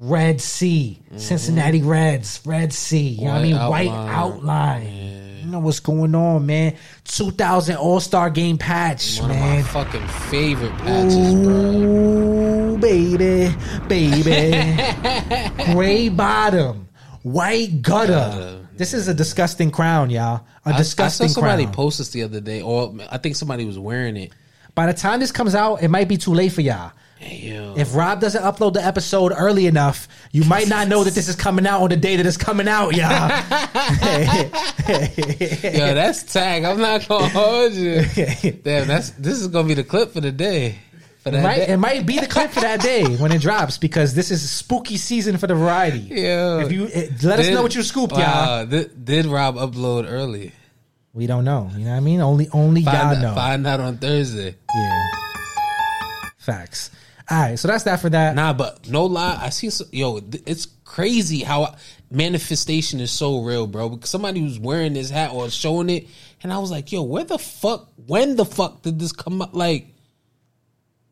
Red Sea. Cincinnati Reds. Red Sea. You know what I mean? Mm-hmm. White outline. outline. You know what's going on, man? 2000 All Star Game patch, One of man. my fucking favorite patches, bro. Ooh, baby, baby. [laughs] Gray bottom, white gutter. Gutter. This is a disgusting crown, y'all. A I, disgusting crown. I saw somebody crown. post this the other day, or I think somebody was wearing it. By the time this comes out, it might be too late for y'all. Yo. If Rob doesn't upload the episode early enough, you might not know that this is coming out on the day that it's coming out, y'all. [laughs] [laughs] Yo, that's tag. I'm not gonna hold you. [laughs] Damn, that's this is gonna be the clip for the day. For that Right? day. It might be the clip for that day when it drops because this is spooky season for the variety. Yeah. If you eh, let us know what you scooped, y'all. wow, Did, did Rob upload early? We don't know. You know what I mean? Only only Find, out, know. find out on Thursday. Yeah. Facts. All right, so that's that for that. Nah, but no lie, I see. So, yo, th- it's crazy how manifestation is so real, bro. Because somebody was wearing this hat or showing it, and I was like, yo, where the fuck? When the fuck did this come up? Like,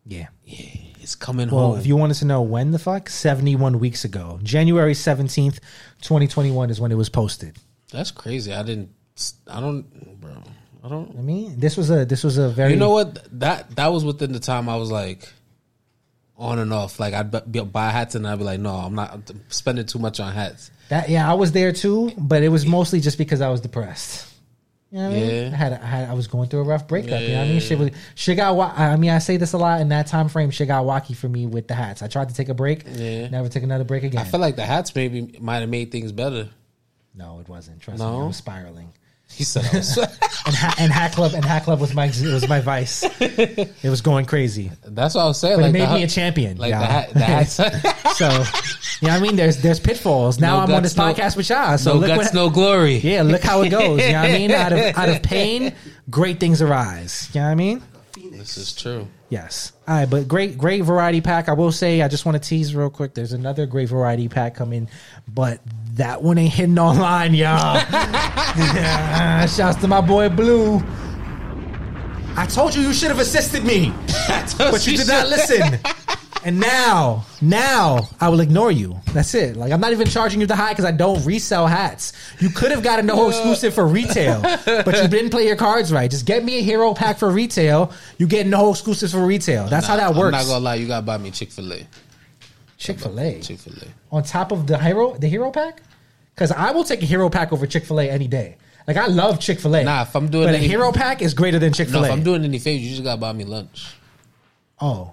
Yeah. yeah, it's coming Well, home. if you wanted to know when the fuck, 71 weeks ago. January 17th, 2021 is when it was posted. That's crazy. I didn't. I don't, bro. I don't. I mean, this was a this was a very You know what? That that was within the time I was like on and off. Like I'd bu- buy hats and I'd be like, no, I'm not I'm spending too much on hats. that yeah, I was there too, but it was mostly just because I was depressed. You know what I mean? Yeah. I had, I had I was going through a rough breakup. You know what I mean? Yeah. Shit, was, shit got. wa- I mean, I say this a lot in that time frame. Shit got wacky for me with the hats. I tried to take a break. Yeah. Never take another break again. I feel like the hats maybe might have made things better. no, it wasn't. Trust me, No? I was spiraling. He said, I was, [laughs] and, ha- and Hat Club and Hat Club was my it was my vice. It was going crazy, "That's what I was saying." but like it made the, me a champion. Like the, hat, [laughs] the so, you know what I mean? There's there's pitfalls. Now No I'm on guts, this no- podcast with y'all. So no look guts, what, no glory. yeah, look how it goes. You know what I mean? Out of [laughs] out of pain, great things arise. You know what I mean? This is true. Yes. All right, but great, great variety pack. I will say, I just want to tease real quick. There's another great variety pack coming, but that one ain't hitting online, y'all. [laughs] yeah, shouts to my boy Blue. I told you you should have assisted me, [laughs] but you did not listen. [laughs] And now, now I will ignore you. That's it. Like I'm not even charging you the high because I don't resell hats. You could have gotten the whole exclusive for retail, but you didn't play your cards right. Just get me a hero pack for retail. You getting the whole exclusives for retail. That's how that works. I'm not gonna lie, you gotta buy me Chick Fil A. Chick Fil A Chick Fil A. on top of the hero, the hero pack. Because I will take a hero pack over Chick Fil A any day. Like I love Chick Fil A. Nah, if I'm doing but a hero pack is greater than Chick No, Fil if I'm doing any favors, you just gotta buy me lunch. oh,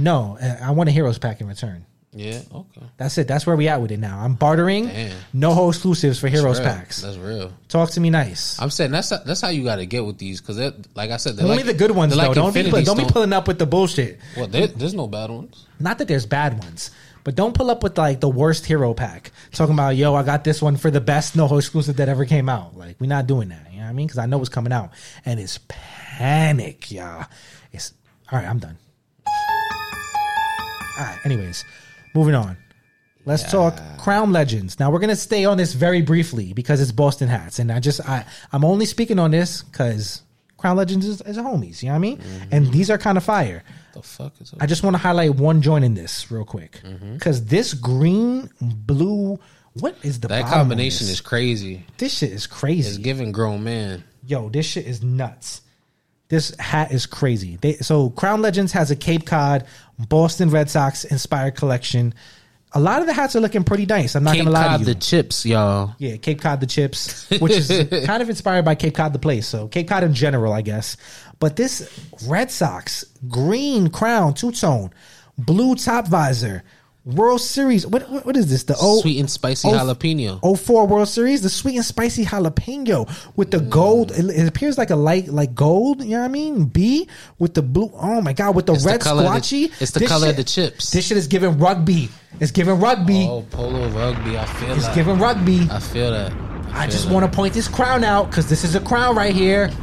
no, I want a heroes pack in return. Yeah, okay. That's it. That's where we at with it now. I'm bartering. Damn. No whole exclusives for heroes Real. packs. That's real. Talk to me nice. I'm saying that's that's how you got to get with these because like I said, they're Only like, the good ones though. like don't be don't be pulling up with the bullshit. Well, there, there's no bad ones. Not that there's bad ones, but don't pull up with like the worst hero pack. Talking about yo, I got this one for the best no ho exclusive that ever came out. Like we're not doing that. You know what I mean? Because I know it's coming out, and it's panic, y'all. It's all right. I'm done. All right. Anyways, moving on. Let's talk Crown Legends. Now we're gonna stay on this very briefly because it's Boston hats, and I just I I'm only speaking on this because Crown Legends is, is a homies. You know what I mean? And these are kind of fire. The fuck is I just want to highlight one joint in this real quick Mm-hmm. because this green blue. What is the that combination is crazy. This shit is crazy. It's giving grown man. Yo, this shit is nuts. This hat is crazy. They, so Crown Legends has a Cape Cod Boston Red Sox inspired collection. a lot of the hats are looking pretty nice. I'm not Cape gonna lie Cod to you. Cape Cod the chips, y'all. Yeah, Cape Cod the chips, which is [laughs] kind of inspired by Cape Cod the place. So Cape Cod in general, I guess. But this Red Sox green crown two tone, blue top visor, World Series. What what, what is this? The O Sweet and spicy oh, jalapeno. Oh four World Series, the sweet and spicy jalapeno with the gold. It, it appears like a light, like gold. You know what I mean? B with the blue. Oh my god, with the It's red the- squatchy. it's the This color of the chips. This shit is giving rugby. It's giving rugby. Oh, polo rugby. I feel it. it's that. giving rugby. I feel that. I just want to point this crown out because this is a crown right here. [laughs]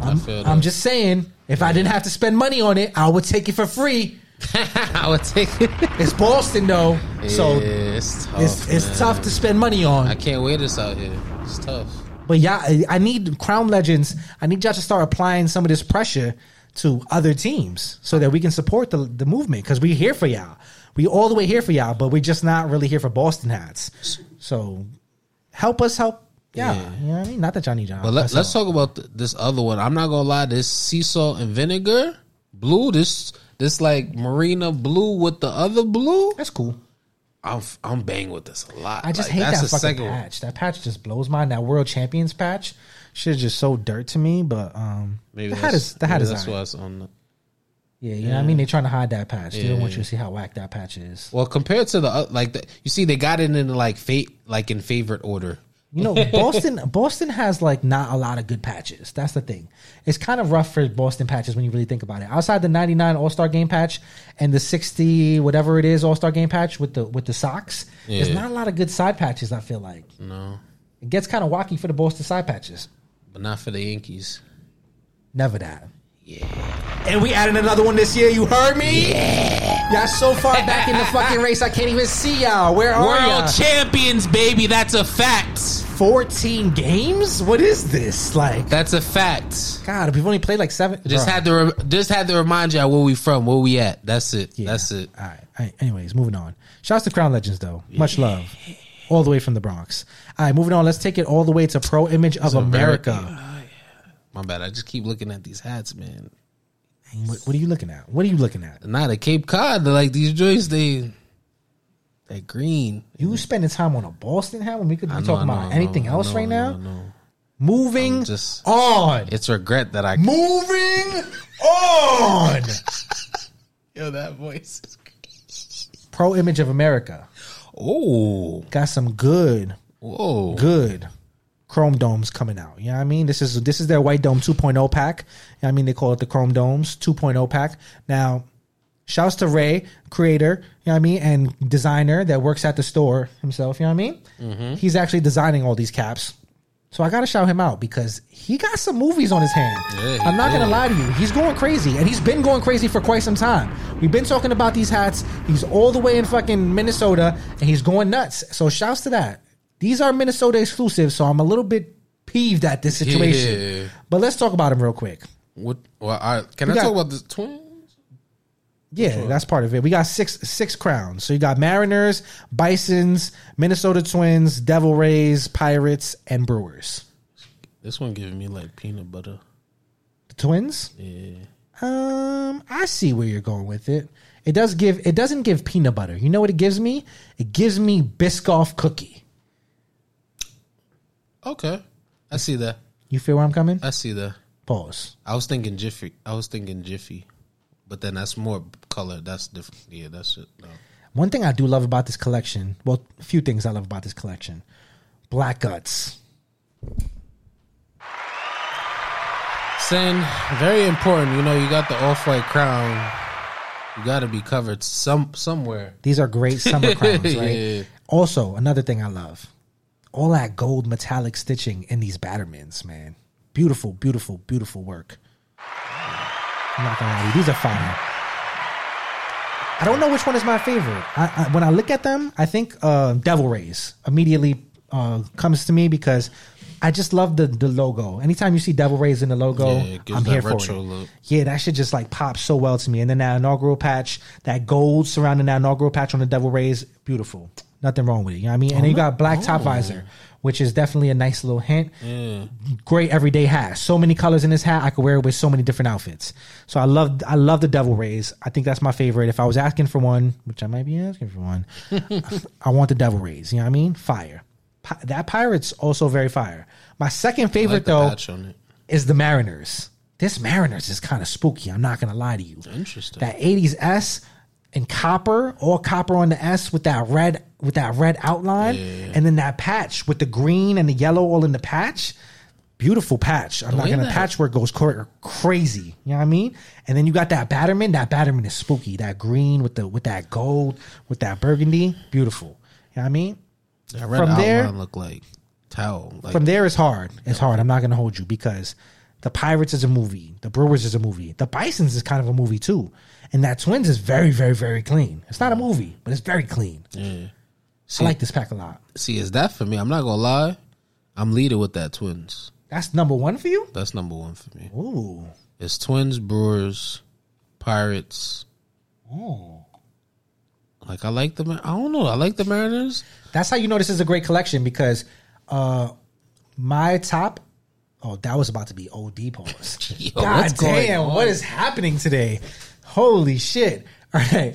I'm, feel I'm just saying, if I didn't have to spend money on it, I would take it for free. [laughs] I would take it. It's Boston though, so yeah, it's tough. it's it's tough to spend money on. I can't wear this out here. It's tough. But yeah, I, need Crown Legends. I need y'all to start applying some of this pressure to other teams so that we can support the the movement because we're here for y'all. We all the way here for y'all, but we're just not really here for Boston hats. So help us help. Yeah, Yeah. you know what I mean. Not that y'all need y'all. But let, let's talk about th- this other one. I'm not gonna lie. This sea salt and vinegar blue. This this like marina blue with the other blue. That's cool. I'm I'm banging with this a lot. I just Like, hate that's that fucking second patch. That patch just blows mine. That World Champions patch, shit is just so dirt to me. But um, Maybe the hat is the hat maybe is that's alright. why it's on. The, yeah. You know what I mean? They're trying to hide that patch. They don't want Yeah. you to see how whack that patch is. well, compared to the oth- like the, you see, they got it in like fate like in favorite order. You know, Boston [laughs] Boston has like not a lot of good patches. That's the thing. It's kind of rough for Boston patches when you really think about it. Outside the 99 All-Star game patch and the 60 whatever it is All-Star game patch with the with the socks, there's not a lot of good side patches, I feel like. No, It gets kind of wacky for the Boston side patches. but not for the Yankees. Never that. Yeah. And we added another one this year. You heard me? Yeah. Y'all so far back in the fucking race, I can't even see y'all. Where are World y'all? champions, baby. That's a fact. 14 games? What is this? Like, That's a fact. God, we've only played like seven. Just Bruh. had to re- just had to remind y'all where we from, where we at. That's it. Yeah. That's it. All right. All right. Anyways, moving on. Shouts to Crown Legends, though. Much love. All the way from the Bronx. All right, moving on. Let's take it all the way to Pro Image of America. My bad. I just keep looking at these hats, man. What, what are you looking at? What are you looking at? Not a Cape Cod. They're like these joints. They they green. You spending time on a Boston hat when we could be know, talking I about know, anything know, else right know, now? Know. Moving just- on. It's regret that I. Moving on. [laughs] Yo, that voice. Is Pro Image of America Oh, got some good, whoa. good Chrome domes coming out. You know what I mean? This is this is their White Dome 2.0 pack. You know what I mean? They call it the Chrome Domes 2.0 pack. Now, shouts to Ray, creator, you know what I mean, and designer that works at the store himself. You know what I mean? Mm-hmm. He's actually designing all these caps. So I gotta shout him out because he got some movies on his hand. Yeah, I'm not gonna lie to you, he's going crazy, and he's been going crazy for quite some time. We've been talking about these hats. He's all the way in fucking Minnesota, and he's going nuts. So shouts to that. These are Minnesota exclusives, so I'm a little bit peeved at this situation. Yeah. But let's talk about them real quick. What? Well, right. Can We I got- talk about the twins? Yeah, that's part of it. We got six six crowns. So you got Mariners, Bisons, Minnesota Twins, Devil Rays, Pirates, and Brewers. This one giving me like peanut butter. The Twins. Yeah. Um, I see where you're going with it. It does give. It doesn't give peanut butter. You know what it gives me? It gives me Biscoff cookie. Okay. I see that. You feel where I'm coming? I see that. Pause. I was thinking Jiffy. I was thinking Jiffy, but then that's more color. That's different. Yeah, that's it. No. One thing I do love about this collection. Well, a few things I love about this collection. Black guts. Sen, very important. You know, you got the off white crown. You got to be covered some somewhere. These are great summer [laughs] crowns, right? Yeah. Also, another thing I love, all that gold metallic stitching in these Battermans, man. Beautiful, beautiful, beautiful work. I'm not gonna lie to you, these are fire. I don't know which one is my favorite. I, I, when I look at them, I think uh, Devil Rays immediately uh, comes to me because I just love the the logo. Anytime you see Devil Rays in the logo, Yeah, it gives I'm here for it. look. Yeah, that should just like pop so well to me. And then that inaugural patch, that gold surrounding that inaugural patch on the Devil Rays, beautiful. Nothing wrong with it. You know what I mean? And then oh, you got black top oh. visor which is definitely a nice little hint. Yeah. Great everyday hat. So many colors in this hat. I could wear it with so many different outfits. So I love I love the devil rays. I think that's my favorite. If I was asking for one, which I might be asking for one, [laughs] I want the devil rays. You know what I mean? Fire. Pi- that pirate's also very fire. My second favorite like though patch on it. is the Mariners. This Mariners is kind of spooky. I'm not gonna lie to you. Interesting. That 80s S and copper, all copper on the S with that red with that red outline, and then that patch with the green and the yellow all in the patch. Beautiful patch. I'm not gonna that- patchwork goes cra- crazy. You know what I mean? And then you got that Batterman. That Batterman is spooky. That green with the with that gold with that burgundy. Beautiful. You know what I mean? That red from there- look like towel. Like, From there, it's hard. It's hard. I'm not going to hold you because the Pirates is a movie. The Brewers is a movie. The Bisons is kind of a movie too. And that Twins is very, very, very clean. It's not a movie, but it's very clean. yeah. I like this pack a lot. See, is that for me? I'm not gonna lie. I'm leader with that Twins. That's number one for you? That's number one for me. Ooh. It's Twins, Brewers, Pirates. Oh. Like I like the. I don't know. I like the Mariners. That's how you know this is a great collection because uh my top oh that was about to be OD pause. [laughs] Yo, God damn, what is happening today? Holy shit. [laughs] All right.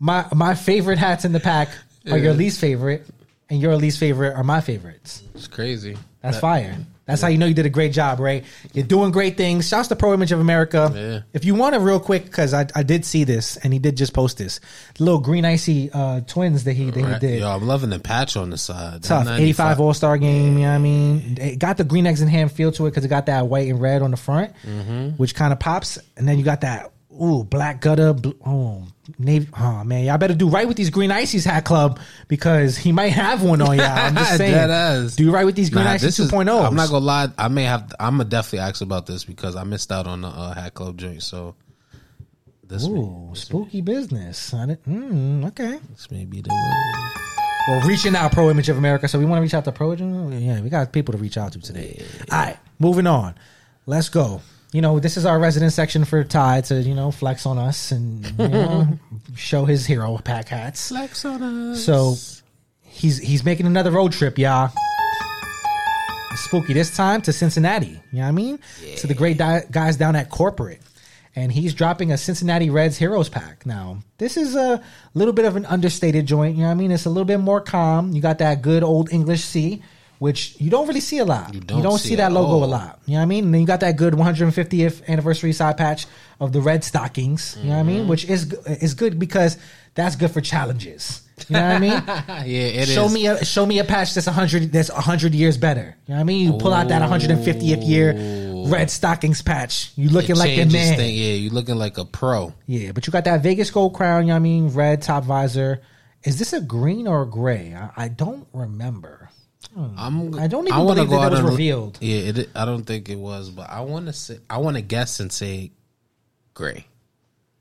My my favorite hats in the pack are your least favorite, and your least favorite are my favorites. It's crazy. That's fire. That's how you know you did a great job, Ray. You're doing great things. Shouts to Pro Image of America. Yeah. If you want to, real quick, because I, I did see this and he did just post this. The little green icy uh, twins that he that he Right. did. Yo, I'm loving the patch on the side. That Tough. 95 85 All Star game, you know what I mean? It got the green eggs and ham feel to it because it got that white and red on the front, Mm-hmm. which kind of pops. And then you got that, ooh, black gutter. Bl- oh, navy. Oh, man. Y'all better do right with these green ices hat club because he might have one on y'all. I'm just [laughs] saying. Dead ass. Do right with these green Nah, ices this is- 2.0. I'm not gonna lie. I may have. I'm gonna definitely ask about this because I missed out on the uh, Hat Club joint. So this may, Ooh, spooky business. I didn't, mm, okay. this may be the one. We're reaching out, Pro Image of America. So we want to reach out to Pro Image. Yeah, we got people to reach out to today. All right, moving on. Let's go. You know, this is our resident section for Ty to you know flex on us and you know, [laughs] show his hero pack hats. Flex on us. So he's he's making another road trip, y'all. Spooky this time to Cincinnati. You know what I mean? To the great di- guys down at corporate. And he's dropping a Cincinnati Reds Heroes pack. Now, this is a little bit of an understated joint. You know what I mean? It's a little bit more calm. You got that good old English C, which you don't really see a lot. You don't don't, see see that logo a lot. You know what I mean? And then you got that good 150th anniversary side patch of the Red Stockings. You know what I Mm-hmm. mean? Which is is good because that's good for challenges. You know what I mean? [laughs] yeah, it is. show me a show me a patch that's hundred that's hundred years better. You know what I mean? You pull out that 150th year red stockings patch. You looking It like the man. thing. Yeah, you looking like a pro. Yeah, but you got that Vegas gold crown. You know what I mean? Red top visor. Is this a green or a gray? I, I don't remember. I'm. I don't even wanna believe that that was revealed. Yeah, it, I don't think it was, but I want to say. I want to guess and say gray.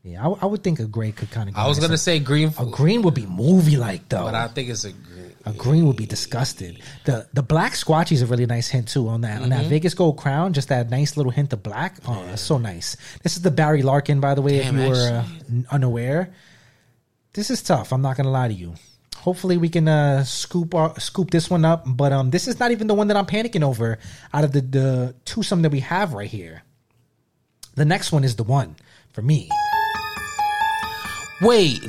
Yeah, I, I would think a gray could kind of. I was gonna say green, a green would be movie like though. but I think it's a green. A green would be disgusted. The the black squatchy is a really nice hint too on that on Mm-hmm. that Vegas gold crown. Just that nice little hint of black. Oh, that's so nice. This is the Barry Larkin, by the way, Damn, if you were uh, unaware. This is tough. I'm not gonna lie to you. Hopefully we can uh, scoop our, scoop this one up. But um, this is not even the one that I'm panicking over. Out of the the twosome that we have right here, the next one is the one for me. Wait,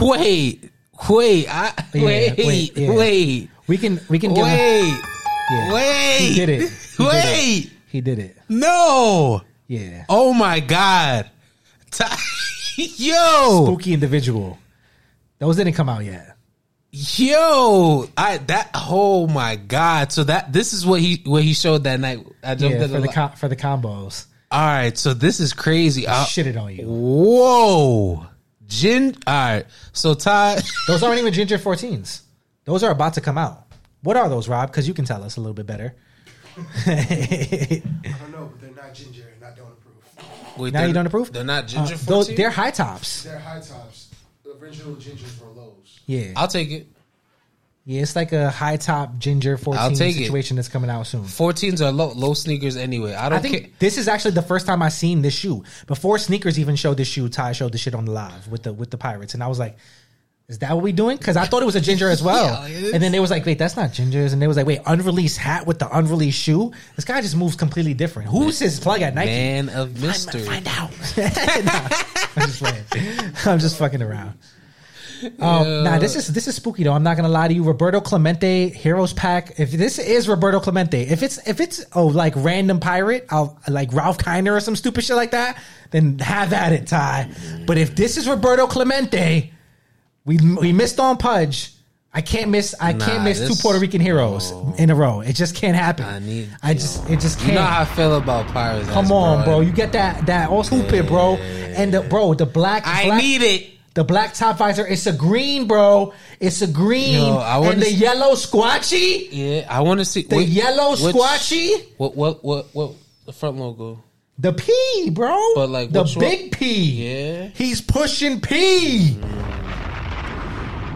wait, wait! I Yeah, wait, wait, yeah. wait, We can we can wait, yeah. wait! He did it. He did it. wait! He did it. No! Yeah. Oh my god! [laughs] Yo, spooky individual. Those didn't come out yet. yo! I that. Oh my god! So that this is what he what he showed that night. I jumped Yeah, for the li- com- for the combos. All right, so this is crazy. I- Shitted on you. whoa, Gin. All right, so Ty. [laughs] Those aren't even Ginger 14s. Those are about to come out. What are those, Rob? Because you can tell us a little bit better. I don't know, but they're not ginger and I don't approve. Wait, now they're- you don't approve? They're not ginger. Uh, those, they're high tops. They're high tops. The original gingers were lows. Yeah. I'll take it. yeah, it's like a high top Ginger 14 I'll take it. situation that's coming out soon. 14s are low, low sneakers anyway. I don't I think care. this is actually the first time I seen this shoe. Before sneakers even showed this shoe, Ty showed the shit on the live with the with the Pirates, and I was like, Is that what we doing? Because I thought it was a ginger as well. [laughs] Yeah, and then they was like, wait, that's not gingers. And they was like, wait, unreleased hat with the unreleased shoe. This guy just moves completely different. Who's his plug at Nike? Man of mystery. Find out. [laughs] Nah, I'm just playing. [laughs] I'm just fucking around. Um, Nah, this is this is spooky though. I'm not gonna lie to you. Roberto Clemente Heroes Pack. If this is Roberto Clemente, if it's if it's oh like random pirate, I'll, like Ralph Kiner or some stupid shit like that, then have at it, Ty. But if this is Roberto Clemente, we we missed on Pudge. I can't miss. I can't Nah, miss two Puerto Rican heroes in a row. It just can't happen. I need- I just. It just can't. You know how I feel about pirates. Come on, bro. broad. You get that that all stupid, bro. And the bro, the black. I black- need it. The black top visor. It's a green, bro. It's a green. I and the see- yellow squatchy. Yeah, I want to see The yellow squatchy. What what what what the front logo? The P, bro. But, like, the which one? big P. Yeah. He's pushing P. Mm.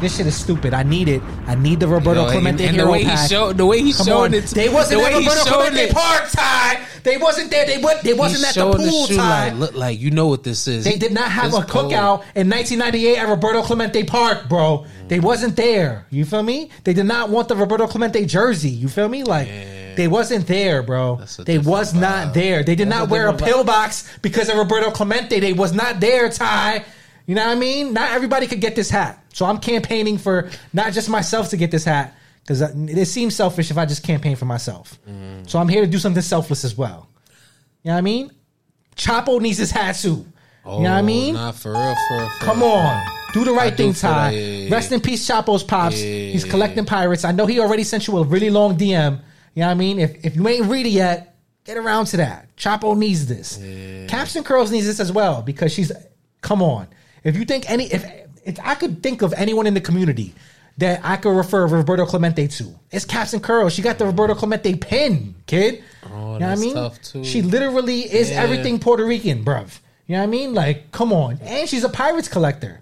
This shit is stupid. I need it. I need the Roberto Yo, Clemente and, and hero the way pack. he showed the way he Come showed on. it. They wasn't the at he Roberto Clemente it. Park, Ty. They wasn't there. They went. They wasn't He's at the pool, shoe Ty. like look like you know what this is. They did not have It's a cold. cookout in 1998 at Roberto Clemente Park, bro. They wasn't there. You feel me? They did not want the Roberto Clemente jersey. You feel me? Like they wasn't there, bro. They was not there. They did That's not wear a pillbox because of Roberto Clemente. They was not there, Ty. You know what I mean? Not everybody could get this hat. So I'm campaigning for not just myself to get this hat because it seems selfish if I just campaign for myself. Mm. So I'm here to do something selfless as well. You know what I mean? Chapo needs his hat too. you know what I Oh, mean? Nah, for real, for real. For Come real. on. Do the right I thing, Ty. yeah, yeah, Rest in peace, Chapo's Pops. He's collecting pirates. I know he already sent you a really long DM. You know what I mean? If, if you ain't read it yet, get around to that. Chapo needs this. Caps and Curls needs this as well because she's, come on. If you think any, if, if I could think of anyone in the community that I could refer Roberto Clemente to, it's Caps and Curls. She got the mm. Roberto Clemente pin, kid. Oh, you know what I mean? tough, too. She literally is Yeah. everything Puerto Rican, bruv. You know what I mean? Like, come on. And she's a Pirates collector.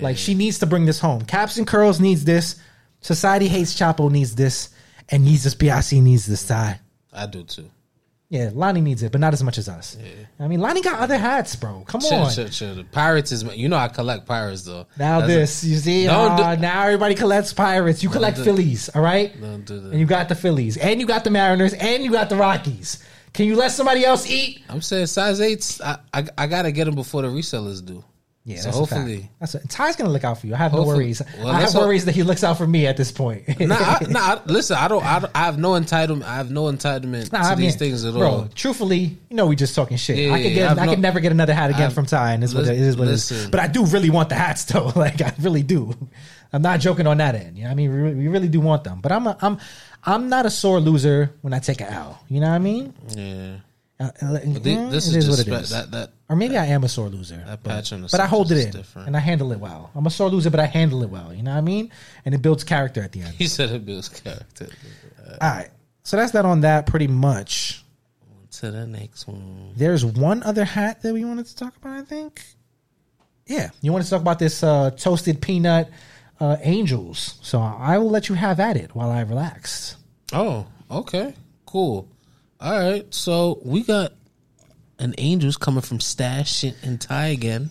Like, she needs to bring this home. Caps and Curls needs this. Society Hates Chapo needs this. And Jesus Piazzi needs this Ty. I do too. Yeah, Lonnie needs it, but not as much as us. I mean, Lonnie got other hats, bro. Come Chill, on. chill, chill. The pirates is you know I collect pirates though. Now That's this, you see, Don't do- uh, now everybody collects pirates. You collect do- Phillies, all right? Don't do that. And you got the Phillies, and you got the Mariners, and you got the Rockies. Can you let somebody else eat? I'm saying size eights. I, I I gotta get them before the resellers do. Yeah, so that's hopefully. That's a, Ty's gonna look out for you. I have no worries. Well, I have let's worries that he looks out for me at this point. [laughs] nah, I, nah. I- [laughs] Listen, I don't, I don't. I have no entitlement. I have no entitlement Nah, to I these things at bro, all. truthfully, you know, we just talking shit. Yeah, I could get, I've I no- could never get another hat again from Ty, and is what it is. What it is. But I do really want the hats, [laughs] though. Like I really do. I'm not joking on that end. You know, what I mean, we really, we really do want them. But I'm, a, I'm, I'm not a sore loser when I take an L. You know what I mean? Yeah, Uh, uh, this it is what just it spe- is. that that. Or maybe I am a sore loser. That but, patch but I hold it in different. and I handle it well. I'm a sore loser, but I handle it well. You know what I mean? And it builds character at the end. [laughs] He said it builds character. All right. So that's that on that pretty much. To the next one. There's one other hat that we wanted to talk about, I think. Yeah. You wanted to talk about this uh, toasted peanut uh, angels. So I will let you have at it while I relax. Oh, okay, cool. All right, so we got an Angels coming from Stash and Ty again.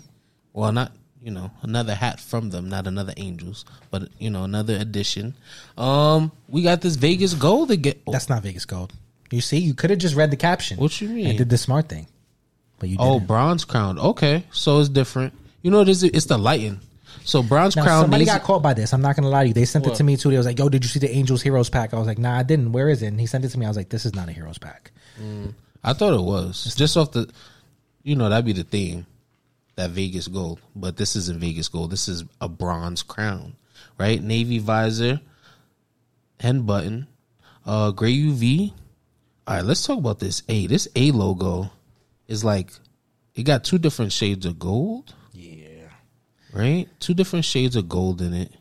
Well, not you know another hat from them, not another Angels, but you know another edition. Um, we got this Vegas Gold again. That's not Vegas Gold. You see, you could have just read the caption. What you mean? I did the smart thing. But you Oh, didn't. bronze crown. Okay, so it's different. You know what it is? The lighting. So bronze Now, crown. somebody got caught by this. I'm not gonna lie to you. They sent it to me too. They was like, "Yo, did you see the Angels Heroes pack?" I was like, "Nah, I didn't. Where is it?" And he sent it to me. I was like, "This is not a Heroes pack." I thought it was just off the, you know, that'd be the theme, that Vegas gold. But this isn't Vegas gold. This is a bronze crown, right? Navy visor, hand button, uh, gray UV. All right, let's talk about this A. This A logo is like, it got two different shades of gold. Yeah. right? Two different shades of gold in it.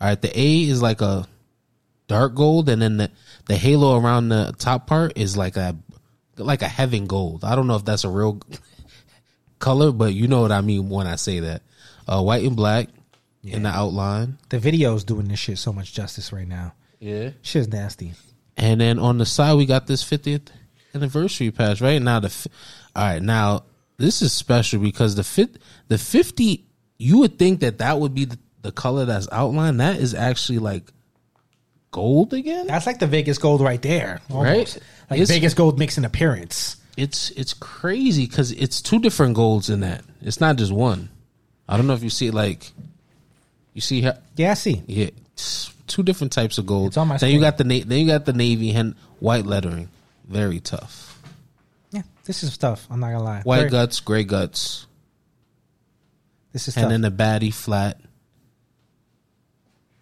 All right, the A is like a dark gold, and then the the halo around the top part is like a like a heaven gold. I don't know if that's a real [laughs] color, but you know what I mean when I say that. Uh, white and black in the outline. The video's doing this shit so much justice right now. Yeah. Shit's nasty. And then on the side we got this 50th anniversary patch. Right now the all right now this is special because the fit the 50 you would think that that would be the, the color that's outlined, that is actually like gold again. That's like the Vegas gold right there, almost. Right? Like It's- Vegas gold makes an appearance. It's it's crazy because it's two different golds in that. It's not just one. I don't know if you see like you see how Yeah, I see. yeah, two different types of gold. It's on my then you got the na- then you got the navy and white lettering, very tough. Yeah, this is tough. I'm not gonna lie. White Very- guts, gray guts, This is and tough. then the baddie flat.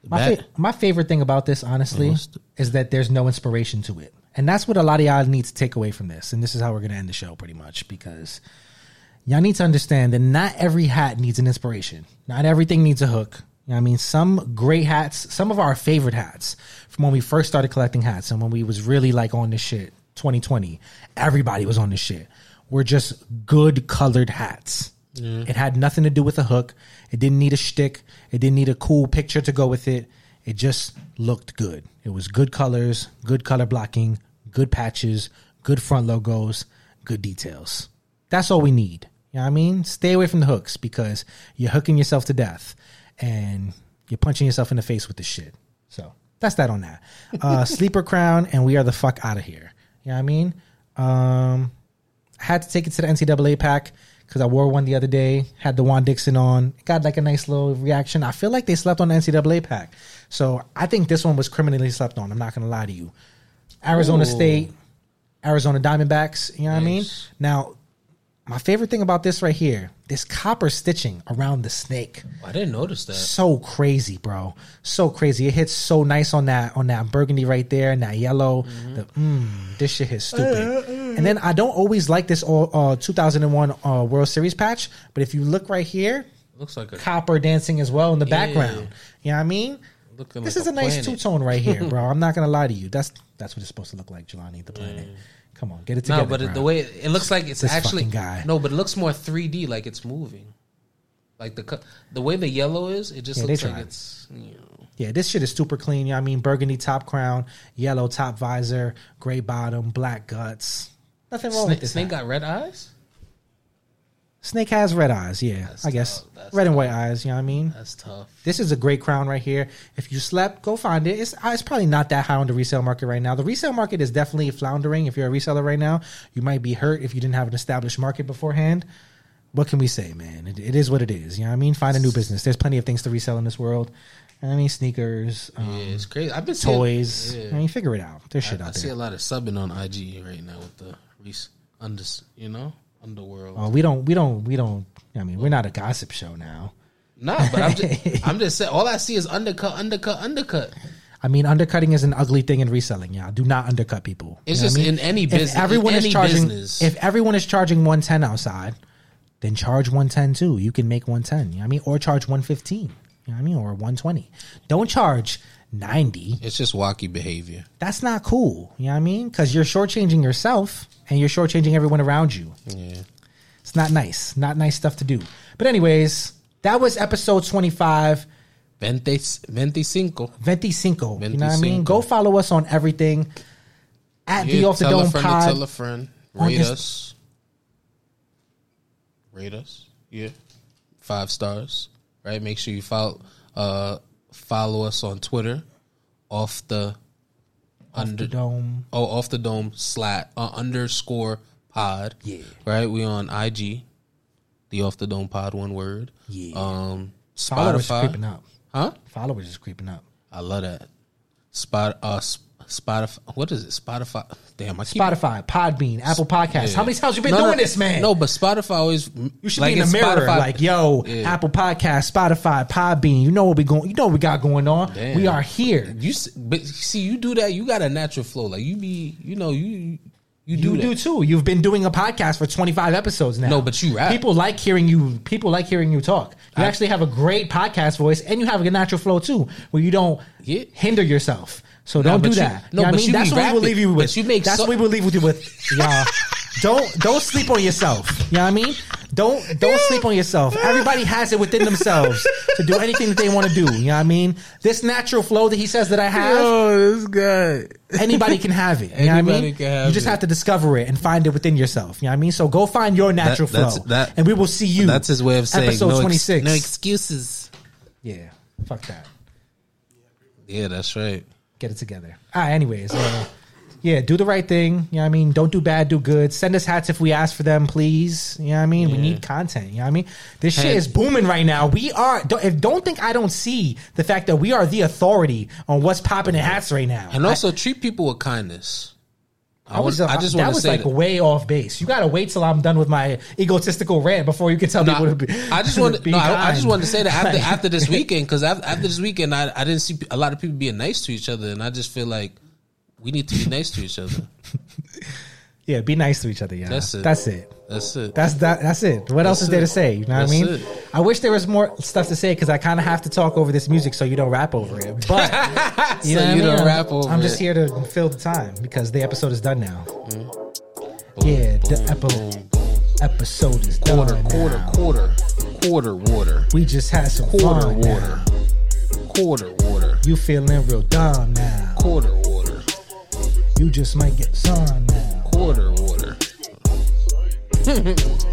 The My, bat- fa- my favorite thing about this, honestly, is that there's no inspiration to it. And that's what a lot of y'all need to take away from this. And this is how we're going to end the show pretty much because y'all need to understand that not every hat needs an inspiration. Not everything needs a hook. You know what I mean? Some great hats, some of our favorite hats from when we first started collecting hats and when we was really like on this shit, 2020, everybody was on this shit. We're just good colored hats. It had nothing to do with a hook. It didn't need a shtick. It didn't need a cool picture to go with it. It just looked good. It was good colors, good color blocking, good patches, good front logos, good details. That's all we need. You know what I mean? Stay away from the hooks because you're hooking yourself to death and you're punching yourself in the face with this shit. So that's that on that. Uh, [laughs] Sleeper Crown and we are the fuck out of here. You know what I mean? Um, had to take it to the NCAA pack because I wore one the other day. Had the Juan Dixon on. Got like a nice little reaction. I feel like they slept on the NCAA pack. So I think this one was criminally slept on. I'm not gonna lie to you. Arizona Ooh. State, Arizona Diamondbacks. You know what I mean? Now, my favorite thing about this right here, this copper stitching around the snake I didn't notice that. so crazy, bro. So crazy. It hits so nice on that on that burgundy right there and that yellow. The, mm, this shit hits stupid. and then I don't always like this all, uh, 2001 uh, World Series patch, but if you look right here, Looks like a copper dancing as well in the Yeah. background. You know what I mean? Looking This like is a, nice two tone right here, bro. [laughs] I'm not gonna lie to you. That's that's what it's supposed to look like, Jelani, the planet. Come on, get it together. No, but bro. the way it, it looks like it's This actually guy. no, but it looks more 3D, like it's moving. Like the the way the yellow is, it just Yeah, looks like it's you know. Yeah, this shit is super clean. You know I mean? Burgundy top crown, yellow top visor, gray bottom, black guts. Nothing wrong with Snake, this. Snake got red eyes. Snake has red eyes, yeah. That's I guess tough. That's red and white eyes. You know what I mean? That's tough. This is a great crown right here. If you slept, go find it. It's uh, it's probably not that high on the resale market right now. The resale market is definitely floundering. If you're a reseller right now, you might be hurt if you didn't have an established market beforehand. What can we say, man? It, it is what it is. You know what I mean? Find a new business. There's plenty of things to resell in this world. I mean, sneakers, um, yeah, it's crazy. I've been seeing, toys. Yeah. I mean, figure it out. There's shit I, I out see a lot of subbing on IG right now with the Reese under, you know, underworld. Oh, we don't, we don't, we don't. I mean, we're not a gossip show now. Nah, but I'm just, [laughs] I'm just saying. All I see is undercut, undercut, undercut. I mean, undercutting is an ugly thing in reselling. Yeah, do not undercut people. It's You know just I mean? in any If business. everyone in is charging, business. if everyone is charging one ten outside, then charge one ten too. You can make one ten. You know what I mean, or charge one fifteen. You know what I mean, or one twenty. Don't charge ninety. it's just wacky behavior. That's not cool. You know what I mean? Because you're shortchanging yourself and you're shortchanging everyone around you. Yeah. It's not nice. Not nice stuff to do. But anyways, that was episode twenty five. Veinte, 25. 25. You know what I mean? Go follow us on everything at the Yeah, Off the Dome friend Pod. tell a friend. Rate us. Rate us. Yeah. Five stars. Right? Make sure you follow uh follow us on Twitter. Off the Off under the Dome. oh off the dome slat uh, underscore pod. Yeah. Right? We on IG. The off the dome pod one word. Yeah. Um Followers is Spotify. creeping up. Huh? Followers is creeping up. I love that. Spot uh Sp- Spotify. What is it? Spotify. Damn, I keep Spotify, Podbean, Apple Podcasts. Yeah. How many times you been No, no, doing this, man? No, but Spotify always. You should like be in the mirror, Spotify- like, yo, Yeah. Apple Podcast, Spotify, Podbean. You know what we going? You know what we got going on. Damn. We are here. You but see, you do that. You got a natural flow. Like you be, you know, you you do You do too. You've been doing a podcast for 25 episodes now. No, but you rap. People like hearing you. People like hearing you talk. You I- actually have a great podcast voice, and you have a natural flow too, where you don't Yeah. hinder yourself. So don't do but you- that. no, you I but mean? you That's be what we will rapping, leave you with. but you make That's so- what we will leave with you with, [laughs] y'all. don't don't sleep on yourself. You know what I mean? Don't don't sleep on yourself. Everybody has it within themselves to do anything that they want to do. You know what I mean? This natural flow that he says that I have Oh, this guy. anybody can have it. You know what I Anybody mean? can have you just it. have to discover it and find it within yourself. You know what I mean? So go find your natural that's- flow. that- and we will see you. That's his way of saying episode no, ex- 26. no excuses. yeah. Fuck that. Yeah, that's right. Get it together. Ah, anyways, uh, yeah, do the right thing. You know what I mean? Don't do bad, do good. Send us hats if we ask for them, please. You know what I mean? We Yeah. need content. You know what I mean? This shit is booming right now. We are. Don't, if, don't think I don't see the fact that we are the authority on what's popping in hats right now. And also treat people with kindness. I, was, I just that want to was like that. way off base. You gotta wait till I'm done with my egotistical rant before you can tell No, people to be. I just wanted. [laughs] No, I, I just wanted to say that after [laughs] Like- after this [laughs] weekend, because after, after this weekend, I, I didn't see a lot of people being nice to each other, and I just feel like we need to be nice to each other. yeah, be nice to each other. Yeah, That's it. That's it. That's it. That's that. That's it. What else That's is there it. to say? You know That's what I mean? it. I wish there was more stuff to say because I kind of have to talk over this music so you don't rap over it. [laughs] But you So know, I you mean? don't rap over I'm just here to fill the time because the episode is done now. Mm-hmm. Boom, yeah, the boom, epi- boom, boom. Episode is Quarter, done. quarter, now. quarter, quarter water, We just had some quarter fun water, now. quarter water, You feeling real dumb now. quarter water, You just might get sun now. quarter water. 哼 [laughs] 哼